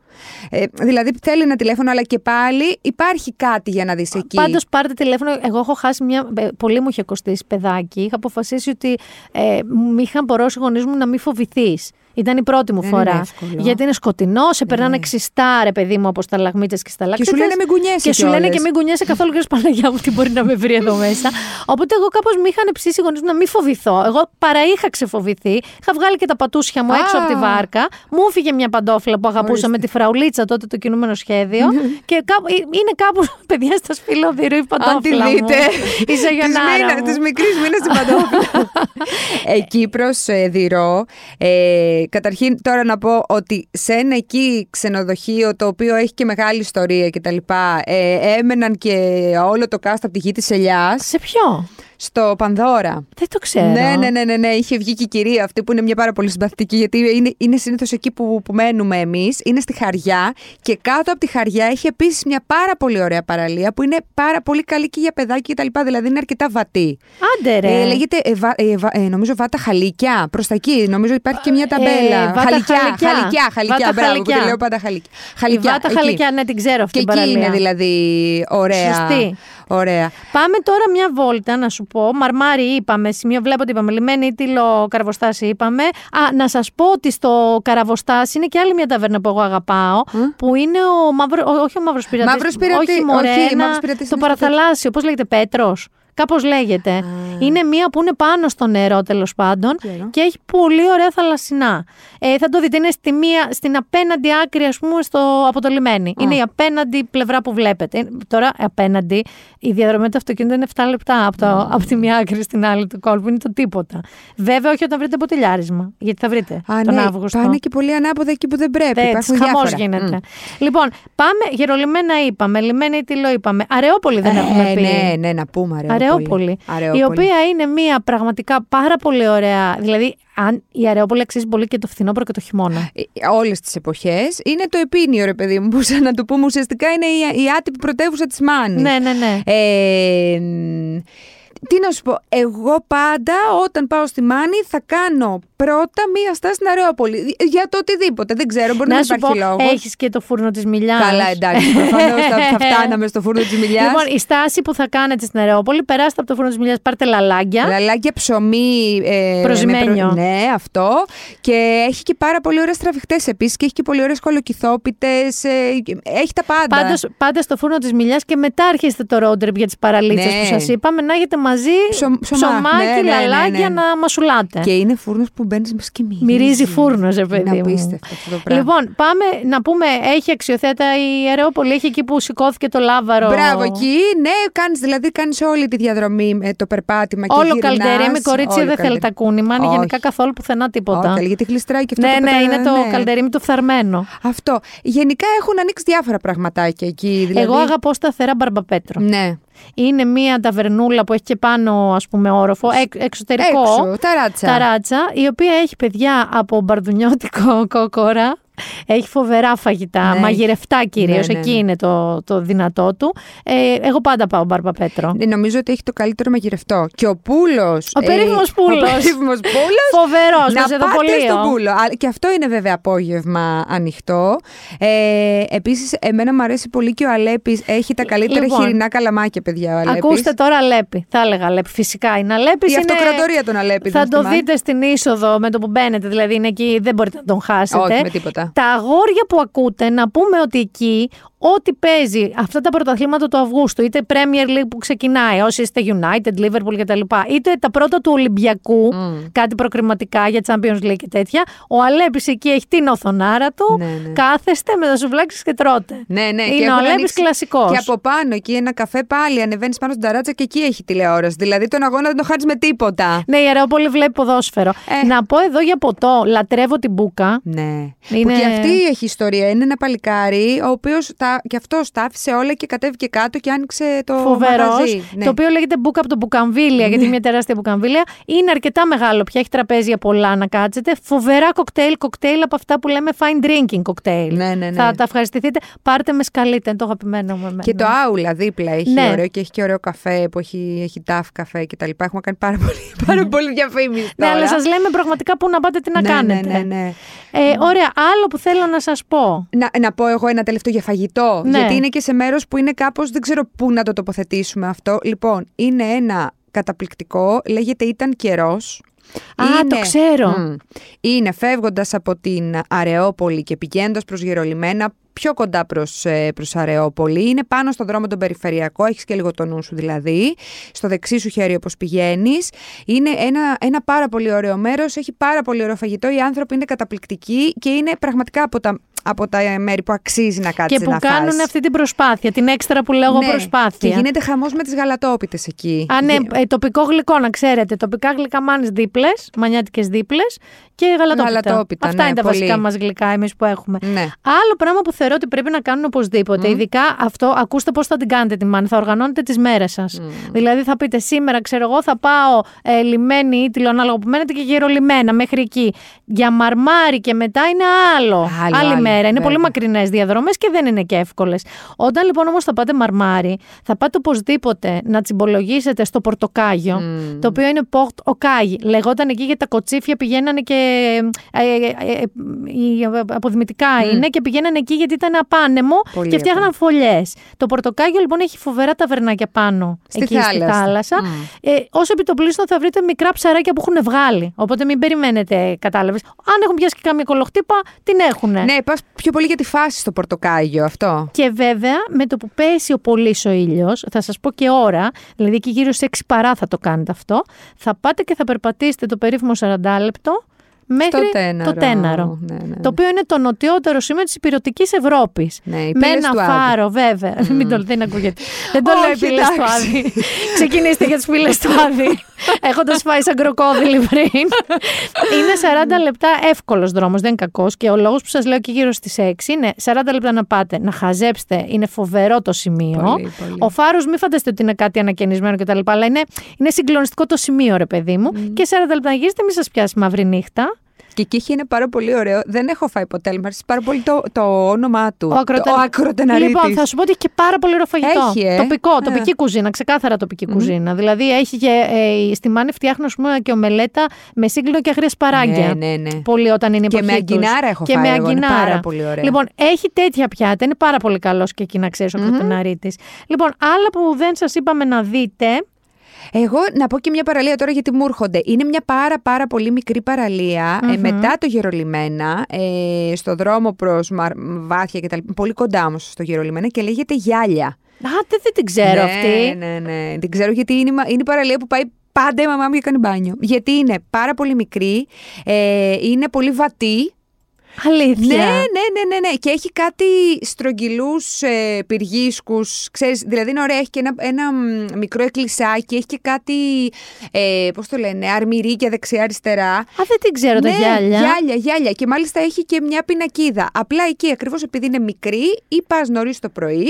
Ε, δηλαδή θέλει ένα τηλέφωνο, αλλά και πάλι υπάρχει κάτι για να δεις εκεί. Πάντως πάρτε τηλέφωνο. Εγώ έχω χάσει μια. ε, Πολύ μου είχε κοστίσει παιδάκι. Είχα αποφασίσει ότι ε, μου είχαν μπορώσει οι γονείς μου να μην φοβηθείς. Ήταν η πρώτη μου Δεν φορά. είναι εύκολο. Γιατί είναι σκοτεινό, σε περνάνε ξιστά, ρε παιδί μου, από σταλαγμίτε και σταλακτήτε. Και σου λένε μην κουνιέσαι Και σου λένε κιόλας. και μην κουνιέσαι καθόλου και Παναγιά μου, τι μπορεί να με βρει εδώ μέσα. Οπότε εγώ κάπως με είχαν ψήσει οι γονείς μου να μην φοβηθώ. Εγώ παρά είχα ξεφοβηθεί. Είχα βγάλει και τα πατούσια μου Α. έξω από τη βάρκα. Μου έφυγε μια παντόφλα που αγαπούσα Ορίστε. με τη φραουλίτσα τότε το κινούμενο σχέδιο. και κάπου, ε, είναι κάπου, παιδιά, στα σπηλοδηρού η παντόφλα. Αν τη μου. δείτε. Η ζαγιονάρα μου. Τη μικρής μήνα στην παντόφλα. εκεί προ ε, Δηρό. Ε, καταρχήν, τώρα να πω ότι σε ένα εκεί ξενοδοχείο το οποίο έχει και μεγάλη ιστορία κτλ. Ε, έμεναν και όλο το cast από τη γη της Ελιάς. Σε ποιο; Στο Πανδώρα. Δεν το ξέρω. Ναι, ναι, ναι, ναι, ναι. Είχε βγει και η κυρία αυτή που είναι μια πάρα πολύ συμπαθητική, γιατί είναι, είναι συνήθως εκεί που, που μένουμε εμείς. Είναι στη Χαριά και κάτω από τη Χαριά έχει επίσης μια πάρα πολύ ωραία παραλία που είναι πάρα πολύ καλή και για παιδάκια κτλ. Δηλαδή είναι αρκετά βατή. Άντε ρε. Ε, λέγεται, ε, βα- ε, βα- ε, νομίζω, βάτα χαλίκια. Προς τα εκεί. Νομίζω υπάρχει και μια ταμπέλα. Ε, βάτα χαλικιά, χαλικιά. χαλικιά, χαλικιά. Βάτα Μπράβο, που τη χαλικιά. λέω πάντα χαλικιά. Η Χαλικιά, βάτα εκεί. χαλικιά, ναι, την ξέρω αυτή Και την εκεί παραλία. είναι δηλαδή ωραία. Σωστή. Ωραία. Πάμε τώρα μια βόλτα να σου πω. Μαρμάρι είπαμε, σημείο βλέπω ότι είπαμε. Λιμένη Ήτυλο, Καραβοστάσι είπαμε. Α, να σας πω ότι στο Καραβοστάσι είναι και άλλη μια ταβέρνα που εγώ αγαπάω. Που είναι ο Μαύρο. ό- Όχι ο Μαύρος Πειρατής. Μαύρος Πειρατή- Όχι, μωρέ, όχι, ένα- Μαύρος Πειρατής Το είναι στο παραθαλάσσιο. Πώς λέγεται, Πέτρος; Κάπως λέγεται. Είναι μία που είναι πάνω στο νερό τέλος πάντων Ξέρω. και έχει πολύ ωραία θαλασσινά. Ε, θα το δείτε, είναι στη μία, στην απέναντι άκρη, ας πούμε, στο, από το λιμένι. Είναι η απέναντι πλευρά που βλέπετε. Ε, Τώρα, απέναντι, η διαδρομή του αυτοκίνητου είναι 7 λεπτά από, το, από τη μία άκρη στην άλλη του κόλπου. Είναι το τίποτα. Βέβαια, όχι όταν βρείτε ποτηλιάρισμα. Γιατί θα βρείτε Α, τον ναι, Αύγουστο. πάνε και πολύ ανάποδα εκεί που δεν πρέπει. Έτσι, Υπάρχουν χαμός διάφορα. γίνεται. Μμ. Λοιπόν, πάμε. Γερολιμένα είπαμε, λιμένη τυλό είπαμε. Αρεόπολη δεν έχουμε Ε, πει. ναι, ναι, να πούμε Αρεόπολη. Αρεόπολη, Αρεόπολη. Η οποία είναι μια πραγματικά πάρα πολύ ωραία. Δηλαδή, αν η Αρεόπολη αξίζει πολύ και το φθινόπωρο και το χειμώνα. Όλες τις εποχές. Είναι το επίνιο, ρε παιδί μου, που σαν να το πούμε ουσιαστικά είναι η, η άτυπη πρωτεύουσα της Μάνης. Ναι, ναι, ναι. Ε, μ, Τι να σου πω, εγώ πάντα όταν πάω στη Μάνη θα κάνω πρώτα μία στάση στην Αρεόπολη. Για το οτιδήποτε, δεν ξέρω, μπορεί να, Να μην σου υπάρχει πω, λόγος. έχεις και το φούρνο της Μιλιάς. Καλά, εντάξει, προφανώς θα, θα φτάναμε στο φούρνο της Μιλιάς. Λοιπόν, η στάση που θα κάνετε στην Αρεόπολη, περάστε από το φούρνο της Μιλιάς, πάρτε λαλάγκια. Λαλάκια ψωμί. Ε, Προσημένιο. με προ- Ναι, αυτό. Και έχει και πάρα πολύ ωραίες τραβηχτές επίσης και έχει και πολύ ωραίες κολοκυθόπιτες. έχει τα πάντα. Πάντως, πάτε στο φούρνο της Μιλιάς και μετά αρχίστε το road trip για τις παραλίτσε Ναι. που σας είπαμε να έχετε μαζί Ψω- ψωμά. ψωμάκι, Ναι, ναι, ναι, λαλάκια ναι. να μασουλάτε. Και είναι φούρνος που μπαίνεις μέσα και μυρίζεις. Μυρίζει φούρνος, ρε παιδί Είναι μου. απίστευτο αυτό το πράγμα. Λοιπόν, πάμε να πούμε, έχει αξιοθέατα η Αρεόπολη, έχει εκεί που σηκώθηκε το λάβαρο. Μπράβο, εκεί, ναι, κάνεις, δηλαδή κάνεις όλη τη διαδρομή με το περπάτημα και Όλο γυρνάς. καλντερί με κορίτσια Όλο δεν θέλει τα καλντερί. κούνημα, είναι Όχι. γενικά καθόλου πουθενά τίποτα. Όχι, γιατί γλιστράει και αυτό ναι, το ναι, πετρα- είναι το ναι. καλντερίμι το φθαρμένο. Αυτό. Γενικά έχουν ανοίξει διάφορα πραγματάκια εκεί. Δηλαδή... Εγώ αγαπώ σταθερά Μπαρμπαπέτρο. Ναι. Είναι μία ταβερνούλα που έχει και πάνω, ας πούμε, όροφο, εξ- εξωτερικό. Έξω, ταράτσα. ταράτσα, η οποία έχει παιδιά από μπαρδουνιώτικο κόκορα. Έχει φοβερά φαγητά, Ναι. μαγειρευτά κυρίως. Ναι, ναι, Εκεί ναι. είναι το, το δυνατό του. Ε, εγώ πάντα πάω Μπαρμπαπέτρο. Ναι, νομίζω ότι έχει το καλύτερο μαγειρευτό. Και ο Πούλο. Ο περίφημος Πούλος. Ο περίφημος Πούλος. Φοβερός, να με πάτε ζεδοπολείο. στον Πούλο. Α, Και αυτό είναι βέβαια απόγευμα ανοιχτό. Ε, Επίσης, εμένα μου αρέσει πολύ και ο Αλέπης. Έχει τα καλύτερα Λοιπόν. χοιρινά καλαμάκια, παιδιά. Ο Αλέπης. Ακούστε τώρα Αλέπη. Θα έλεγα Αλέπη. Φυσικά είναι Αλέπης. Η αυτοκρατορία των Αλέπη. Θα δεν το θυμάμαι. δείτε στην είσοδο με το που μπαίνετε, δηλαδή είναι εκεί, δεν μπορείτε να τον χάσετε. Όχι, με τίποτα. Τα αγόρια που ακούτε, να πούμε ότι εκεί ό,τι παίζει αυτά τα πρωταθλήματα του Αυγούστου, είτε Premier League που ξεκινάει, όσοι είστε United, Liverpool κτλ., είτε τα πρώτα του Ολυμπιακού, κάτι προκριματικά για Champions League και τέτοια, ο Αλέπης εκεί έχει την οθονάρα του, Ναι, ναι. κάθεστε με τα σουβλάκια και τρώτε. Ναι, ναι, και είναι ο έχουν Αλέπης ανοίξει κλασικός. Και από πάνω εκεί ένα καφέ πάλι ανεβαίνεις πάνω στην ταράτσα και εκεί έχει τηλεόραση. Δηλαδή τον αγώνα δεν το χάνεις με τίποτα. Ναι, η Αρεόπολη βλέπει ποδόσφαιρο. Να πω εδώ για ποτό, λατρεύω την μπουκα. Ναι. Είναι- Που και αυτή έχει ιστορία. Είναι ένα παλικάρι, ο οποίος και αυτό τα άφησε όλα και κατέβηκε κάτω και άνοιξε το Φοβερός. μαγαζί. Ναι. Το οποίο λέγεται μπουκα από το μπουκαμβίλια, γιατί είναι μια τεράστια μπουκαμβίλια. Είναι αρκετά μεγάλο πια, έχει τραπέζια πολλά να κάτσετε. Φοβερά κοκτέιλ, κοκτέιλ από αυτά που λέμε fine drinking κοκτέιλ. Ναι, ναι, ναι. Θα τα ευχαριστηθείτε. Πάρτε με σκαλίτε, είναι το αγαπημένο μου. εμένα. Και το Άουλα δίπλα έχει Ναι. ωραίο και έχει και ωραίο καφέ που έχει, έχει τάφ καφέ και τα λοιπά. Έχουμε κάνει πάρα πολύ, πάρα πολύ διαφήμιση. Ναι, τώρα. αλλά σας λέμε πραγματικά πού να πάτε, τι να Ναι, κάνετε. Ναι, ναι, ναι. Ε, ωραία, άλλο που θέλω να σας πω. Να, να πω εγώ ένα τελευταίο για φαγητό. Ναι. Γιατί είναι και σε μέρος που είναι κάπως, δεν ξέρω πού να το τοποθετήσουμε αυτό. Λοιπόν, είναι ένα καταπληκτικό, λέγεται Ήταν καιρός. Α, το ξέρω. είναι φεύγοντας από την Αρεόπολη και πηγαίνοντας προς Γερολιμένα, πιο κοντά προς, ε, προς Αρεόπολη. Είναι πάνω στον δρόμο τον περιφερειακό, έχεις και λίγο το νου σου δηλαδή. Στο δεξί σου χέρι όπως πηγαίνεις. Είναι ένα, ένα πάρα πολύ ωραίο μέρος, έχει πάρα πολύ ωραίο φαγητό. Οι άνθρωποι είναι καταπληκτικοί και είναι πραγματικά από τα, από τα μέρη που αξίζει να κάτσεις Και που να κάνουν φας. αυτή την προσπάθεια, την έξτρα που λέω εγώ Ναι, προσπάθεια. Και γίνεται χαμός με τις γαλατόπιτες εκεί. Α, ναι, Γι- ε, τοπικό γλυκό, να ξέρετε. Τοπικά γλυκά μάνες δίπλες, μανιάτικες δίπλες και γαλατόπιτα. Γαλατόπιτα, Αυτά ναι, είναι τα πολύ. βασικά μας γλυκά εμείς που έχουμε. Ναι. Άλλο πράγμα που θεωρώ ότι πρέπει να κάνουν οπωσδήποτε, ειδικά αυτό, ακούστε πώς θα την κάνετε τη μάνη, θα οργανώνετε τις μέρες σας. Δηλαδή θα πείτε σήμερα, ξέρω εγώ, θα πάω ε, λιμένη ή τηλεονάλογο που μένετε και γερολιμένα μέχρι εκεί. Για μαρμάρι και μετά είναι άλλο. Άλλο, Άλλη άλλο, μέρα. Είναι βέβαια. πολύ μακρινές διαδρομές και δεν είναι και εύκολες. Όταν λοιπόν όμως θα πάτε μαρμάρι, θα πάτε οπωσδήποτε να τσιμπολογήσετε στο πορτοκάγιο, το οποίο είναι πορτ οκάγι. Λεγόταν εκεί γιατί τα κοτσίφια πηγαίνανε και. Ε, ε, ε, ε, οι αποδημητικά είναι και πηγαίνανε εκεί γιατί ήταν απάνεμο Πολύ και φτιάχναν φωλιές. Το πορτοκάγιο λοιπόν έχει φοβερά ταβερνάκια πάνω Στη εκεί στη θάλασσα. θάλασσα. Ε, Ω επιτοπλίστων θα βρείτε μικρά ψαράκια που έχουν βγάλει. Οπότε μην περιμένετε, κατάλαβες. Αν έχουν πιάσει και κάμια κολοχτύπα, την έχουνε. Ναι, πας πιο πολύ για τη φάση στο πορτοκάγιο αυτό. Και βέβαια, με το που πέσει ο πολύς ο ήλιος, θα σας πω και ώρα, δηλαδή εκεί γύρω στις 6 παρά θα το κάνετε αυτό, θα πάτε και θα περπατήσετε το περίφημο 40 λεπτό μέχρι Στο Τέναρο. το Τέναρο. Ναι, ναι. Το οποίο είναι το νοτιότερο σημείο της υπηρετικής Ευρώπης. Ναι, οι με πύλες ένα του Άδη. φάρο, βέβαια. Μην το δεν ακούγεται. δεν το λέω οι Όχι, πύλες του εντάξει. Άδη. Ξεκινήστε για τις πύλες του Άδη. Έχοντας φάει σαν κροκόδιλη πριν. είναι 40 λεπτά εύκολος δρόμος, δεν είναι κακός. Και ο λόγος που σας λέω και γύρω στις 6 είναι 40 λεπτά να πάτε, να χαζέψετε. Είναι φοβερό το σημείο. Πολύ, πολύ. Ο φάρος, μην φανταστείτε ότι είναι κάτι ανακαινισμένο κτλ. Αλλά είναι, είναι συγκλονιστικό το σημείο, ρε παιδί μου. Και 40 λεπτά να γυρίσετε, μην σας πιάσει μαύρη νύχτα. Και εκεί έχει ένα πάρα πολύ ωραίο. Δεν έχω φάει ποτέ, αλλά μου αρέσει πάρα πολύ το, το όνομά του. Ο, ακροτε... το, ο ακροτεναρίτης. Λοιπόν, θα σου πω ότι έχει και πάρα πολύ ωραίο φαγητό. Έχει, ε. Τοπικό, Ε. τοπική κουζίνα, ξεκάθαρα τοπική κουζίνα. Δηλαδή έχει και ε, στη μάνη φτιάχνω ας πούμε, και ομελέτα με σύγκλινο και αγρία σπαράγγια. Ναι, ναι, ναι. Πολύ όταν είναι η Και εποχή με αγκινάρα τους. έχω και φάει με εγώ, είναι αγκινάρα. πάρα πολύ ωραία. Λοιπόν, έχει τέτοια πιάτα. Είναι πάρα πολύ καλός και εκεί να ξέρεις ο mm Λοιπόν, άλλα που δεν σας είπαμε να δείτε. Εγώ να πω και μια παραλία τώρα γιατί μου έρχονται. Είναι μια πάρα πάρα πολύ μικρή παραλία, ε, Μμμ. μετά το Γερολιμένα, ε, στο δρόμο προς Μαρ... Βάθια και τα λοιπά, πολύ κοντά όμως στο Γερολιμένα και λέγεται Γιάλια. Α, δεν, δεν την ξέρω ναι, αυτή. Ναι, ναι, την ξέρω γιατί είναι, η μα- είναι η παραλία που πάει πάντα η μαμά μου για κάνει μπάνιο. Γιατί είναι πάρα πολύ μικρή, ε, είναι πολύ βατή. Αλήθεια. Ναι, ναι, ναι, ναι, ναι. Και έχει κάτι στρογγυλούς ε, πυργίσκους. Δηλαδή είναι ωραία, έχει και ένα, ένα μ, μικρό εκκλησάκι, έχει και κάτι. Ε, Πώς το λένε, αρμυρίκια δεξιά-αριστερά. Α, δεν την ξέρω τα ναι, γυάλια. Γυάλια, γυάλια. Και μάλιστα έχει και μια πινακίδα. Απλά εκεί ακριβώς επειδή είναι μικρή, ή πας νωρίς το πρωί,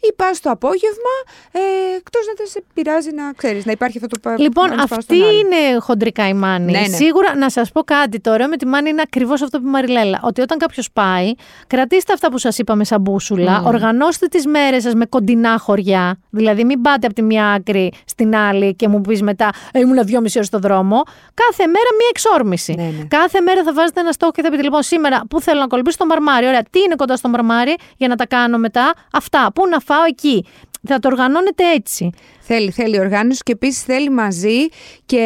ή πας το απόγευμα, ε, εκτός να δεν σε πειράζει να ξέρεις, να υπάρχει αυτό το πα- Λοιπόν, ένας πάνω αυτή στον άλλο. είναι χοντρικά η μάνη. Ναι, ναι. Σίγουρα να σας πω κάτι. Το ωραίο με τη μάνη είναι ακριβώς αυτό που είπε η Μαριλέλα. Ότι όταν κάποιος πάει, κρατήστε αυτά που σας είπαμε σαν μπούσουλα, Μμμ. οργανώστε τις μέρες σας με κοντινά χωριά. Δηλαδή, μην πάτε από τη μία άκρη στην άλλη και μου πεις μετά, «Ε, ήμουν δυόμιση ώρες στο δρόμο. Κάθε μέρα μία εξόρμηση. Ναι, ναι. Κάθε μέρα θα βάζετε ένα στόχο και θα πείτε, λοιπόν, σήμερα πού θέλω να κολυμπήσω στο μαρμάρι. Ωραία, τι είναι κοντά στο μαρμάρι για να τα κάνω μετά; Αυτά. Πού να φάω εκεί; Θα το οργανώνετε έτσι. Θέλει, θέλει οργάνωση και επίσης θέλει μαζί και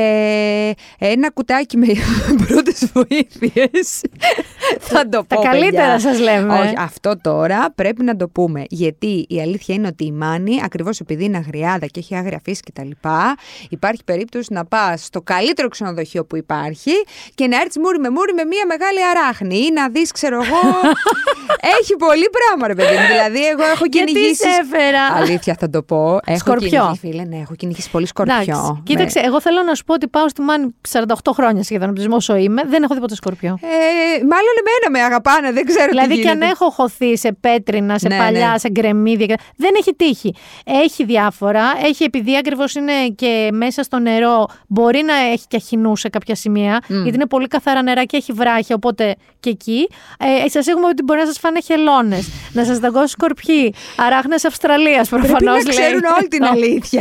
ένα κουτάκι με πρώτες βοήθειες. Θα το Τα πω. καλύτερα παιδιά. σας λέμε. Όχι, αυτό τώρα πρέπει να το πούμε. Γιατί η αλήθεια είναι ότι η Μάνη, ακριβώς επειδή είναι αγριάδα και έχει άγρια φύση κτλ., υπάρχει περίπτωση να πα στο καλύτερο ξενοδοχείο που υπάρχει και να έρθεις μούρι με μούρι με μία μεγάλη αράχνη ή να δεις, ξέρω εγώ. έχει πολύ πράγμα, ρε παιδί μου. Δηλαδή, εγώ έχω Γιατί κυνηγήσει. σε έφερα; Αλήθεια θα το πω. Έχω Σκορπιό. κυνηγήσει, φίλε, ναι, έχω κυνηγήσει πολύ σκορπιό. Εντάξει, κοίταξε, εγώ θέλω να σου πω ότι πάω στη Μάνη 48 χρόνια σχεδόν από όσο είμαι, δεν έχω δει ποτέ σκορπιό. Ε, μάλλον εμένα με αγαπάνε, δεν ξέρω Δηλαδή τι και αν γίνεται. έχω χωθεί σε πέτρινα, σε Ναι, παλιά, ναι. σε γκρεμίδια, δεν έχει τύχει. Έχει διάφορα, έχει επειδή ακριβώς είναι και μέσα στο νερό, μπορεί να έχει και αχινού σε κάποια σημεία, γιατί είναι πολύ καθαρά νερά και έχει βράχια, οπότε και εκεί. Ε, σας έχουμε ότι μπορεί να σας φάνε χελώνες, να σας δαγκώσει σκορπιοί, αράχνε Αυστραλίας προφανώ. Πρέπει να ξέρουν όλη την αλήθεια.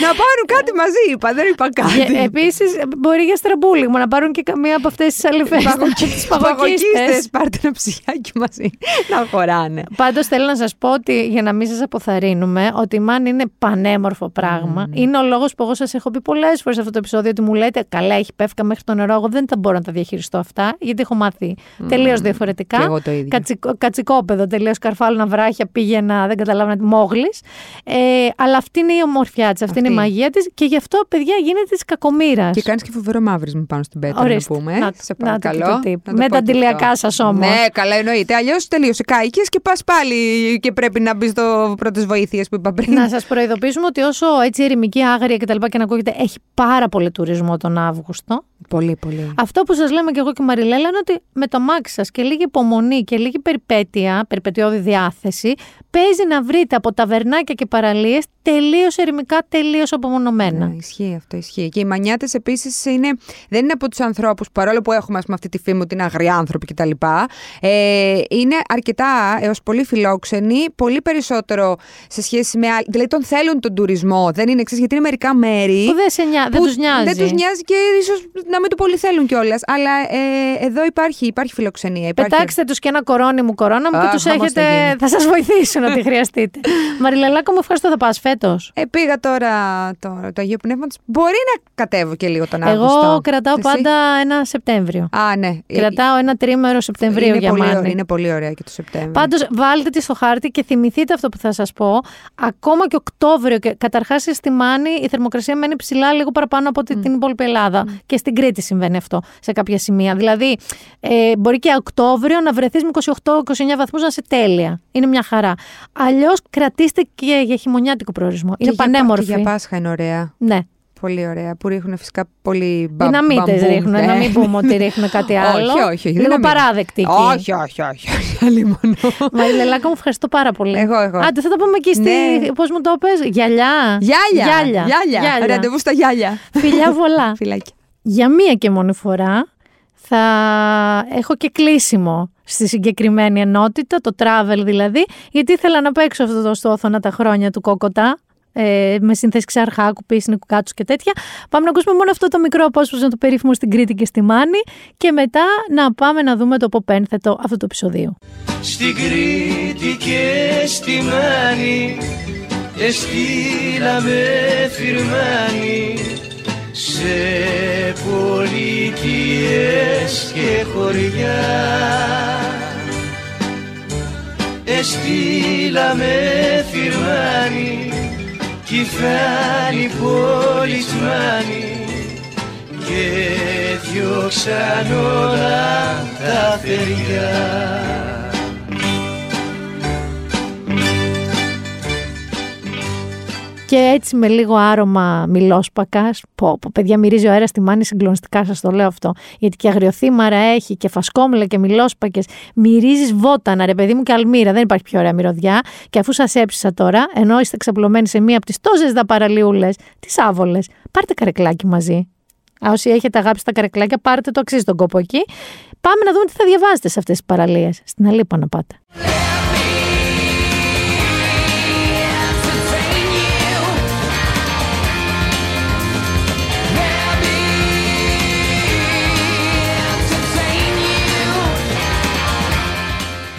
Να πάρουν κάτι μαζί, είπα, δεν είπα κάτι. Επίσης, μπορεί για στραμπούλιγμα να πάρουν και καμία από αυτές τις αληθέ. Τις Παγωκίστες, πάρτε ένα ψυχάκι μαζί να χωράνε. Πάντως θέλω να σας πω ότι για να μην σας αποθαρρύνουμε, ότι η Μάν είναι πανέμορφο πράγμα. Είναι ο λόγος που εγώ σας έχω πει πολλές φορές σε αυτό το επεισόδιο ότι μου λέτε Καλά, έχει πέφκα μέχρι το νερό. Εγώ δεν θα μπορώ να τα διαχειριστώ αυτά, γιατί έχω μάθει τελείως διαφορετικά. Και εγώ το ίδιο. Κατσικο, κατσικόπεδο, τελείως καρφάλωνα βράχια, πήγαινα, δεν καταλάβαινα τι μόγλης. Ε, αλλά αυτή είναι η ομορφιά της, αυτή, είναι η Αυτή. μαγεία της και γι' αυτό, παιδιά, γίνεται της κακομήρα. Και κάνεις και φοβερό μαύρισμα πάνω στην πέτρα, Ορίστε. να πούμε. Να το- σε να το παρακαλώ. και το tip. Να το Με πω τα και αντιλιακά αυτό. σας όμως. Ναι, καλά εννοείται. Αλλιώς τελείωσε. Κάηκες και πας πάλι και πρέπει να μπεις στο πρώτες βοήθειες που είπα πριν. Να σας προειδοποιήσουμε ότι όσο έτσι ερημική, άγρια κτλ. Και, και να ακούγεται, έχει πάρα πολύ τουρισμό τον Αύγουστο. Πολύ, πολύ. Αυτό που σας λέμε και εγώ και η Μαριλέλα είναι ότι με το μάξι σας και λίγη υπομονή και λίγη περιπέτεια, περιπετειώδη διάθεση, παίζει να βρείτε από ταβερνάκια και παραλίες τελείως ερημικά, τελείως απομονωμένα. Ναι, ισχύει αυτό, ισχύει. Και οι μανιάτες επίσης είναι, δεν είναι από τους ανθρώπους, παρόλο που έχουμε ας πούμε, αυτή τη φήμη ότι είναι αγριά άνθρωποι κτλ. Ε, είναι αρκετά έως πολύ φιλόξενοι, πολύ περισσότερο σε σχέση με άλλοι. Δηλαδή τον θέλουν τον τουρισμό. Δεν είναι εξής, γιατί είναι μερικά μέρη. Που δεν, σε νιά, δεν που τους νοιάζει. Δεν τους νοιάζει και ίσως να μην το πολύ θέλουν κιόλας. Αλλά ε, εδώ υπάρχει, υπάρχει φιλοξενία. Υπάρχει... Πετάξτε τους και ένα κορώνι μου, κορώνα μου, Α, που τους χαμός θα έχετε. γίνει. Θα σας βοηθήσουν ό,τι χρειαστείτε. Μαριλελάκο, μου ευχαριστώ, θα πας φέτος. Ε, πήγα τώρα το, το Αγίο Πνεύματος. Μπορεί να κατέβω και λίγο τον Αύγουστο. Εγώ κρατάω Εσύ; πάντα ένα Σεπτέμβριο. Α, ναι. Κρατάω ένα τρίμερο Σεπτεμβρίου είναι για πολύ, μάνα. ωραία, είναι πολύ ωραία και το Σεπτέμβριο. Πάντως, βάλτε τη στο χάρτη και θυμηθείτε αυτό που θα σας πω. Ακόμα και Οκτώβριο, και καταρχάς στη Μάνη η θερμοκρασία μένει ψηλά λίγο παραπάνω από ότι την υπόλοιπη Ελλάδα. Και στην Κρήτη συμβαίνει αυτό σε κάποια σημεία. Δηλαδή, ε, μπορεί και Οκτώβριο να βρεθείς με 28-29 βαθμούς να είσαι τέλεια. Είναι μια χαρά. Αλλιώς κρατήστε και για χειμωνιάτικο προορισμό. Και Είναι για Πα- πανέμορφη. Και για Πάσχα είναι ωραία. Ναι. Πολύ ωραία. Που ρίχνουν φυσικά πολύ μπα, Δυναμίτες μπαμπού, ρίχνουν, ναι. να μην πούμε ότι ρίχνουν κάτι άλλο. όχι, όχι. όχι Λίγο δυναμίτες. παράδεκτη εκεί. Όχι, όχι, όχι. όχι. Αλλήμον. Μαριλελάκα, μου ευχαριστώ πάρα πολύ. Εγώ, εγώ. Άντε, θα τα πούμε εκεί στη. Ναι. Πώς μου το πες, γυαλιά. Γυάλια. Γυάλια. Γυάλια. Ραντεβού στα γυάλια. Φιλιά πολλά. Φιλάκια. Για μία και μόνη φορά θα έχω και κλείσιμο στη συγκεκριμένη ενότητα, το travel δηλαδή, γιατί ήθελα να παίξω αυτό το στόθωνα τα χρόνια του Κόκοτα, ε, με σύνθεση ξαρχάκου, πίσινη, κουκάτσου και τέτοια. Πάμε να ακούσουμε μόνο αυτό το μικρό απόσπασμα του περίφημου στην Κρήτη και στη Μάνη και μετά να πάμε να δούμε το ποπένθετο αυτού του επεισοδίου. Στην Κρήτη και στη Μάνη Εστήλαμε φυρμάνι σε πολιτείες και χωριά. Εστήλαμε φυρμάνι κι φάνη πολισμάνι και διώξαν όλα τα θεριά Και έτσι με λίγο άρωμα μιλόσπακας. Πω, πω, παιδιά, μυρίζει ο αέρας στη μάνη συγκλονιστικά, σας το λέω αυτό. Γιατί και αγριοθύμαρα έχει και φασκόμηλα και μιλόσπακες. Μυρίζεις βότανα, ρε παιδί μου, και αλμύρα. Δεν υπάρχει πιο ωραία μυρωδιά. Και αφού σας έψησα τώρα, ενώ είστε ξαπλωμένοι σε μία από τις τόσες δαπαραλίουλε, τις άβολες, πάρτε καρεκλάκι μαζί. Α, όσοι έχετε αγάπη τα καρεκλάκια, πάρτε το αξίζει τον κόπο εκεί. Πάμε να δούμε τι θα διαβάζετε σε αυτές τις παραλίες. Στην Αλίπα να πάτε.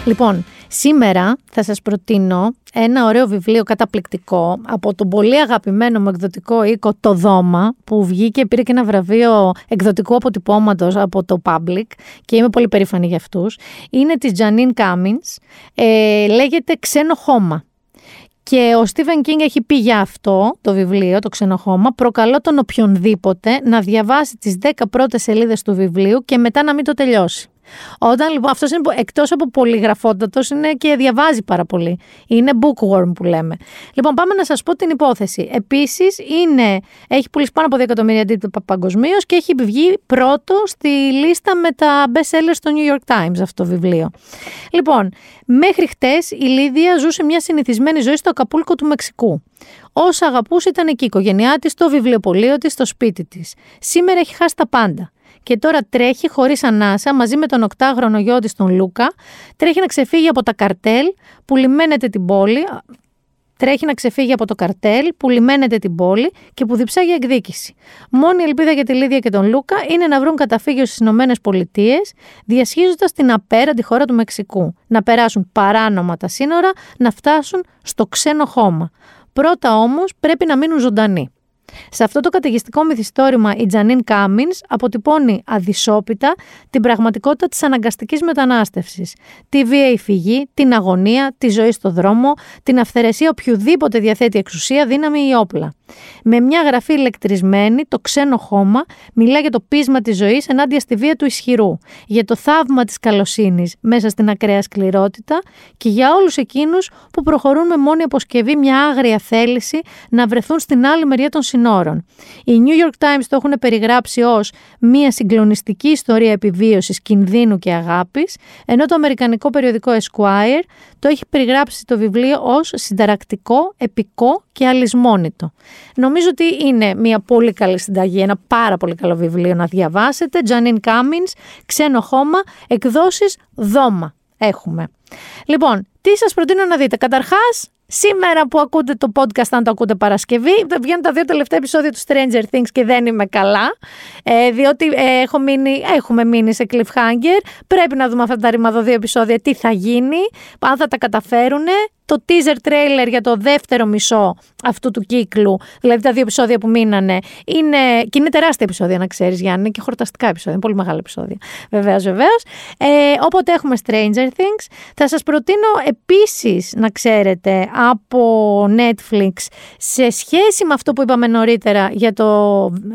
Λοιπόν, σήμερα θα σας προτείνω ένα ωραίο βιβλίο καταπληκτικό από τον πολύ αγαπημένο μου εκδοτικό οίκο «Το Δώμα» που βγήκε, πήρε και ένα βραβείο εκδοτικού αποτυπώματος από το Public και είμαι πολύ περήφανη για αυτούς. Είναι της Janine Cummins, ε, λέγεται «Ξένο χώμα». Και ο Στίβεν Κίνγκ έχει πει για αυτό το βιβλίο, το ξενοχώμα. Προκαλώ τον οποιονδήποτε να διαβάσει τις 10 πρώτες σελίδες του βιβλίου και μετά να μην το τελειώσει. Όταν λοιπόν αυτός είναι εκτός από πολυγραφότατος, είναι και διαβάζει πάρα πολύ. Είναι bookworm που λέμε. Λοιπόν, πάμε να σας πω την υπόθεση. Επίσης, έχει πουλήσει πάνω από 2 εκατομμύρια αντίτυπα παγκοσμίως και έχει βγει πρώτο στη λίστα με τα best sellers στο New York Times αυτό το βιβλίο. Λοιπόν, μέχρι χτες η Λίδια ζούσε μια συνηθισμένη ζωή στο Ακαπούλκο του Μεξικού. Όσα αγαπούσε ήταν εκεί η οικογένειά της, το βιβλιοπωλείο της, το σπίτι της. Σήμερα έχει χάσει τα πάντα και τώρα τρέχει χωρίς ανάσα μαζί με τον οκτάγχρονο γιο της τον Λούκα, τρέχει να ξεφύγει από τα καρτέλ που λιμένεται την πόλη, τρέχει να ξεφύγει από το καρτέλ που λιμένεται την πόλη και που διψάγει εκδίκηση. Μόνη ελπίδα για τη Λίδια και τον Λούκα είναι να βρουν καταφύγιο στις Ηνωμένες Πολιτείες, διασχίζοντας την απέραντη χώρα του Μεξικού. Να περάσουν παράνομα τα σύνορα, να φτάσουν στο ξένο χώμα. Πρώτα όμως πρέπει να μείνουν ζωντανοί. Σε αυτό το καταιγιστικό μυθιστόρημα η Τζανίν Κάμινς αποτυπώνει αδυσόπιτα την πραγματικότητα της αναγκαστικής μετανάστευσης, τη βίαιη φυγή, την αγωνία, τη ζωή στο δρόμο, την αυθαιρεσία οποιοδήποτε διαθέτει εξουσία, δύναμη ή όπλα. Με μια γραφή ηλεκτρισμένη, το ξένο χώμα μιλά για το πείσμα της ζωής ενάντια στη βία του ισχυρού, για το θαύμα της καλοσύνης μέσα στην ακραία σκληρότητα και για όλους εκείνους που προχωρούν με μόνη αποσκευή μια άγρια θέληση να βρεθούν στην άλλη μεριά των συνόρων. Οι New York Times το έχουν περιγράψει ως μια συγκλονιστική ιστορία επιβίωσης, κινδύνου και αγάπης, ενώ το αμερικανικό περιοδικό Esquire το έχει περιγράψει το βιβλίο ως συνταρακτικό, επικό και αλυσμόνητο. Νομίζω ότι είναι μια πολύ καλή συνταγή, ένα πάρα πολύ καλό βιβλίο να διαβάσετε. Janine Cummins, Ξένο χώμα, εκδόσεις Δώμα έχουμε. Λοιπόν, τι σας προτείνω να δείτε. Καταρχάς, Σήμερα που ακούτε το podcast, αν το ακούτε Παρασκευή, βγαίνουν τα δύο τελευταία επεισόδια του Stranger Things και δεν είμαι καλά, ε, διότι ε, έχω μείνει, έχουμε μείνει σε cliffhanger. Πρέπει να δούμε αυτά τα ρημαδό δύο επεισόδια, τι θα γίνει, αν θα τα καταφέρουν το teaser trailer για το δεύτερο μισό αυτού του κύκλου, δηλαδή τα δύο επεισόδια που μείνανε, είναι, και είναι τεράστια επεισόδια να ξέρεις Γιάννη, και χορταστικά επεισόδια, είναι πολύ μεγάλα επεισόδια, βεβαίως βεβαίως. Ε, όποτε έχουμε Stranger Things, θα σας προτείνω επίσης να ξέρετε από Netflix σε σχέση με αυτό που είπαμε νωρίτερα για το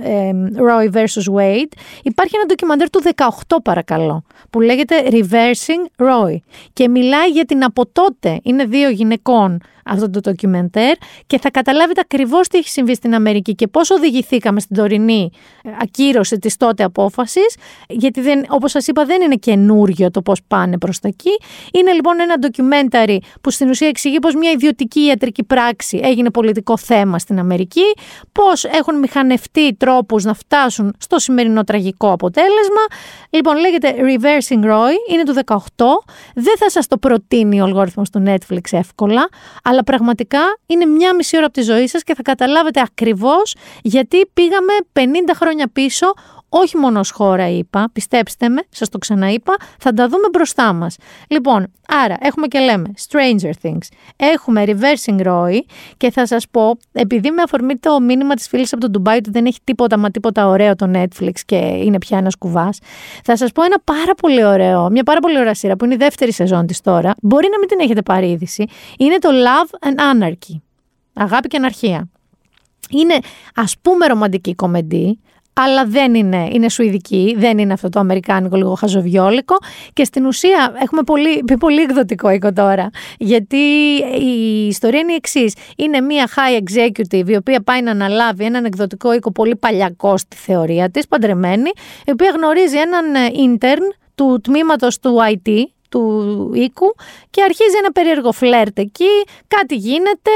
ε, Roy vs. Wade, υπάρχει ένα ντοκιμαντέρ του 18 παρακαλώ, που λέγεται Reversing Roy και μιλάει για την από τότε, είναι δύο γυναικών αυτό το ντοκιμεντέρ και θα καταλάβετε ακριβώς τι έχει συμβεί στην Αμερική και πώς οδηγηθήκαμε στην τωρινή ε, ακύρωση της τότε απόφασης, γιατί δεν, όπως σας είπα δεν είναι καινούριο το πώς πάνε προς τα εκεί. Είναι λοιπόν ένα ντοκιμένταρι που στην ουσία εξηγεί πως μια ιδιωτική ιατρική πράξη έγινε πολιτικό θέμα στην Αμερική, πώς έχουν μηχανευτεί τρόπους να φτάσουν στο σημερινό τραγικό αποτέλεσμα. Λοιπόν, λέγεται Reversing Roy, είναι του 18. Δεν θα σας το προτείνει ο αλγόριθμος του Netflix εύκολα, αλλά πραγματικά είναι μια μισή ώρα από τη ζωή σας και θα καταλάβετε ακριβώς γιατί πήγαμε 50 χρόνια πίσω όχι μόνος ως χώρα είπα, πιστέψτε με, σας το ξαναείπα, θα τα δούμε μπροστά μας. Λοιπόν, άρα έχουμε και λέμε Stranger Things, έχουμε Reversing Roy και θα σας πω, επειδή με αφορμή το μήνυμα της φίλης από το Dubai ότι δεν έχει τίποτα μα τίποτα ωραίο το Netflix και είναι πια ένας κουβάς, θα σας πω ένα πάρα πολύ ωραίο, μια πάρα πολύ ωραία σειρά που είναι η δεύτερη σεζόν της τώρα, μπορεί να μην την έχετε πάρει είδηση, είναι το Love and Anarchy, αγάπη και αναρχία. Είναι ας πούμε ρομαντική κομμεντή, αλλά δεν είναι, είναι σουηδική, δεν είναι αυτό το αμερικάνικο λίγο χαζοβιόλικο. Και στην ουσία έχουμε πολύ, πολύ εκδοτικό οίκο τώρα. Γιατί η ιστορία είναι η εξής. Είναι μια high executive η οποία πάει να αναλάβει έναν εκδοτικό οίκο πολύ παλιακό στη θεωρία της, παντρεμένη, η οποία γνωρίζει έναν intern του τμήματος του IT, του οίκου και αρχίζει ένα περίεργο φλερτ εκεί, κάτι γίνεται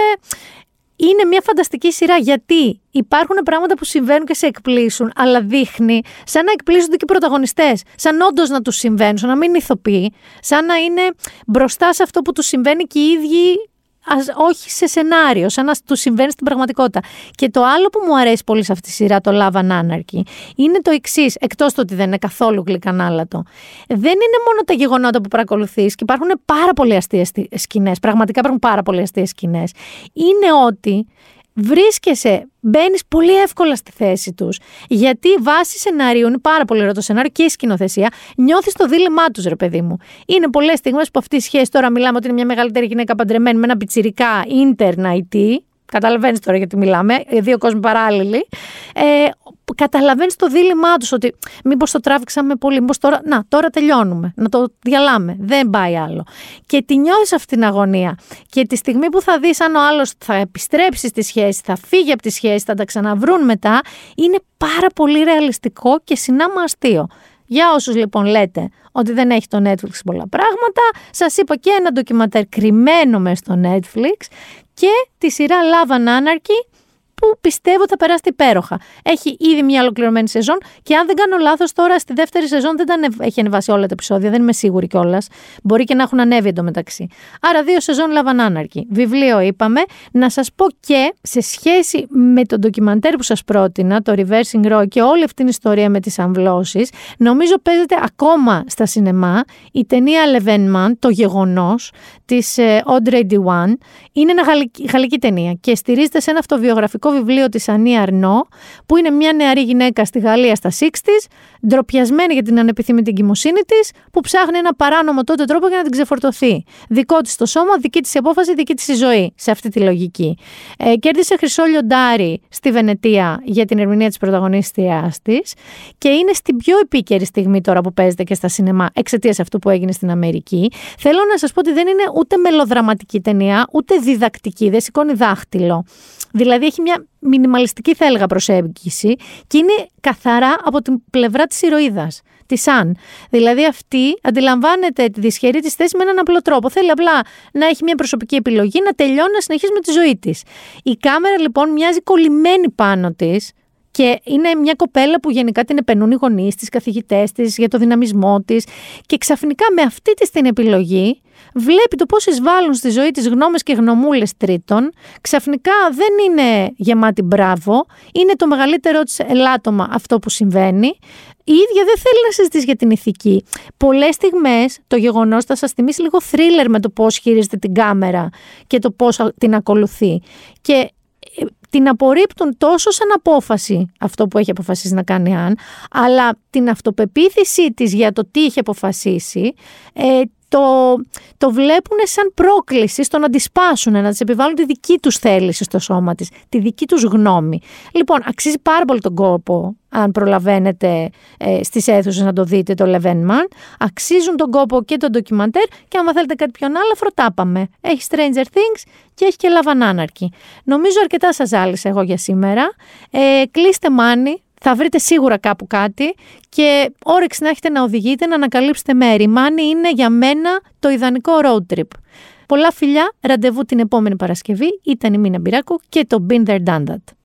είναι μια φανταστική σειρά γιατί υπάρχουν πράγματα που συμβαίνουν και σε εκπλήσουν, αλλά δείχνει σαν να εκπλήσονται και οι πρωταγωνιστές. Σαν όντως να τους συμβαίνουν, σαν να μην ηθοποιεί, σαν να είναι μπροστά σε αυτό που τους συμβαίνει και οι ίδιοι ας, όχι σε σενάριο, σαν να του συμβαίνει στην πραγματικότητα. Και το άλλο που μου αρέσει πολύ σε αυτή τη σειρά, το Love and Anarchy, είναι το εξής, εκτός το ότι δεν είναι καθόλου γλυκανάλατο. Δεν είναι μόνο τα γεγονότα που παρακολουθείς και υπάρχουν πάρα πολλέ αστείες σκηνές. Πραγματικά υπάρχουν πάρα πολλέ αστείες σκηνές. Είναι ότι βρίσκεσαι, μπαίνεις πολύ εύκολα στη θέση τους. Γιατί βάσει σενάριου, είναι πάρα πολύ ωραίο το σενάριο και η σκηνοθεσία, νιώθεις το δίλημά τους, ρε παιδί μου. Είναι πολλές στιγμές που αυτή η σχέση τώρα μιλάμε ότι είναι μια μεγαλύτερη γυναίκα παντρεμένη με ένα πιτσιρικά internet Καταλαβαίνεις τώρα γιατί μιλάμε, δύο κόσμοι παράλληλοι. Ε, Καταλαβαίνεις το δίλημά τους ότι μήπως το τράβηξαμε πολύ, μήπως τώρα. Να, τώρα τελειώνουμε. Να το διαλάμε. Δεν πάει άλλο. Και τη νιώθεις αυτή την αγωνία. Και τη στιγμή που θα δεις αν ο άλλος θα επιστρέψει στη σχέση, θα φύγει από τη σχέση, θα τα ξαναβρούν μετά, είναι πάρα πολύ ρεαλιστικό και συνάμα αστείο. Για όσους λοιπόν λέτε ότι δεν έχει το Netflix πολλά πράγματα, σας είπα και ένα ντοκιματέρ κρυμμένο μέσα στο Netflix και τη σειρά Love and Anarchy που πιστεύω θα περάσει υπέροχα. Έχει ήδη μια ολοκληρωμένη σεζόν και αν δεν κάνω λάθος, τώρα στη δεύτερη σεζόν δεν τα έχει ανεβάσει όλα τα επεισόδια, δεν είμαι σίγουρη κιόλας. Μπορεί και να έχουν ανέβει εντωμεταξύ. Άρα, δύο σεζόν λάβαν άναρκη. Βιβλίο είπαμε. Να σας πω και σε σχέση με το ντοκιμαντέρ που σας πρότεινα, το Reversing Roy και όλη αυτή την ιστορία με τις αμβλώσεις, νομίζω παίζεται ακόμα στα σινεμά η ταινία Levenman, το γεγονός της ε, Audrey Diwan. Είναι ένα γαλλική, γαλλική ταινία και στηρίζεται σε ένα αυτοβιογραφικό βιβλίο της Ανή Αρνό, που είναι μια νεαρή γυναίκα στη Γαλλία στα 60's, ντροπιασμένη για την ανεπιθύμητη εγκυμοσύνη της, που ψάχνει ένα παράνομο τότε τρόπο για να την ξεφορτωθεί. Δικό της το σώμα, δική της απόφαση, δική της η ζωή, σε αυτή τη λογική. Ε, κέρδισε χρυσό λιοντάρι στη Βενετία για την ερμηνεία της πρωταγωνίστριάς της και είναι στην πιο επίκαιρη στιγμή τώρα που παίζεται και στα σινεμά εξαιτίας αυτού που έγινε στην Αμερική. Θέλω να σας πω ότι δεν είναι ούτε μελοδραματική ταινία, ούτε διδακτική, δεν σηκώνει δάχτυλο. Δηλαδή έχει μια μινιμαλιστική θα έλεγα προσέγγιση και είναι καθαρά από την πλευρά της ηρωίδας, της Αν. Δηλαδή αυτή αντιλαμβάνεται τη δυσχερή της θέση με έναν απλό τρόπο. Θέλει απλά να έχει μια προσωπική επιλογή, να τελειώνει, να συνεχίσει με τη ζωή της. Η κάμερα λοιπόν μοιάζει κολλημένη πάνω της, και είναι μια κοπέλα που γενικά την επενούν οι γονείς της, καθηγητές της για το δυναμισμό της. Και ξαφνικά με αυτή της την επιλογή βλέπει το πώ εισβάλλουν στη ζωή της γνώμες και γνωμούλες τρίτων. Ξαφνικά δεν είναι γεμάτη μπράβο, είναι το μεγαλύτερο της ελάττωμα αυτό που συμβαίνει. Η ίδια δεν θέλει να συζητήσει για την ηθική. Πολλές στιγμές το γεγονός θα σας θυμίσει λίγο θρίλερ με το πώς χειρίζεται την κάμερα και το πώς την ακολουθεί. Και την απορρίπτουν τόσο σαν απόφαση αυτό που έχει αποφασίσει να κάνει Αν, αλλά την αυτοπεποίθησή της για το τι έχει αποφασίσει ε, το, το βλέπουν σαν πρόκληση στο να τη σπάσουν, να τη επιβάλλουν τη δική τους θέληση στο σώμα της, τη δική τους γνώμη. Λοιπόν, αξίζει πάρα πολύ τον κόπο, αν προλαβαίνετε ε, στις αίθουσες να το δείτε το Leven Man. Αξίζουν τον κόπο και το ντοκιμαντέρ και άμα θέλετε κάτι πιο άλλο, φροντάπαμε. Έχει Stranger Things και έχει και Love Anarchy. Νομίζω αρκετά σας ζάλισα εγώ για σήμερα. Ε, κλείστε μάνι, θα βρείτε σίγουρα κάπου κάτι και όρεξη να έχετε να οδηγείτε, να ανακαλύψετε μέρη. Μάνι είναι για μένα το ιδανικό road trip. Πολλά φιλιά, ραντεβού την επόμενη Παρασκευή. Ήταν η Μίνα Μπυράκου και το Been There Done That.